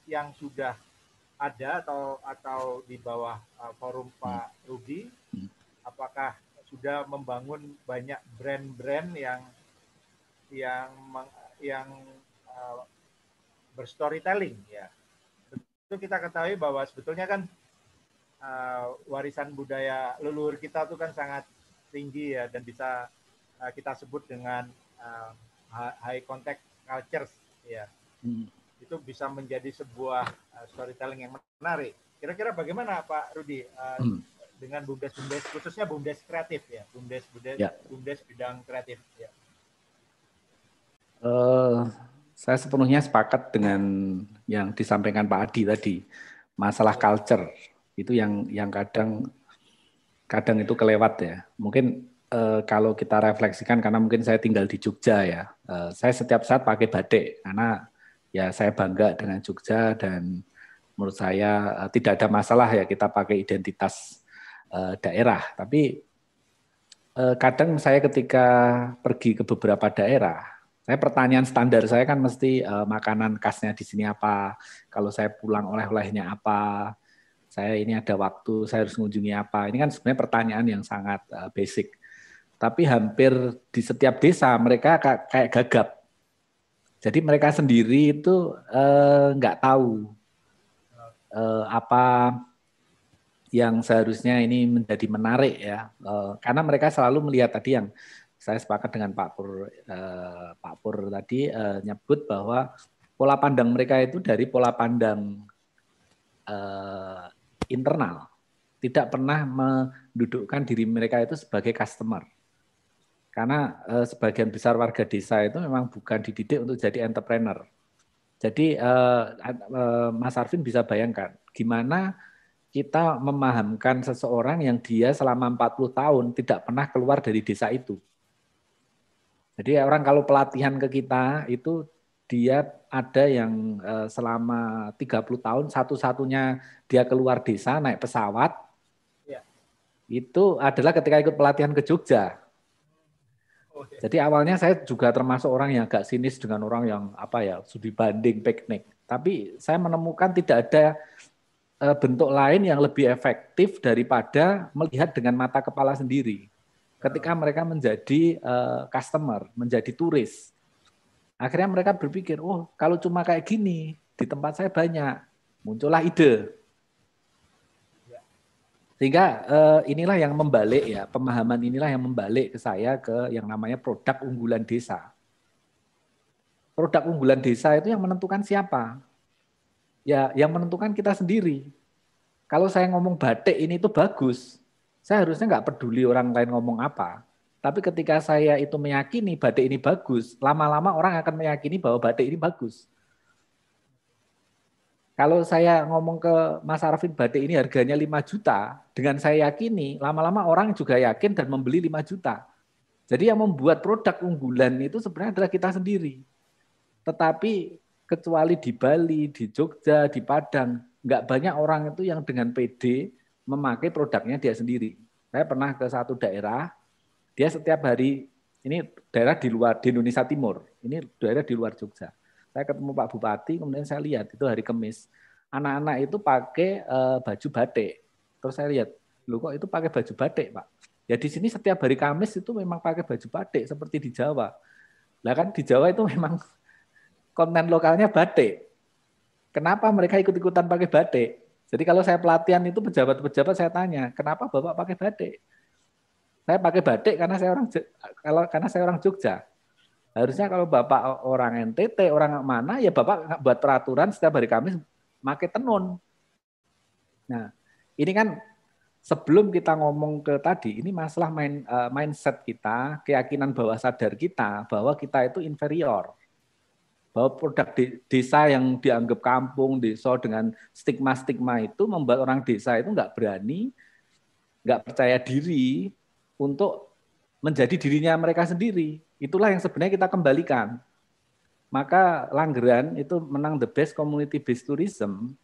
yang sudah ada atau atau di bawah forum Pak Rudi, apakah sudah membangun banyak brand-brand yang yang yang uh, berstorytelling ya. Itu kita ketahui bahwa sebetulnya kan uh, warisan budaya leluhur kita itu kan sangat tinggi ya dan bisa uh, kita sebut dengan uh, high contact cultures ya. Hmm. Itu bisa menjadi sebuah uh, storytelling yang menarik. Kira-kira bagaimana Pak Rudi uh, hmm. dengan bumdes-bumdes khususnya bumdes kreatif ya, bumdes-bumdes ya. bumdes bidang kreatif ya. Uh, saya sepenuhnya sepakat dengan yang disampaikan Pak Adi tadi. Masalah culture itu yang yang kadang kadang itu kelewat ya. Mungkin uh, kalau kita refleksikan karena mungkin saya tinggal di Jogja ya. Uh, saya setiap saat pakai batik karena ya saya bangga dengan Jogja dan menurut saya uh, tidak ada masalah ya kita pakai identitas uh, daerah. Tapi uh, kadang saya ketika pergi ke beberapa daerah saya pertanyaan standar saya kan mesti makanan khasnya di sini apa, kalau saya pulang oleh-olehnya apa, saya ini ada waktu, saya harus mengunjungi apa. Ini kan sebenarnya pertanyaan yang sangat basic. Tapi hampir di setiap desa mereka kayak gagap. Jadi mereka sendiri itu uh, nggak tahu uh, apa yang seharusnya ini menjadi menarik ya, uh, karena mereka selalu melihat tadi yang saya sepakat dengan Pak Pur eh, Pak Pur tadi eh, nyebut bahwa pola pandang mereka itu dari pola pandang eh, internal, tidak pernah mendudukkan diri mereka itu sebagai customer. Karena eh, sebagian besar warga desa itu memang bukan dididik untuk jadi entrepreneur. Jadi eh, eh, Mas Arvin bisa bayangkan gimana kita memahamkan seseorang yang dia selama 40 tahun tidak pernah keluar dari desa itu jadi orang kalau pelatihan ke kita itu dia ada yang eh, selama 30 tahun satu-satunya dia keluar desa naik pesawat. Ya. Itu adalah ketika ikut pelatihan ke Jogja. Jadi awalnya saya juga termasuk orang yang agak sinis dengan orang yang apa ya, studi banding piknik. Tapi saya menemukan tidak ada eh, bentuk lain yang lebih efektif daripada melihat dengan mata kepala sendiri ketika mereka menjadi uh, customer, menjadi turis. Akhirnya mereka berpikir, oh kalau cuma kayak gini, di tempat saya banyak. Muncullah ide. Sehingga uh, inilah yang membalik ya, pemahaman inilah yang membalik ke saya ke yang namanya produk unggulan desa. Produk unggulan desa itu yang menentukan siapa? Ya, yang menentukan kita sendiri. Kalau saya ngomong batik ini itu bagus, saya harusnya nggak peduli orang lain ngomong apa. Tapi ketika saya itu meyakini batik ini bagus, lama-lama orang akan meyakini bahwa batik ini bagus. Kalau saya ngomong ke Mas Arvin batik ini harganya 5 juta, dengan saya yakini, lama-lama orang juga yakin dan membeli 5 juta. Jadi yang membuat produk unggulan itu sebenarnya adalah kita sendiri. Tetapi kecuali di Bali, di Jogja, di Padang, nggak banyak orang itu yang dengan PD memakai produknya dia sendiri. Saya pernah ke satu daerah, dia setiap hari ini daerah di luar di Indonesia Timur, ini daerah di luar Jogja. Saya ketemu Pak Bupati, kemudian saya lihat itu hari Kamis, anak-anak itu pakai uh, baju batik. Terus saya lihat, lu kok itu pakai baju batik, Pak? Ya di sini setiap hari Kamis itu memang pakai baju batik seperti di Jawa. Lah kan di Jawa itu memang konten lokalnya batik. Kenapa mereka ikut-ikutan pakai batik? Jadi kalau saya pelatihan itu pejabat-pejabat saya tanya, kenapa Bapak pakai batik? Saya pakai batik karena saya orang kalau karena saya orang Jogja. Harusnya kalau Bapak orang NTT, orang mana, ya Bapak buat peraturan setiap hari Kamis pakai tenun. Nah, ini kan sebelum kita ngomong ke tadi, ini masalah main, uh, mindset kita, keyakinan bawah sadar kita bahwa kita itu inferior. Bahwa produk desa yang dianggap kampung, desa dengan stigma-stigma itu membuat orang desa itu nggak berani, nggak percaya diri untuk menjadi dirinya mereka sendiri. Itulah yang sebenarnya kita kembalikan. Maka Langgeran itu menang the best community based tourism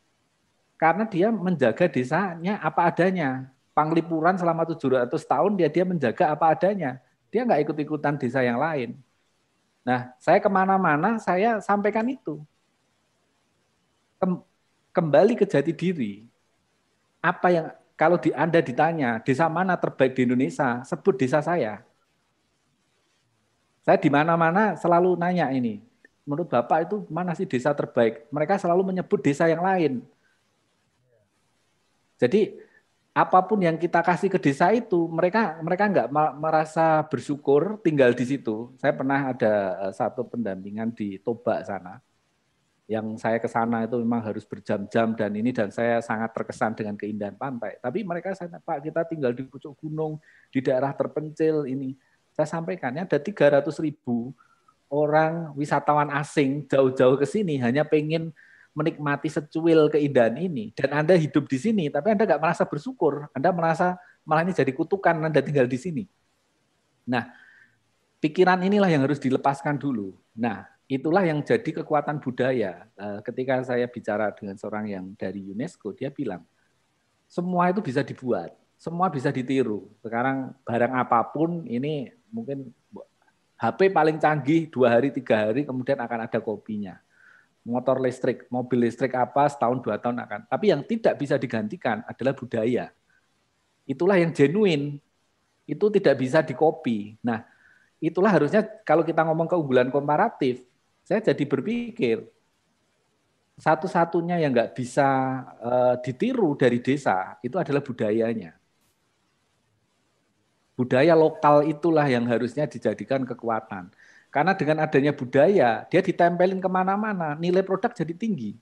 karena dia menjaga desanya apa adanya. Panglipuran selama 700 tahun dia dia menjaga apa adanya. Dia nggak ikut-ikutan desa yang lain. Nah, saya ke mana-mana saya sampaikan itu. Kembali ke jati diri. Apa yang kalau di Anda ditanya desa mana terbaik di Indonesia, sebut desa saya. Saya di mana-mana selalu nanya ini. Menurut Bapak itu mana sih desa terbaik? Mereka selalu menyebut desa yang lain. Jadi apa pun yang kita kasih ke desa itu, mereka mereka nggak merasa bersyukur tinggal di situ. Saya pernah ada eh, satu pendampingan di Toba sana, yang saya ke sana itu memang harus berjam-jam dan ini dan saya sangat terkesan dengan keindahan pantai. Tapi mereka saya Pak kita tinggal di pucuk gunung di daerah terpencil ini. Saya sampaikan ada 300 ribu orang wisatawan asing jauh-jauh ke sini hanya pengen menikmati secuil keindahan ini dan Anda hidup di sini tapi Anda nggak merasa bersyukur, Anda merasa malah ini jadi kutukan Anda tinggal di sini. Nah, pikiran inilah yang harus dilepaskan dulu. Nah, itulah yang jadi kekuatan budaya. Eh, ketika saya bicara dengan seorang yang dari UNESCO, dia bilang semua itu bisa dibuat, semua bisa ditiru. Sekarang barang apa pun ini mungkin HP paling canggih dua hari tiga hari kemudian akan ada kopinya motor listrik, mobil listrik apa setahun dua tahun akan. Tapi yang tidak bisa digantikan adalah budaya. Itulah yang genuine. Itu tidak bisa dikopi. Nah, itulah harusnya kalau kita ngomong keunggulan komparatif, saya jadi berpikir satu-satunya yang nggak bisa uh, ditiru dari desa itu adalah budayanya. Budaya lokal itulah yang harusnya dijadikan kekuatan. Karena dengan adanya budaya, dia ditempelin ke mana-mana, nilai produk jadi tinggi.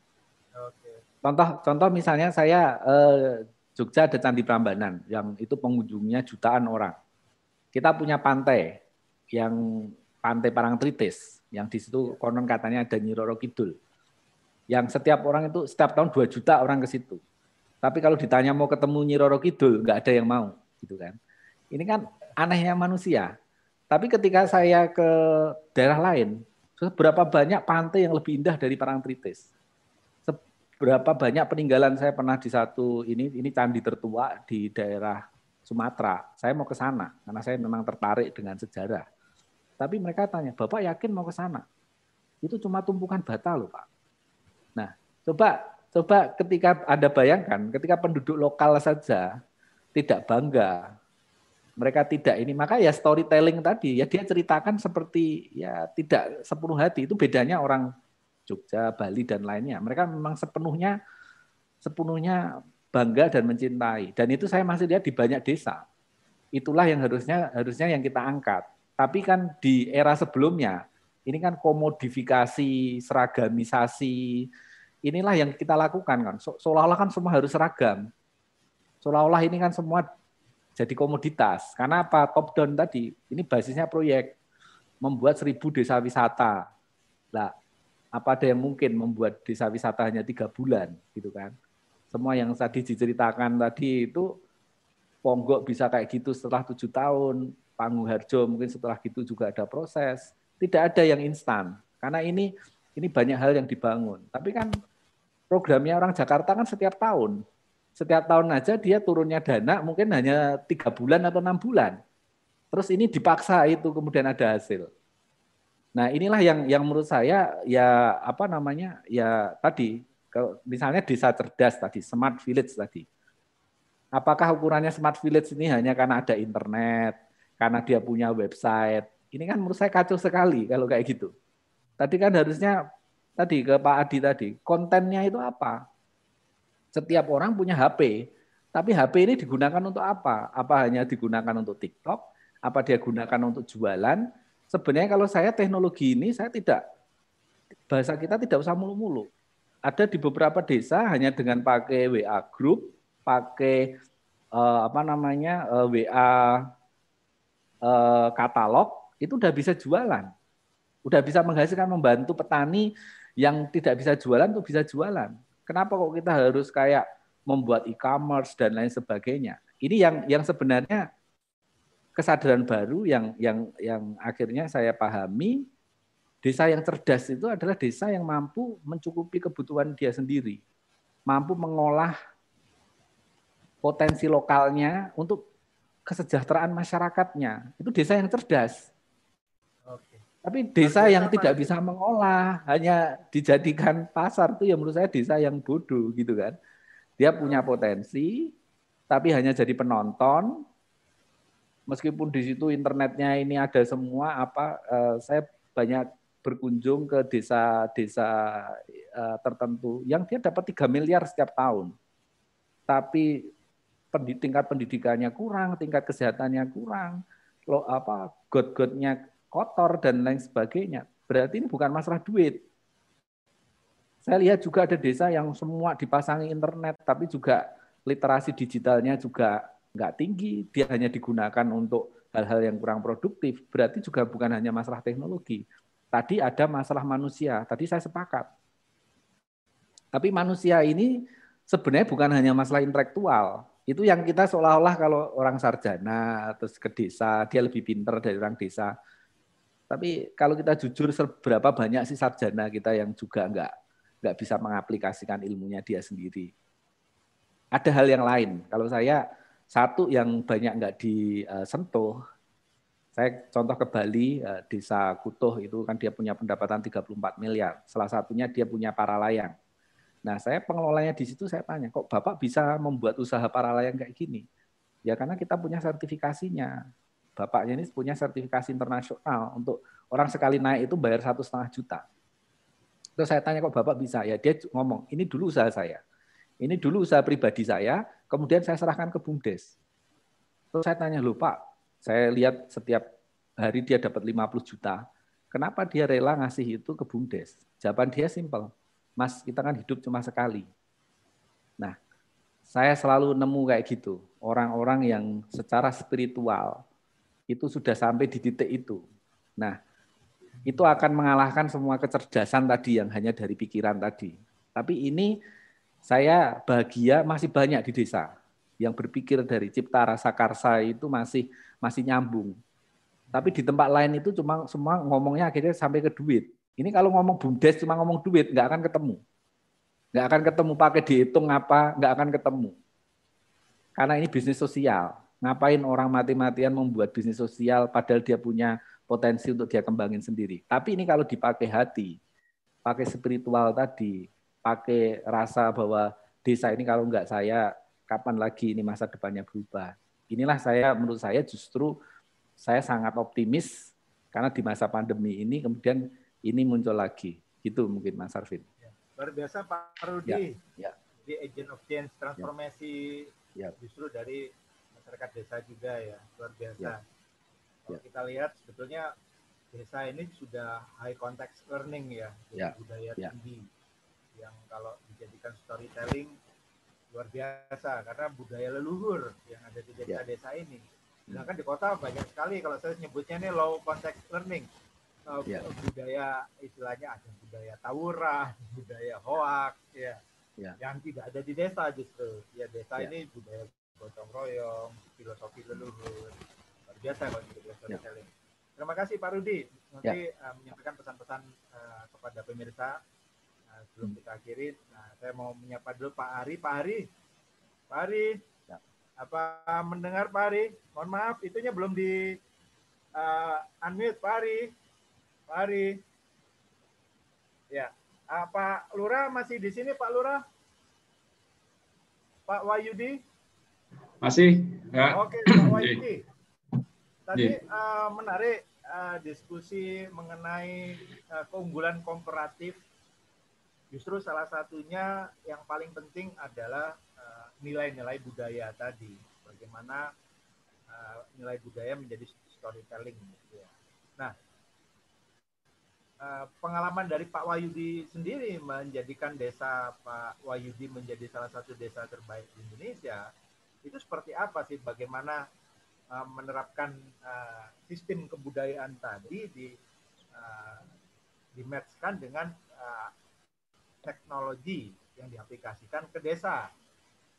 Contoh, contoh misalnya saya eh, Jogja ada Candi Prambanan, yang itu pengunjungnya jutaan orang. Kita punya pantai, yang pantai Parangtritis, yang di situ konon katanya ada Nyiroro Kidul. Yang setiap orang itu setiap tahun 2 juta orang ke situ. Tapi kalau ditanya mau ketemu Nyiroro Kidul, nggak ada yang mau, gitu kan. Ini kan anehnya manusia tapi ketika saya ke daerah lain, seberapa banyak pantai yang lebih indah dari Parangtritis? Seberapa banyak peninggalan saya pernah di satu ini ini candi tertua di daerah Sumatera. Saya mau ke sana karena saya memang tertarik dengan sejarah. Tapi mereka tanya, "Bapak yakin mau ke sana?" Itu cuma tumpukan bata loh, Pak. Nah, coba coba ketika Anda bayangkan, ketika penduduk lokal saja tidak bangga mereka tidak ini maka ya storytelling tadi ya dia ceritakan seperti ya tidak sepenuh hati itu bedanya orang Jogja, Bali dan lainnya. Mereka memang sepenuhnya sepenuhnya bangga dan mencintai. Dan itu saya masih lihat di banyak desa. Itulah yang harusnya harusnya yang kita angkat. Tapi kan di era sebelumnya ini kan komodifikasi, seragamisasi, inilah yang kita lakukan kan. Seolah-olah kan semua harus seragam. Seolah-olah ini kan semua jadi komoditas. Karena apa? Top down tadi, ini basisnya proyek membuat seribu desa wisata. Lah, apa ada yang mungkin membuat desa wisata hanya tiga bulan, gitu kan? Semua yang tadi diceritakan tadi itu Ponggok bisa kayak gitu setelah tujuh tahun, Panggung Harjo mungkin setelah gitu juga ada proses. Tidak ada yang instan, karena ini ini banyak hal yang dibangun. Tapi kan programnya orang Jakarta kan setiap tahun, setiap tahun aja dia turunnya dana mungkin hanya tiga bulan atau enam bulan. Terus ini dipaksa itu kemudian ada hasil. Nah inilah yang yang menurut saya ya apa namanya ya tadi misalnya desa cerdas tadi smart village tadi. Apakah ukurannya smart village ini hanya karena ada internet, karena dia punya website? Ini kan menurut saya kacau sekali kalau kayak gitu. Tadi kan harusnya tadi ke Pak Adi tadi kontennya itu apa? Setiap orang punya HP, tapi HP ini digunakan untuk apa? Apa hanya digunakan untuk TikTok? Apa dia gunakan untuk jualan? sebenarnya kalau saya teknologi ini saya tidak bahasa kita tidak usah mulu-mulu. Ada di beberapa desa hanya dengan pakai WA group, pakai uh, apa namanya eh, WA uh, katalog itu udah bisa jualan. Udah bisa menghasilkan membantu petani yang tidak bisa jualan tuh bisa jualan. Kenapa kok kita harus kayak membuat e-commerce dan lain sebagainya? Ini yang yang sebenarnya kesadaran baru yang yang yang akhirnya saya pahami desa yang cerdas itu adalah desa yang mampu mencukupi kebutuhan dia sendiri, mampu mengolah potensi lokalnya untuk kesejahteraan masyarakatnya. Itu desa yang cerdas. Tapi desa yang tidak bisa mengolah, hanya dijadikan pasar itu ya menurut saya desa yang bodoh gitu kan. Dia punya potensi, tapi hanya jadi penonton. Meskipun di situ internetnya ini ada semua apa, eh, saya banyak berkunjung ke desa-desa eh, tertentu yang dia dapat 3 miliar setiap tahun. Tapi tingkat pendidikannya kurang, tingkat kesehatannya kurang, lo apa god-godnya kotor dan lain sebagainya. Berarti ini bukan masalah duit. Saya lihat juga ada desa yang semua dipasangi internet, tapi juga literasi digitalnya juga nggak tinggi. Dia hanya digunakan untuk hal-hal yang kurang produktif. Berarti juga bukan hanya masalah teknologi. Tadi ada masalah manusia. Tadi saya sepakat. Tapi manusia ini sebenarnya bukan hanya masalah intelektual. Itu yang kita seolah-olah kalau orang sarjana terus ke desa, dia lebih pinter dari orang desa. Tapi kalau kita jujur seberapa banyak sih sarjana kita yang juga nggak nggak bisa mengaplikasikan ilmunya dia sendiri. Ada hal yang lain. Kalau saya satu yang banyak nggak disentuh, saya contoh ke Bali, eh, desa Kutuh itu kan dia punya pendapatan 34 miliar. Salah satunya dia punya para layang. Nah saya pengelolanya di situ saya tanya, kok Bapak bisa membuat usaha para layang kayak gini? Ya karena kita punya sertifikasinya bapaknya ini punya sertifikasi internasional untuk orang sekali naik itu bayar satu setengah juta. Terus saya tanya kok bapak bisa ya dia ngomong ini dulu usaha saya, ini dulu usaha pribadi saya, kemudian saya serahkan ke bumdes. Terus saya tanya loh pak, saya lihat setiap hari dia dapat 50 juta, kenapa dia rela ngasih itu ke bumdes? Jawaban dia simpel, mas kita kan hidup cuma sekali. Nah, saya selalu nemu kayak gitu, orang-orang yang secara spiritual itu sudah sampai di titik itu. Nah, itu akan mengalahkan semua kecerdasan tadi yang hanya dari pikiran tadi. Tapi ini saya bahagia masih banyak di desa yang berpikir dari cipta rasa karsa itu masih masih nyambung. Tapi di tempat lain itu cuma semua ngomongnya akhirnya sampai ke duit. Ini kalau ngomong bumdes cuma ngomong duit nggak akan ketemu. Nggak akan ketemu pakai dihitung apa, nggak akan ketemu. Karena ini bisnis sosial. Ngapain orang mati-matian membuat bisnis sosial padahal dia punya potensi untuk dia kembangin sendiri. Tapi ini kalau dipakai hati, pakai spiritual tadi, pakai rasa bahwa desa ini kalau enggak saya, kapan lagi ini masa depannya berubah. Inilah saya, menurut saya justru saya sangat optimis karena di masa pandemi ini kemudian ini muncul lagi. Gitu mungkin Mas Arvin. Ya, luar biasa Pak Rudi. Ya, ya. Di agent of change transformasi ya. justru dari masyarakat desa juga ya luar biasa. Ya. Kalau ya. kita lihat sebetulnya desa ini sudah high context learning ya, ya. budaya ya. tinggi yang kalau dijadikan storytelling luar biasa karena budaya leluhur yang ada di desa-desa ya. ini. Sedangkan di kota banyak sekali kalau saya nyebutnya ini low context learning. Uh, ya. budaya istilahnya ada budaya tawuran, budaya hoax ya. ya. Yang tidak ada di desa justru. Ya desa ya. ini budaya gotong royong, filosofi leluhur. Luar biasa kalau gitu. Ya. Terima kasih Pak Rudi. Nanti ya. uh, menyampaikan pesan-pesan uh, kepada pemirsa uh, sebelum kita akhiri. Nah, saya mau menyapa dulu Pak Ari. Pak Ari, Pak Ari, ya. apa mendengar Pak Ari? Mohon maaf, itunya belum di uh, unmute Pak Ari. Pak Ari. Ya, uh, Pak Lurah masih di sini Pak Lurah? Pak Wayudi? Masih? Ya. Oke, Pak Wahyudi. Tadi uh, menarik uh, diskusi mengenai uh, keunggulan komparatif. Justru salah satunya yang paling penting adalah nilai-nilai uh, budaya tadi. Bagaimana uh, nilai budaya menjadi storytelling. Gitu ya. Nah, uh, pengalaman dari Pak Wahyudi sendiri menjadikan desa Pak Wahyudi menjadi salah satu desa terbaik di Indonesia, itu seperti apa sih? Bagaimana uh, menerapkan uh, sistem kebudayaan tadi di uh, dimatchkan dengan uh, teknologi yang diaplikasikan ke desa.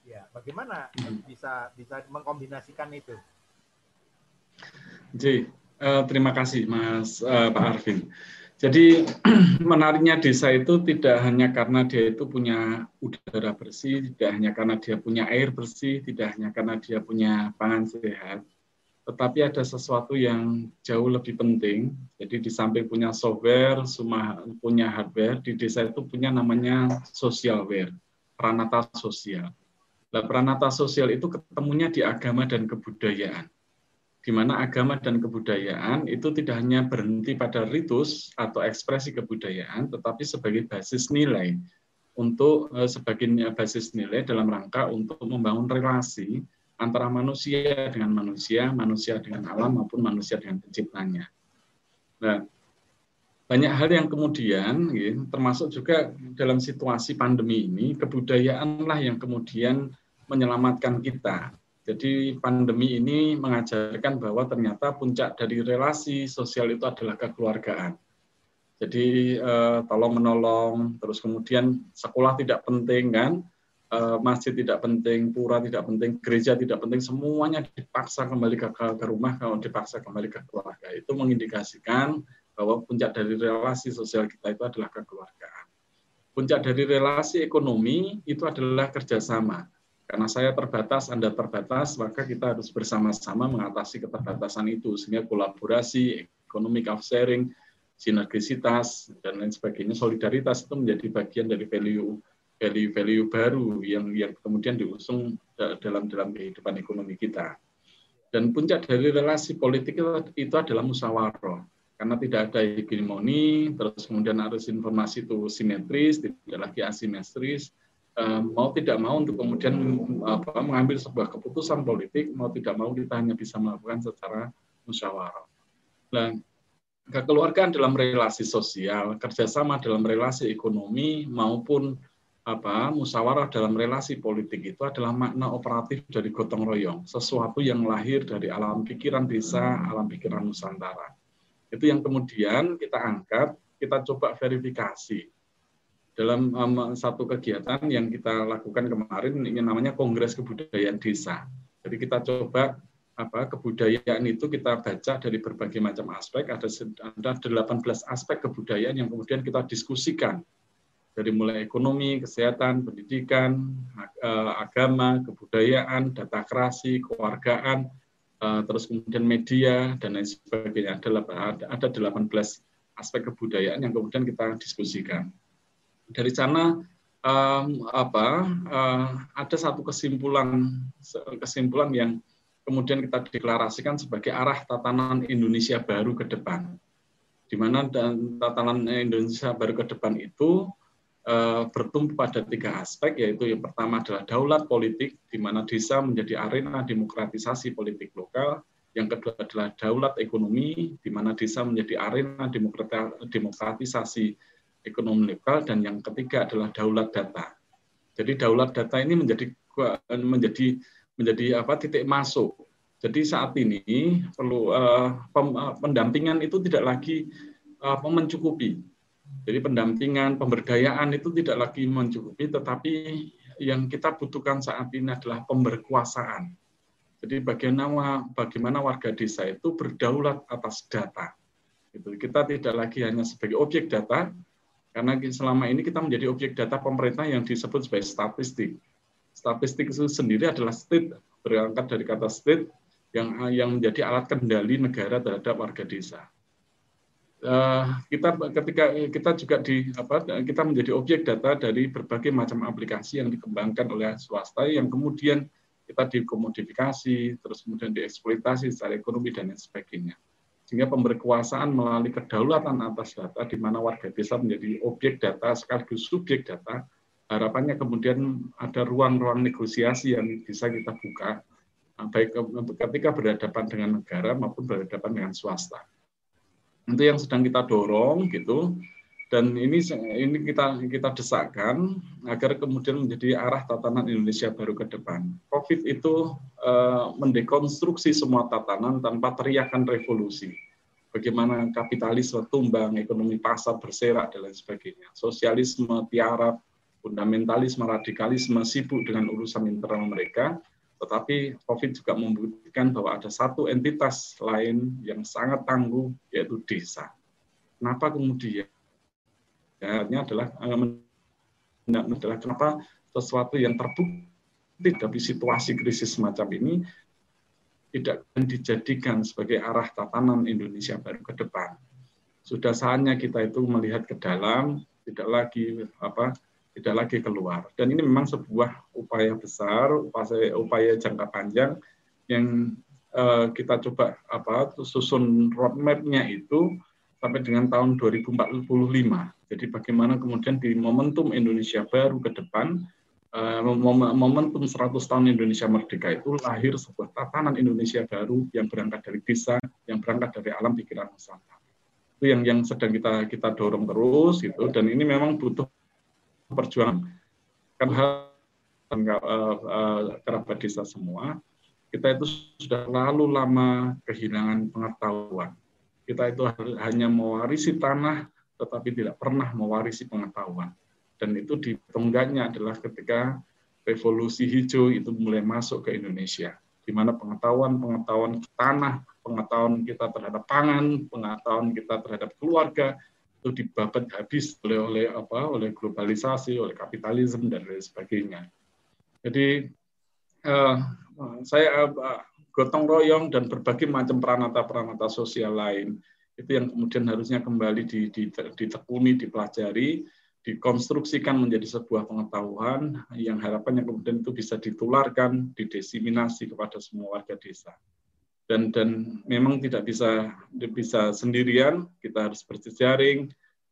Ya, bagaimana bisa bisa mengkombinasikan itu? Jadi, uh, terima kasih Mas uh, Pak Arvin. Jadi menariknya desa itu tidak hanya karena dia itu punya udara bersih, tidak hanya karena dia punya air bersih, tidak hanya karena dia punya pangan sehat, tetapi ada sesuatu yang jauh lebih penting. Jadi di samping punya software, semua punya hardware, di desa itu punya namanya socialware, peranata sosial. Nah, peranata sosial itu ketemunya di agama dan kebudayaan di mana agama dan kebudayaan itu tidak hanya berhenti pada ritus atau ekspresi kebudayaan, tetapi sebagai basis nilai untuk eh, sebagai basis nilai dalam rangka untuk membangun relasi antara manusia dengan manusia, manusia dengan alam maupun manusia dengan penciptanya. Nah, banyak hal yang kemudian, ya, termasuk juga dalam situasi pandemi ini, kebudayaanlah yang kemudian menyelamatkan kita jadi pandemi ini mengajarkan bahwa ternyata puncak dari relasi sosial itu adalah kekeluargaan. Jadi eh, tolong menolong, terus kemudian sekolah tidak penting kan, eh, masjid tidak penting, pura tidak penting, gereja tidak penting, semuanya dipaksa kembali ke, rumah kalau dipaksa kembali ke keluarga. Itu mengindikasikan bahwa puncak dari relasi sosial kita itu adalah kekeluargaan. Puncak dari relasi ekonomi itu adalah kerjasama karena saya terbatas, Anda terbatas, maka kita harus bersama-sama mengatasi keterbatasan itu. Sehingga kolaborasi, economic sharing, sinergisitas, dan lain sebagainya, solidaritas itu menjadi bagian dari value value-value baru yang yang kemudian diusung dalam dalam kehidupan ekonomi kita. Dan puncak dari relasi politik itu, adalah musyawarah. Karena tidak ada hegemoni, terus kemudian harus informasi itu simetris, tidak lagi asimetris, Eh, mau tidak mau untuk kemudian apa, mengambil sebuah keputusan politik, mau tidak mau kita hanya bisa melakukan secara musyawarah. Nah, kekeluargaan dalam relasi sosial, kerjasama dalam relasi ekonomi maupun apa musyawarah dalam relasi politik itu adalah makna operatif dari gotong royong, sesuatu yang lahir dari alam pikiran desa, alam pikiran Nusantara. Itu yang kemudian kita angkat, kita coba verifikasi dalam um, satu kegiatan yang kita lakukan kemarin ini namanya Kongres Kebudayaan Desa. Jadi kita coba apa kebudayaan itu kita baca dari berbagai macam aspek ada ada 18 aspek kebudayaan yang kemudian kita diskusikan dari mulai ekonomi, kesehatan, pendidikan, eh, agama, kebudayaan, data kerasi, kewargaan, eh, terus kemudian media dan lain sebagainya. Ada ada 18 aspek kebudayaan yang kemudian kita diskusikan dari sana um, apa uh, ada satu kesimpulan kesimpulan yang kemudian kita deklarasikan sebagai arah tatanan Indonesia baru ke depan. Di mana dan tatanan Indonesia baru ke depan itu uh, bertumpu pada tiga aspek, yaitu yang pertama adalah daulat politik, di mana desa menjadi arena demokratisasi politik lokal. Yang kedua adalah daulat ekonomi, di mana desa menjadi arena demokratisasi ekonomi lokal dan yang ketiga adalah daulat data. Jadi daulat data ini menjadi menjadi menjadi apa titik masuk. Jadi saat ini perlu uh, pendampingan itu tidak lagi uh, mencukupi. Jadi pendampingan, pemberdayaan itu tidak lagi mencukupi, tetapi yang kita butuhkan saat ini adalah pemberkuasaan. Jadi bagaimana bagaimana warga desa itu berdaulat atas data. Gitu. Kita tidak lagi hanya sebagai objek data, karena selama ini kita menjadi objek data pemerintah yang disebut sebagai statistik. Statistik itu sendiri adalah state, berangkat dari kata state, yang yang menjadi alat kendali negara terhadap warga desa. Uh, kita ketika kita juga di apa kita menjadi objek data dari berbagai macam aplikasi yang dikembangkan oleh swasta yang kemudian kita dikomodifikasi terus kemudian dieksploitasi secara ekonomi dan lain sebagainya sehingga pemberkuasaan melalui kedaulatan atas data di mana warga desa menjadi objek data sekaligus subjek data harapannya kemudian ada ruang-ruang negosiasi yang bisa kita buka baik ketika berhadapan dengan negara maupun berhadapan dengan swasta. Itu yang sedang kita dorong gitu. Dan ini ini kita kita desakkan agar kemudian menjadi arah tatanan Indonesia baru ke depan. Covid itu uh, mendekonstruksi semua tatanan tanpa teriakan revolusi. Bagaimana kapitalisme tumbang, ekonomi pasar berserak dan lain sebagainya. Sosialisme tiarap, fundamentalisme, radikalisme sibuk dengan urusan internal mereka tetapi COVID juga membuktikan bahwa ada satu entitas lain yang sangat tangguh, yaitu desa. Kenapa kemudian? Ya, ini adalah eh, adalah kenapa sesuatu yang terbukti dari situasi krisis semacam ini tidak dijadikan sebagai arah tatanan Indonesia baru ke depan. Sudah saatnya kita itu melihat ke dalam, tidak lagi apa tidak lagi keluar. Dan ini memang sebuah upaya besar, upaya, upaya jangka panjang yang uh, kita coba apa susun roadmap-nya itu sampai dengan tahun 2045. Jadi bagaimana kemudian di momentum Indonesia baru ke depan, uh, momentum 100 tahun Indonesia merdeka itu lahir sebuah tatanan Indonesia baru yang berangkat dari desa, yang berangkat dari alam pikiran Nusantara. Itu yang yang sedang kita kita dorong terus gitu. Dan ini memang butuh perjuangan. Kan hal uh, kerabat desa semua kita itu sudah terlalu lama kehilangan pengetahuan. Kita itu hanya mewarisi tanah tetapi tidak pernah mewarisi pengetahuan. Dan itu ditonggaknya adalah ketika revolusi hijau itu mulai masuk ke Indonesia di mana pengetahuan-pengetahuan tanah, pengetahuan kita terhadap pangan, pengetahuan kita terhadap keluarga itu dibabat habis oleh oleh apa oleh globalisasi oleh kapitalisme dan lain sebagainya. Jadi uh, saya uh, gotong royong dan berbagai macam peranata-peranata sosial lain itu yang kemudian harusnya kembali ditekuni dipelajari dikonstruksikan menjadi sebuah pengetahuan yang harapannya kemudian itu bisa ditularkan didesiminasi kepada semua warga desa. Dan dan memang tidak bisa bisa sendirian. Kita harus berjejaring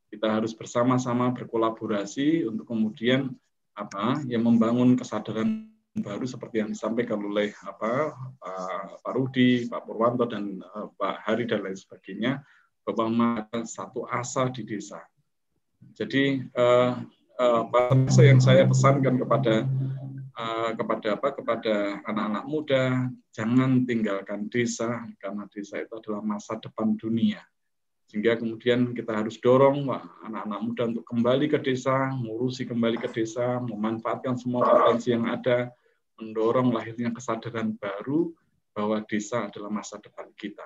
kita harus bersama-sama berkolaborasi untuk kemudian apa yang membangun kesadaran baru seperti yang disampaikan oleh apa Pak, Rudi, Pak Purwanto dan uh, Pak Hari dan lain sebagainya bahwa satu asa di desa. Jadi uh, uh, yang saya pesankan kepada Eh, kepada apa kepada anak-anak muda jangan tinggalkan desa karena desa itu adalah masa depan dunia sehingga kemudian kita harus dorong anak-anak muda untuk kembali ke desa ngurusi kembali ke desa memanfaatkan semua potensi yang ada mendorong lahirnya kesadaran baru bahwa desa adalah masa depan kita.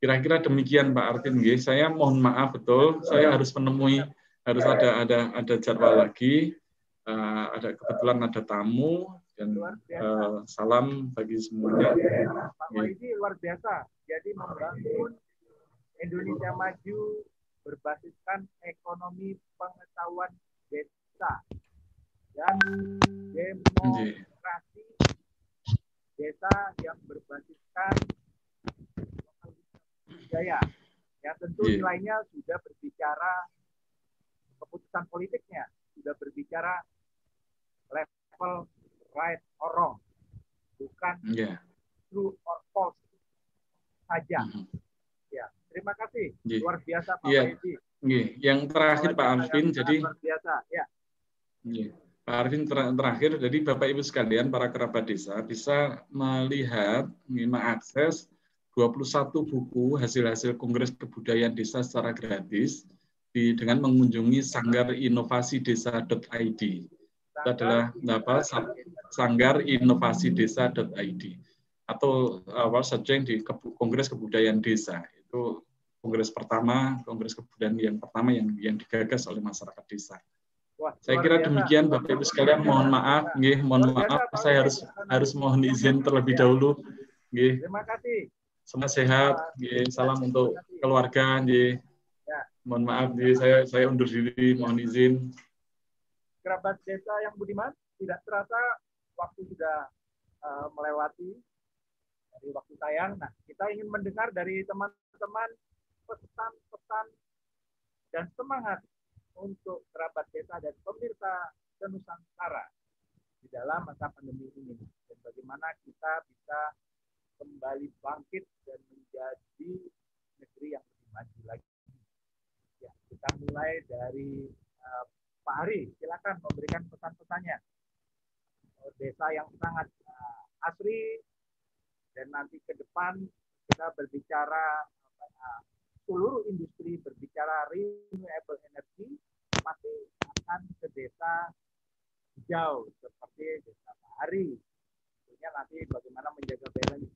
Kira-kira demikian Pak Artin. Saya mohon maaf betul. Saya harus menemui harus ada ada ada jadwal lagi. Uh, ada kebetulan ada tamu dan uh, salam bagi semuanya. Pak ini luar biasa. Jadi membangun Indonesia maju berbasiskan ekonomi pengetahuan desa dan demokrasi desa yang berbasiskan budaya. Ya tentu nilainya sudah berbicara keputusan politiknya sudah berbicara level right or wrong, bukan yeah. true or false saja. Mm -hmm. Terima kasih. Yeah. Luar biasa Pak yeah. Edi. Yeah. Yang terakhir Pak Alvin, jadi luar biasa. Ya. Yeah. Pak Arvin ter terakhir, jadi Bapak Ibu sekalian, para kerabat desa bisa melihat, mengakses 21 buku hasil-hasil Kongres Kebudayaan Desa secara gratis di, dengan mengunjungi sanggarinovasi-desa.id. Itu adalah apa? sanggarinovasi-desa.id atau awal searching di Kongres Kebudayaan Desa. Itu kongres pertama, kongres kebudayaan yang pertama yang yang digagas oleh masyarakat desa. Wah, saya kira demikian Bapak Ibu sekalian. Mohon maaf nggih mohon maaf. Saya harus harus mohon izin terlebih dahulu nggih. Terima kasih. Semoga sehat nggih. Salam untuk keluarga nggih. Mohon maaf jadi saya saya undur diri mohon izin. Kerabat desa yang budiman tidak terasa waktu sudah uh, melewati dari waktu tayang. Nah kita ingin mendengar dari teman-teman pesan-pesan dan semangat untuk kerabat desa dan pemirsa Nusantara di dalam masa pandemi ini dan bagaimana kita bisa kembali bangkit dan menjadi negeri yang lebih maju lagi. Ya, kita mulai dari uh, Pak Ari, silakan memberikan pesan-pesannya. Desa yang sangat uh, asri dan nanti ke depan kita berbicara seluruh industri berbicara renewable energy pasti akan ke desa hijau seperti desa Pak Ari. Tentunya nanti bagaimana menjaga balance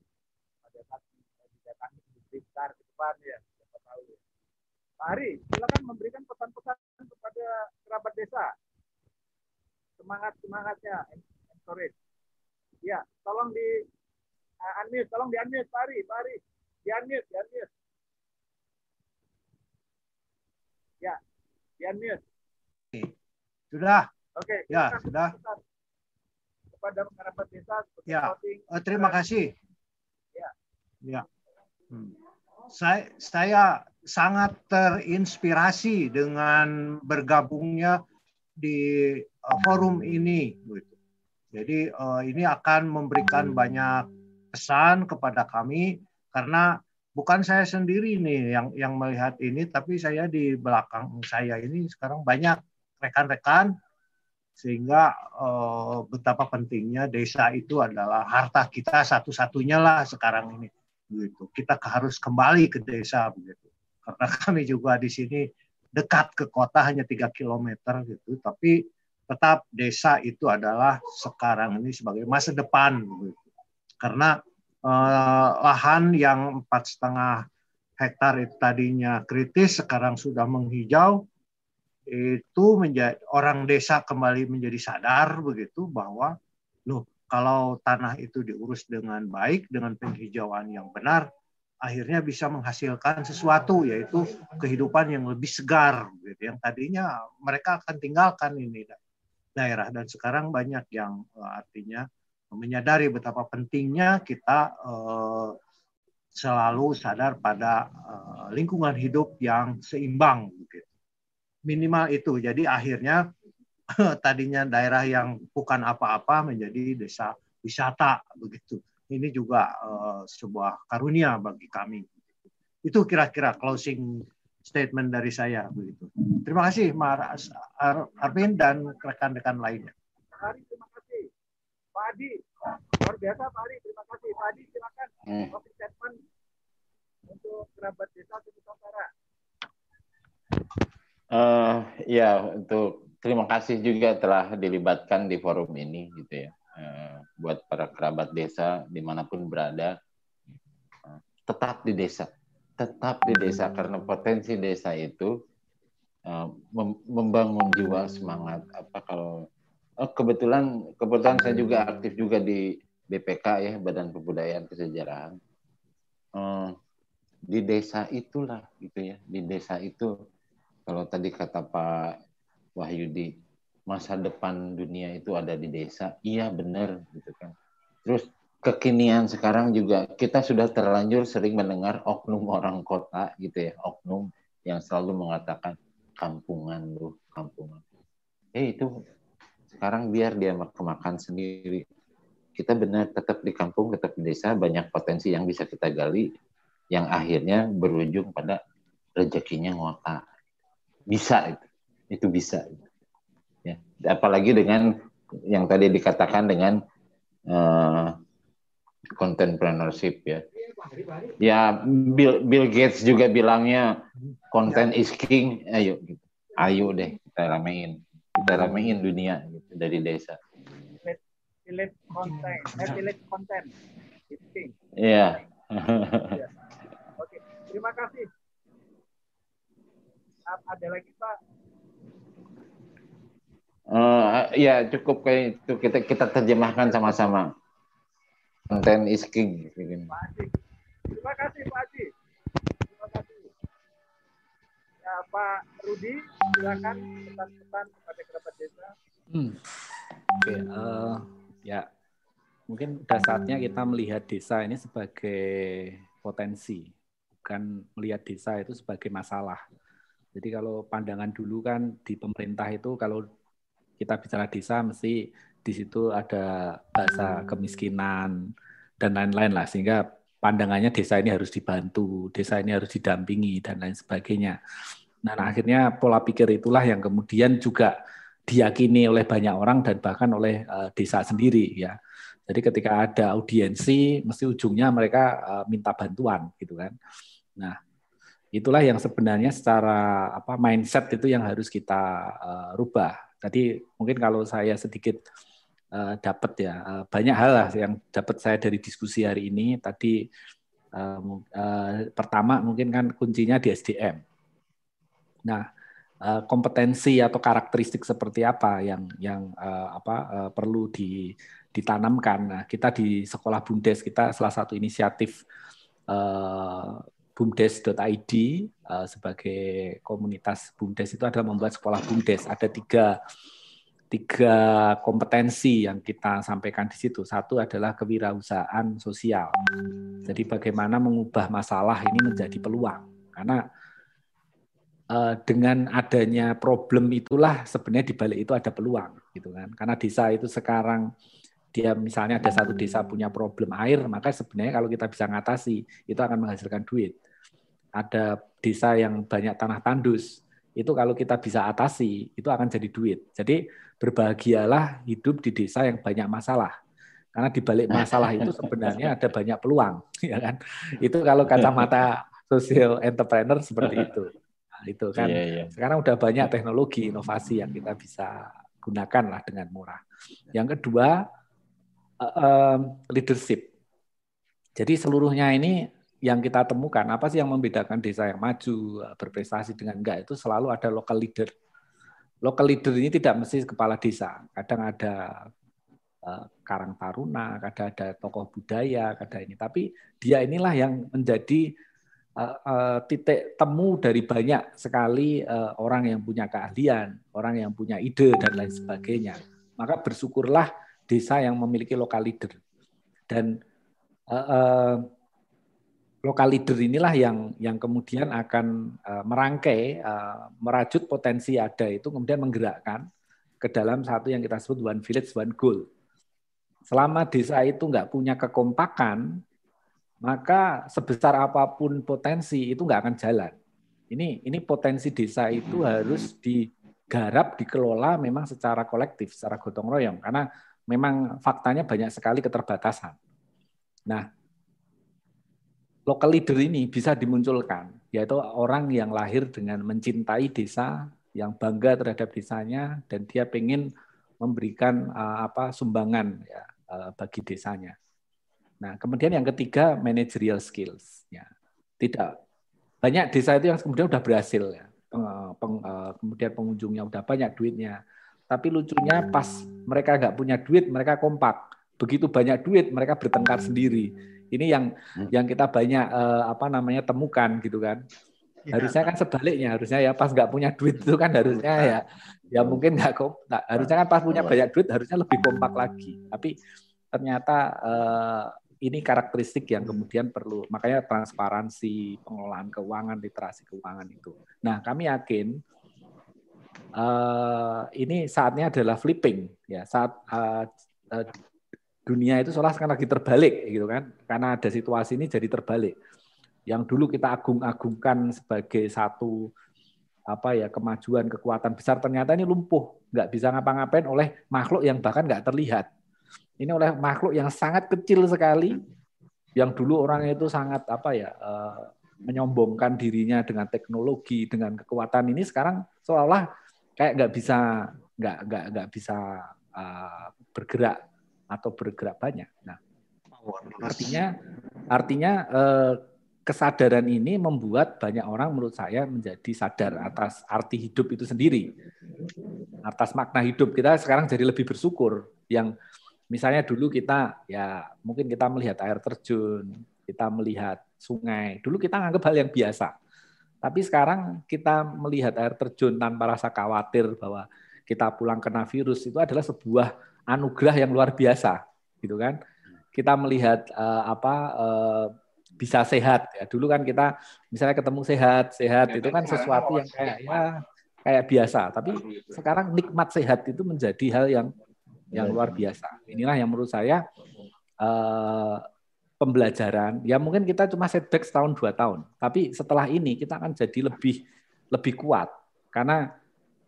pada saat didatangi industri besar ke depan ya, siapa tahu ya. Pak Ari, silakan memberikan pesan-pesan kepada kerabat desa. Semangat semangatnya, encourage. Ya, tolong di uh, unmute, tolong di unmute Pak Ari, Pak Ari, di unmute, di unmute. Ya, di unmute. Sudah. Oke, ya sudah. Kepada kerabat desa. Ya, uh, terima kasih. Ya. Ya. Hmm. Saya, saya sangat terinspirasi dengan bergabungnya di uh, forum ini. Gitu. Jadi uh, ini akan memberikan banyak pesan kepada kami karena bukan saya sendiri nih yang yang melihat ini, tapi saya di belakang saya ini sekarang banyak rekan-rekan sehingga uh, betapa pentingnya desa itu adalah harta kita satu-satunya lah sekarang ini gitu. Kita harus kembali ke desa begitu. Karena kami juga di sini dekat ke kota hanya tiga kilometer gitu. Tapi tetap desa itu adalah sekarang ini sebagai masa depan gitu. karena eh, lahan yang empat setengah hektar itu tadinya kritis sekarang sudah menghijau itu menjadi orang desa kembali menjadi sadar begitu bahwa loh kalau tanah itu diurus dengan baik dengan penghijauan yang benar akhirnya bisa menghasilkan sesuatu yaitu kehidupan yang lebih segar gitu. Yang tadinya mereka akan tinggalkan ini daerah. Dan sekarang banyak yang uh, artinya menyadari betapa pentingnya kita uh, selalu sadar pada uh, lingkungan hidup yang seimbang gitu minimal itu. Jadi akhirnya tadinya daerah yang bukan apa-apa menjadi desa wisata begitu. Ini juga uh, sebuah karunia bagi kami. Itu kira-kira closing statement dari saya begitu. Terima kasih Mas Arvin dan rekan-rekan lainnya. Pak Adi, luar biasa Pak Adi, terima kasih. Pak Adi, silakan hmm. closing statement untuk kerabat desa Nusantara. Uh, ya, untuk terima kasih juga telah dilibatkan di forum ini gitu ya. Uh, buat para kerabat desa di mana pun berada, uh, tetap di desa, tetap di desa karena potensi desa itu uh, mem membangun jiwa semangat. Apa kalau oh, kebetulan kebetulan saya juga aktif juga di BPK ya Badan Kebudayaan Kesejarahan. Uh, di desa itulah gitu ya, di desa itu kalau tadi kata Pak Wahyudi, masa depan dunia itu ada di desa, iya benar gitu kan. Terus kekinian sekarang juga kita sudah terlanjur sering mendengar oknum orang kota gitu ya, oknum yang selalu mengatakan kampungan lu, kampungan. Eh itu sekarang biar dia kemakan sendiri. Kita benar tetap di kampung, tetap di desa, banyak potensi yang bisa kita gali, yang akhirnya berujung pada rezekinya ngota. Bisa itu itu bisa. Ya apalagi dengan yang tadi dikatakan dengan uh, ya. Ya Bill Bill Gates juga bilangnya content is king. Ayo gitu. ayo deh kita ramein. Kita ramein dunia dari desa pilih konten eh, pilih konten iya oke terima kasih ada lagi Pak? Uh, ya cukup kayak itu kita kita terjemahkan sama-sama. Konten is king. Pak Haji. Terima kasih Pak Haji. Terima kasih. Ya, Pak Rudi, silakan pesan-pesan kepada kerabat desa. Hmm. Oke, okay, uh, eh, ya mungkin udah saatnya kita melihat desa ini sebagai potensi, bukan melihat desa itu sebagai masalah. Jadi kalau pandangan dulu kan di pemerintah itu kalau kita bicara desa mesti di situ ada bahasa kemiskinan dan lain-lain lah sehingga pandangannya desa ini harus dibantu, desa ini harus didampingi dan lain sebagainya. Nah, nah akhirnya pola pikir itulah yang kemudian juga diyakini oleh banyak orang dan bahkan oleh uh, desa sendiri ya. Jadi ketika ada audiensi, mesti ujungnya mereka uh, minta bantuan gitu kan. Nah, itulah yang sebenarnya secara apa mindset itu yang harus kita uh, rubah. Tadi mungkin kalau saya sedikit uh, dapat ya uh, banyak hal lah yang dapat saya dari diskusi hari ini. Tadi uh, uh, pertama mungkin kan kuncinya di SDM. Nah, kompetensi atau karakteristik seperti apa yang yang uh, apa uh, perlu di ditanamkan. Nah, kita di sekolah Bumdes kita salah satu inisiatif uh, bumdes.id uh, sebagai komunitas Bumdes itu adalah membuat sekolah Bumdes. Ada tiga tiga kompetensi yang kita sampaikan di situ. Satu adalah kewirausahaan sosial. Jadi bagaimana mengubah masalah ini menjadi peluang. Karena dengan adanya problem itulah sebenarnya di balik itu ada peluang gitu kan. Karena desa itu sekarang dia misalnya ada satu desa punya problem air, maka sebenarnya kalau kita bisa ngatasi, itu akan menghasilkan duit. Ada desa yang banyak tanah tandus, itu kalau kita bisa atasi, itu akan jadi duit. Jadi berbahagialah hidup di desa yang banyak masalah. Karena di balik masalah itu sebenarnya ada banyak peluang, ya kan? Itu kalau kacamata social entrepreneur seperti itu. Nah, itu kan. Yeah, yeah. Sekarang udah banyak teknologi inovasi yang kita bisa gunakan lah dengan murah. Yang kedua, uh, leadership. Jadi seluruhnya ini yang kita temukan apa sih yang membedakan desa yang maju berprestasi dengan enggak itu selalu ada local leader. Local leader ini tidak mesti kepala desa, kadang ada uh, karang taruna, kadang ada tokoh budaya, kadang ini. Tapi dia inilah yang menjadi titik temu dari banyak sekali uh, orang yang punya keahlian, orang yang punya ide dan lain sebagainya. Maka bersyukurlah desa yang memiliki lokal leader. Dan uh, uh, lokal leader inilah yang yang kemudian akan uh, merangkai, uh, merajut potensi ada itu, kemudian menggerakkan ke dalam satu yang kita sebut one village one goal. Selama desa itu nggak punya kekompakan, maka sebesar apa pun potensi itu nggak akan jalan. Ini ini potensi desa itu harus digarap, dikelola memang secara kolektif, secara gotong royong. Karena memang faktanya banyak sekali keterbatasan. Nah, local leader ini bisa dimunculkan, yaitu orang yang lahir dengan mencintai desa, yang bangga terhadap desanya, dan dia ingin memberikan uh, apa sumbangan ya, uh, bagi desanya. Nah, kemudian yang ketiga managerial skills. Ya, tidak banyak desa itu yang kemudian sudah berhasil ya, peng, uh, kemudian pengunjungnya sudah banyak duitnya, tapi lucunya pas mereka nggak punya duit, mereka kompak. Begitu banyak duit, mereka bertengkar sendiri. Ini yang hmm. yang kita banyak uh, apa namanya temukan gitu kan. Ya. Harusnya kan sebaliknya, harusnya ya pas nggak punya duit itu kan harusnya ya ya mungkin nggak kompak. Harusnya kan pas punya banyak duit harusnya lebih kompak lagi. Tapi ternyata uh, ini karakteristik yang kemudian perlu makanya transparansi pengelolaan keuangan literasi keuangan itu. Nah kami yakin uh, ini saatnya adalah flipping ya. Saat uh, uh, dunia itu seolah sekarang lagi terbalik gitu kan. Karena ada situasi ini jadi terbalik. Yang dulu kita agung-agungkan sebagai satu apa ya kemajuan kekuatan besar ternyata ini lumpuh. Nggak bisa ngapa-ngapain oleh makhluk yang bahkan nggak terlihat ini oleh makhluk yang sangat kecil sekali yang dulu orang itu sangat apa ya uh, menyombongkan dirinya dengan teknologi dengan kekuatan ini sekarang seolah kayak nggak bisa nggak nggak nggak bisa uh, bergerak atau bergerak banyak. Nah, artinya artinya uh, kesadaran ini membuat banyak orang menurut saya menjadi sadar atas arti hidup itu sendiri, atas makna hidup kita sekarang jadi lebih bersyukur. Yang misalnya dulu kita ya mungkin kita melihat air terjun, kita melihat sungai, dulu kita anggap hal yang biasa tapi sekarang kita melihat air terjun tanpa rasa khawatir bahwa kita pulang kena virus itu adalah sebuah anugerah yang luar biasa, gitu kan? Kita melihat uh, apa uh, bisa sehat ya. Dulu kan kita misalnya ketemu sehat, sehat itu kan sesuatu yang kayak ya kayak biasa. Tapi sekarang nikmat sehat itu menjadi hal yang yang luar biasa. Inilah yang menurut saya uh, pembelajaran, ya mungkin kita cuma setback setahun dua tahun, tapi setelah ini kita akan jadi lebih lebih kuat. Karena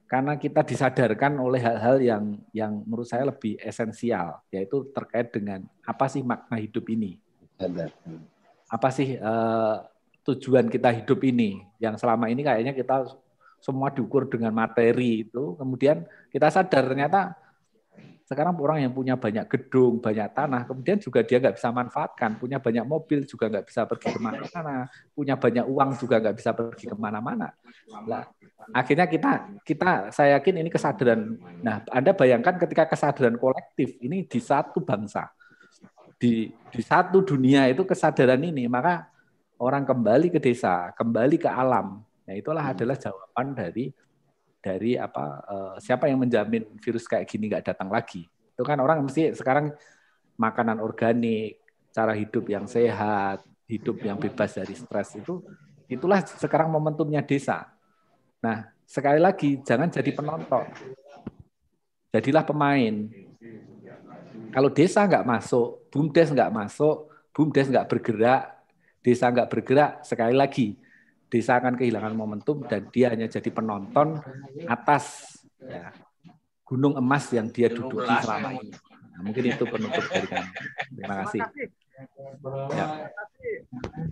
karena kita disadarkan oleh hal-hal yang yang menurut saya lebih esensial, yaitu terkait dengan apa sih makna hidup ini, apa sih uh, tujuan kita hidup ini, yang selama ini kayaknya kita semua diukur dengan materi itu, kemudian kita sadar ternyata sekarang orang yang punya banyak gedung, banyak tanah, kemudian juga dia nggak bisa manfaatkan. Punya banyak mobil juga nggak bisa pergi ke mana-mana. Punya banyak uang juga nggak bisa pergi ke mana-mana. Nah, akhirnya kita, kita, saya yakin ini kesadaran. Nah, Anda bayangkan ketika kesadaran kolektif ini di satu bangsa, di, di satu dunia itu kesadaran ini, maka orang kembali ke desa, kembali ke alam. Nah, itulah adalah jawaban dari dari apa uh, siapa yang menjamin virus kayak gini nggak datang lagi. Itu kan orang mesti sekarang makanan organik cara hidup yang sehat hidup yang bebas dari stres itu itulah sekarang momentumnya desa. Nah sekali lagi jangan jadi penonton. Jadilah pemain. Kalau desa nggak masuk bumdes nggak masuk bumdes nggak bergerak desa nggak bergerak sekali lagi desa akan kehilangan momentum dan dia hanya jadi penonton atas ya, gunung emas yang dia duduki selama ini. Nah, mungkin itu penutup dari kami. Terima kasih. Ya.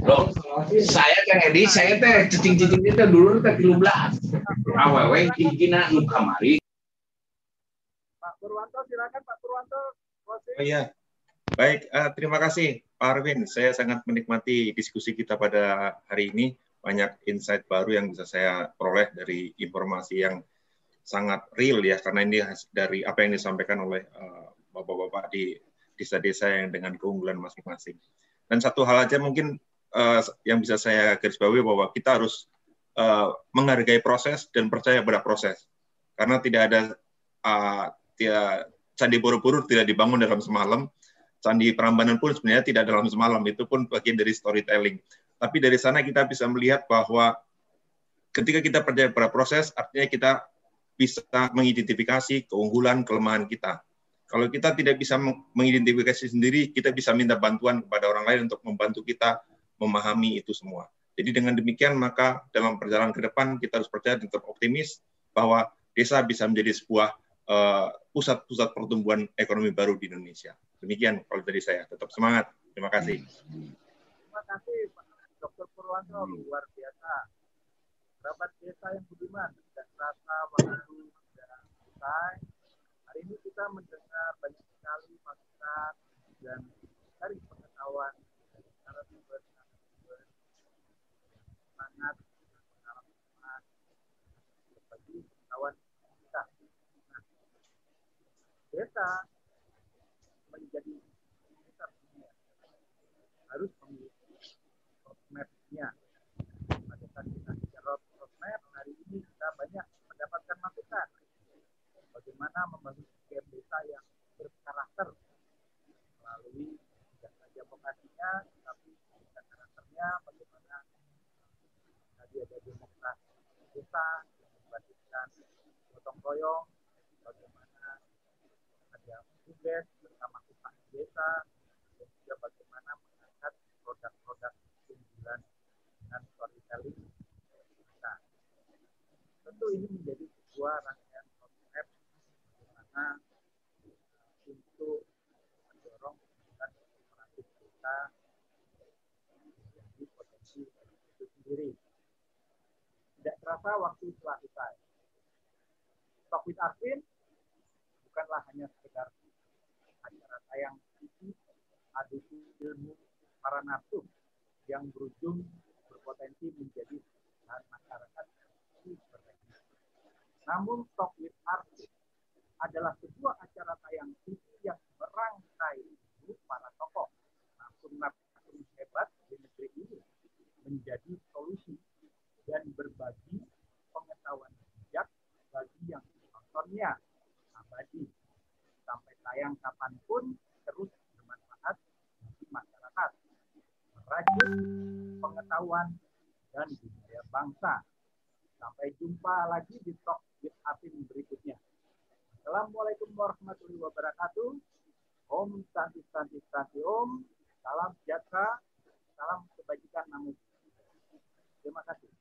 Loh, saya Kang Edi, saya teh cicing-cicing itu dulu teh 13. Awewe kikina nu kamari. Pak Purwanto silakan Pak Purwanto. Oh iya. Baik, uh, terima kasih Pak Arvin. Saya sangat menikmati diskusi kita pada hari ini banyak insight baru yang bisa saya peroleh dari informasi yang sangat real ya karena ini dari apa yang disampaikan oleh uh, bapak-bapak di desa-desa yang dengan keunggulan masing-masing. Dan satu hal aja mungkin uh, yang bisa saya garis bawahi bahwa kita harus uh, menghargai proses dan percaya pada proses. Karena tidak ada uh, tidak Candi Borobudur tidak dibangun dalam semalam, Candi Prambanan pun sebenarnya tidak dalam semalam, itu pun bagian dari storytelling. Tapi dari sana kita bisa melihat bahwa ketika kita percaya pada proses, artinya kita bisa mengidentifikasi keunggulan, kelemahan kita. Kalau kita tidak bisa mengidentifikasi sendiri, kita bisa minta bantuan kepada orang lain untuk membantu kita memahami itu semua. Jadi dengan demikian maka dalam perjalanan ke depan kita harus percaya dan tetap optimis bahwa desa bisa menjadi sebuah eh, pusat-pusat uh, pertumbuhan ekonomi baru di Indonesia. Demikian kalau dari saya. Tetap semangat. Terima kasih. Terima kasih Dr. Purwanto hmm. luar biasa. Kerabat desa yang budiman dan rasa waktu dan selesai. Hari ini kita mendengar banyak sekali masukan dan dari pengetahuan dari narasumber narasumber sangat pengalaman bagi pengetahuan kita. Nah, desa menjadi dunia harus memiliki roadmap-nya. Pada saat kita bicara roadmap, hari ini kita banyak mendapatkan masukan bagaimana membangun game desa yang berkarakter melalui tidak saja vokasinya, tapi karakternya, bagaimana tadi ada demokrasi desa yang membandingkan gotong royong, bagaimana ada tugas bersama upah desa, dan juga bagaimana mengangkat produk-produk unggulan dengan storytelling. Nah, tentu ini menjadi sebuah rangkaian konsep bagaimana untuk mendorong pembangunan kooperatif kita menjadi potensi itu sendiri. Tidak terasa waktu telah selesai. Talk with Arvin bukanlah hanya sekedar acara tayang TV adu ilmu para narsum yang berujung berpotensi menjadi masyarakat Namun Talk with Artis adalah sebuah acara tayang TV yang merangkai para tokoh. Langsung hebat di negeri ini menjadi solusi dan berbagi pengetahuan bijak bagi yang menontonnya. Abadi sampai tayang kapan pun terus bermanfaat bagi masyarakat merajut pengetahuan dan budaya bangsa. Sampai jumpa lagi di Talk with Afin berikutnya. Assalamualaikum warahmatullahi wabarakatuh. Om Santi Santi Santi Om. Salam sejahtera, salam kebajikan namun. Terima kasih.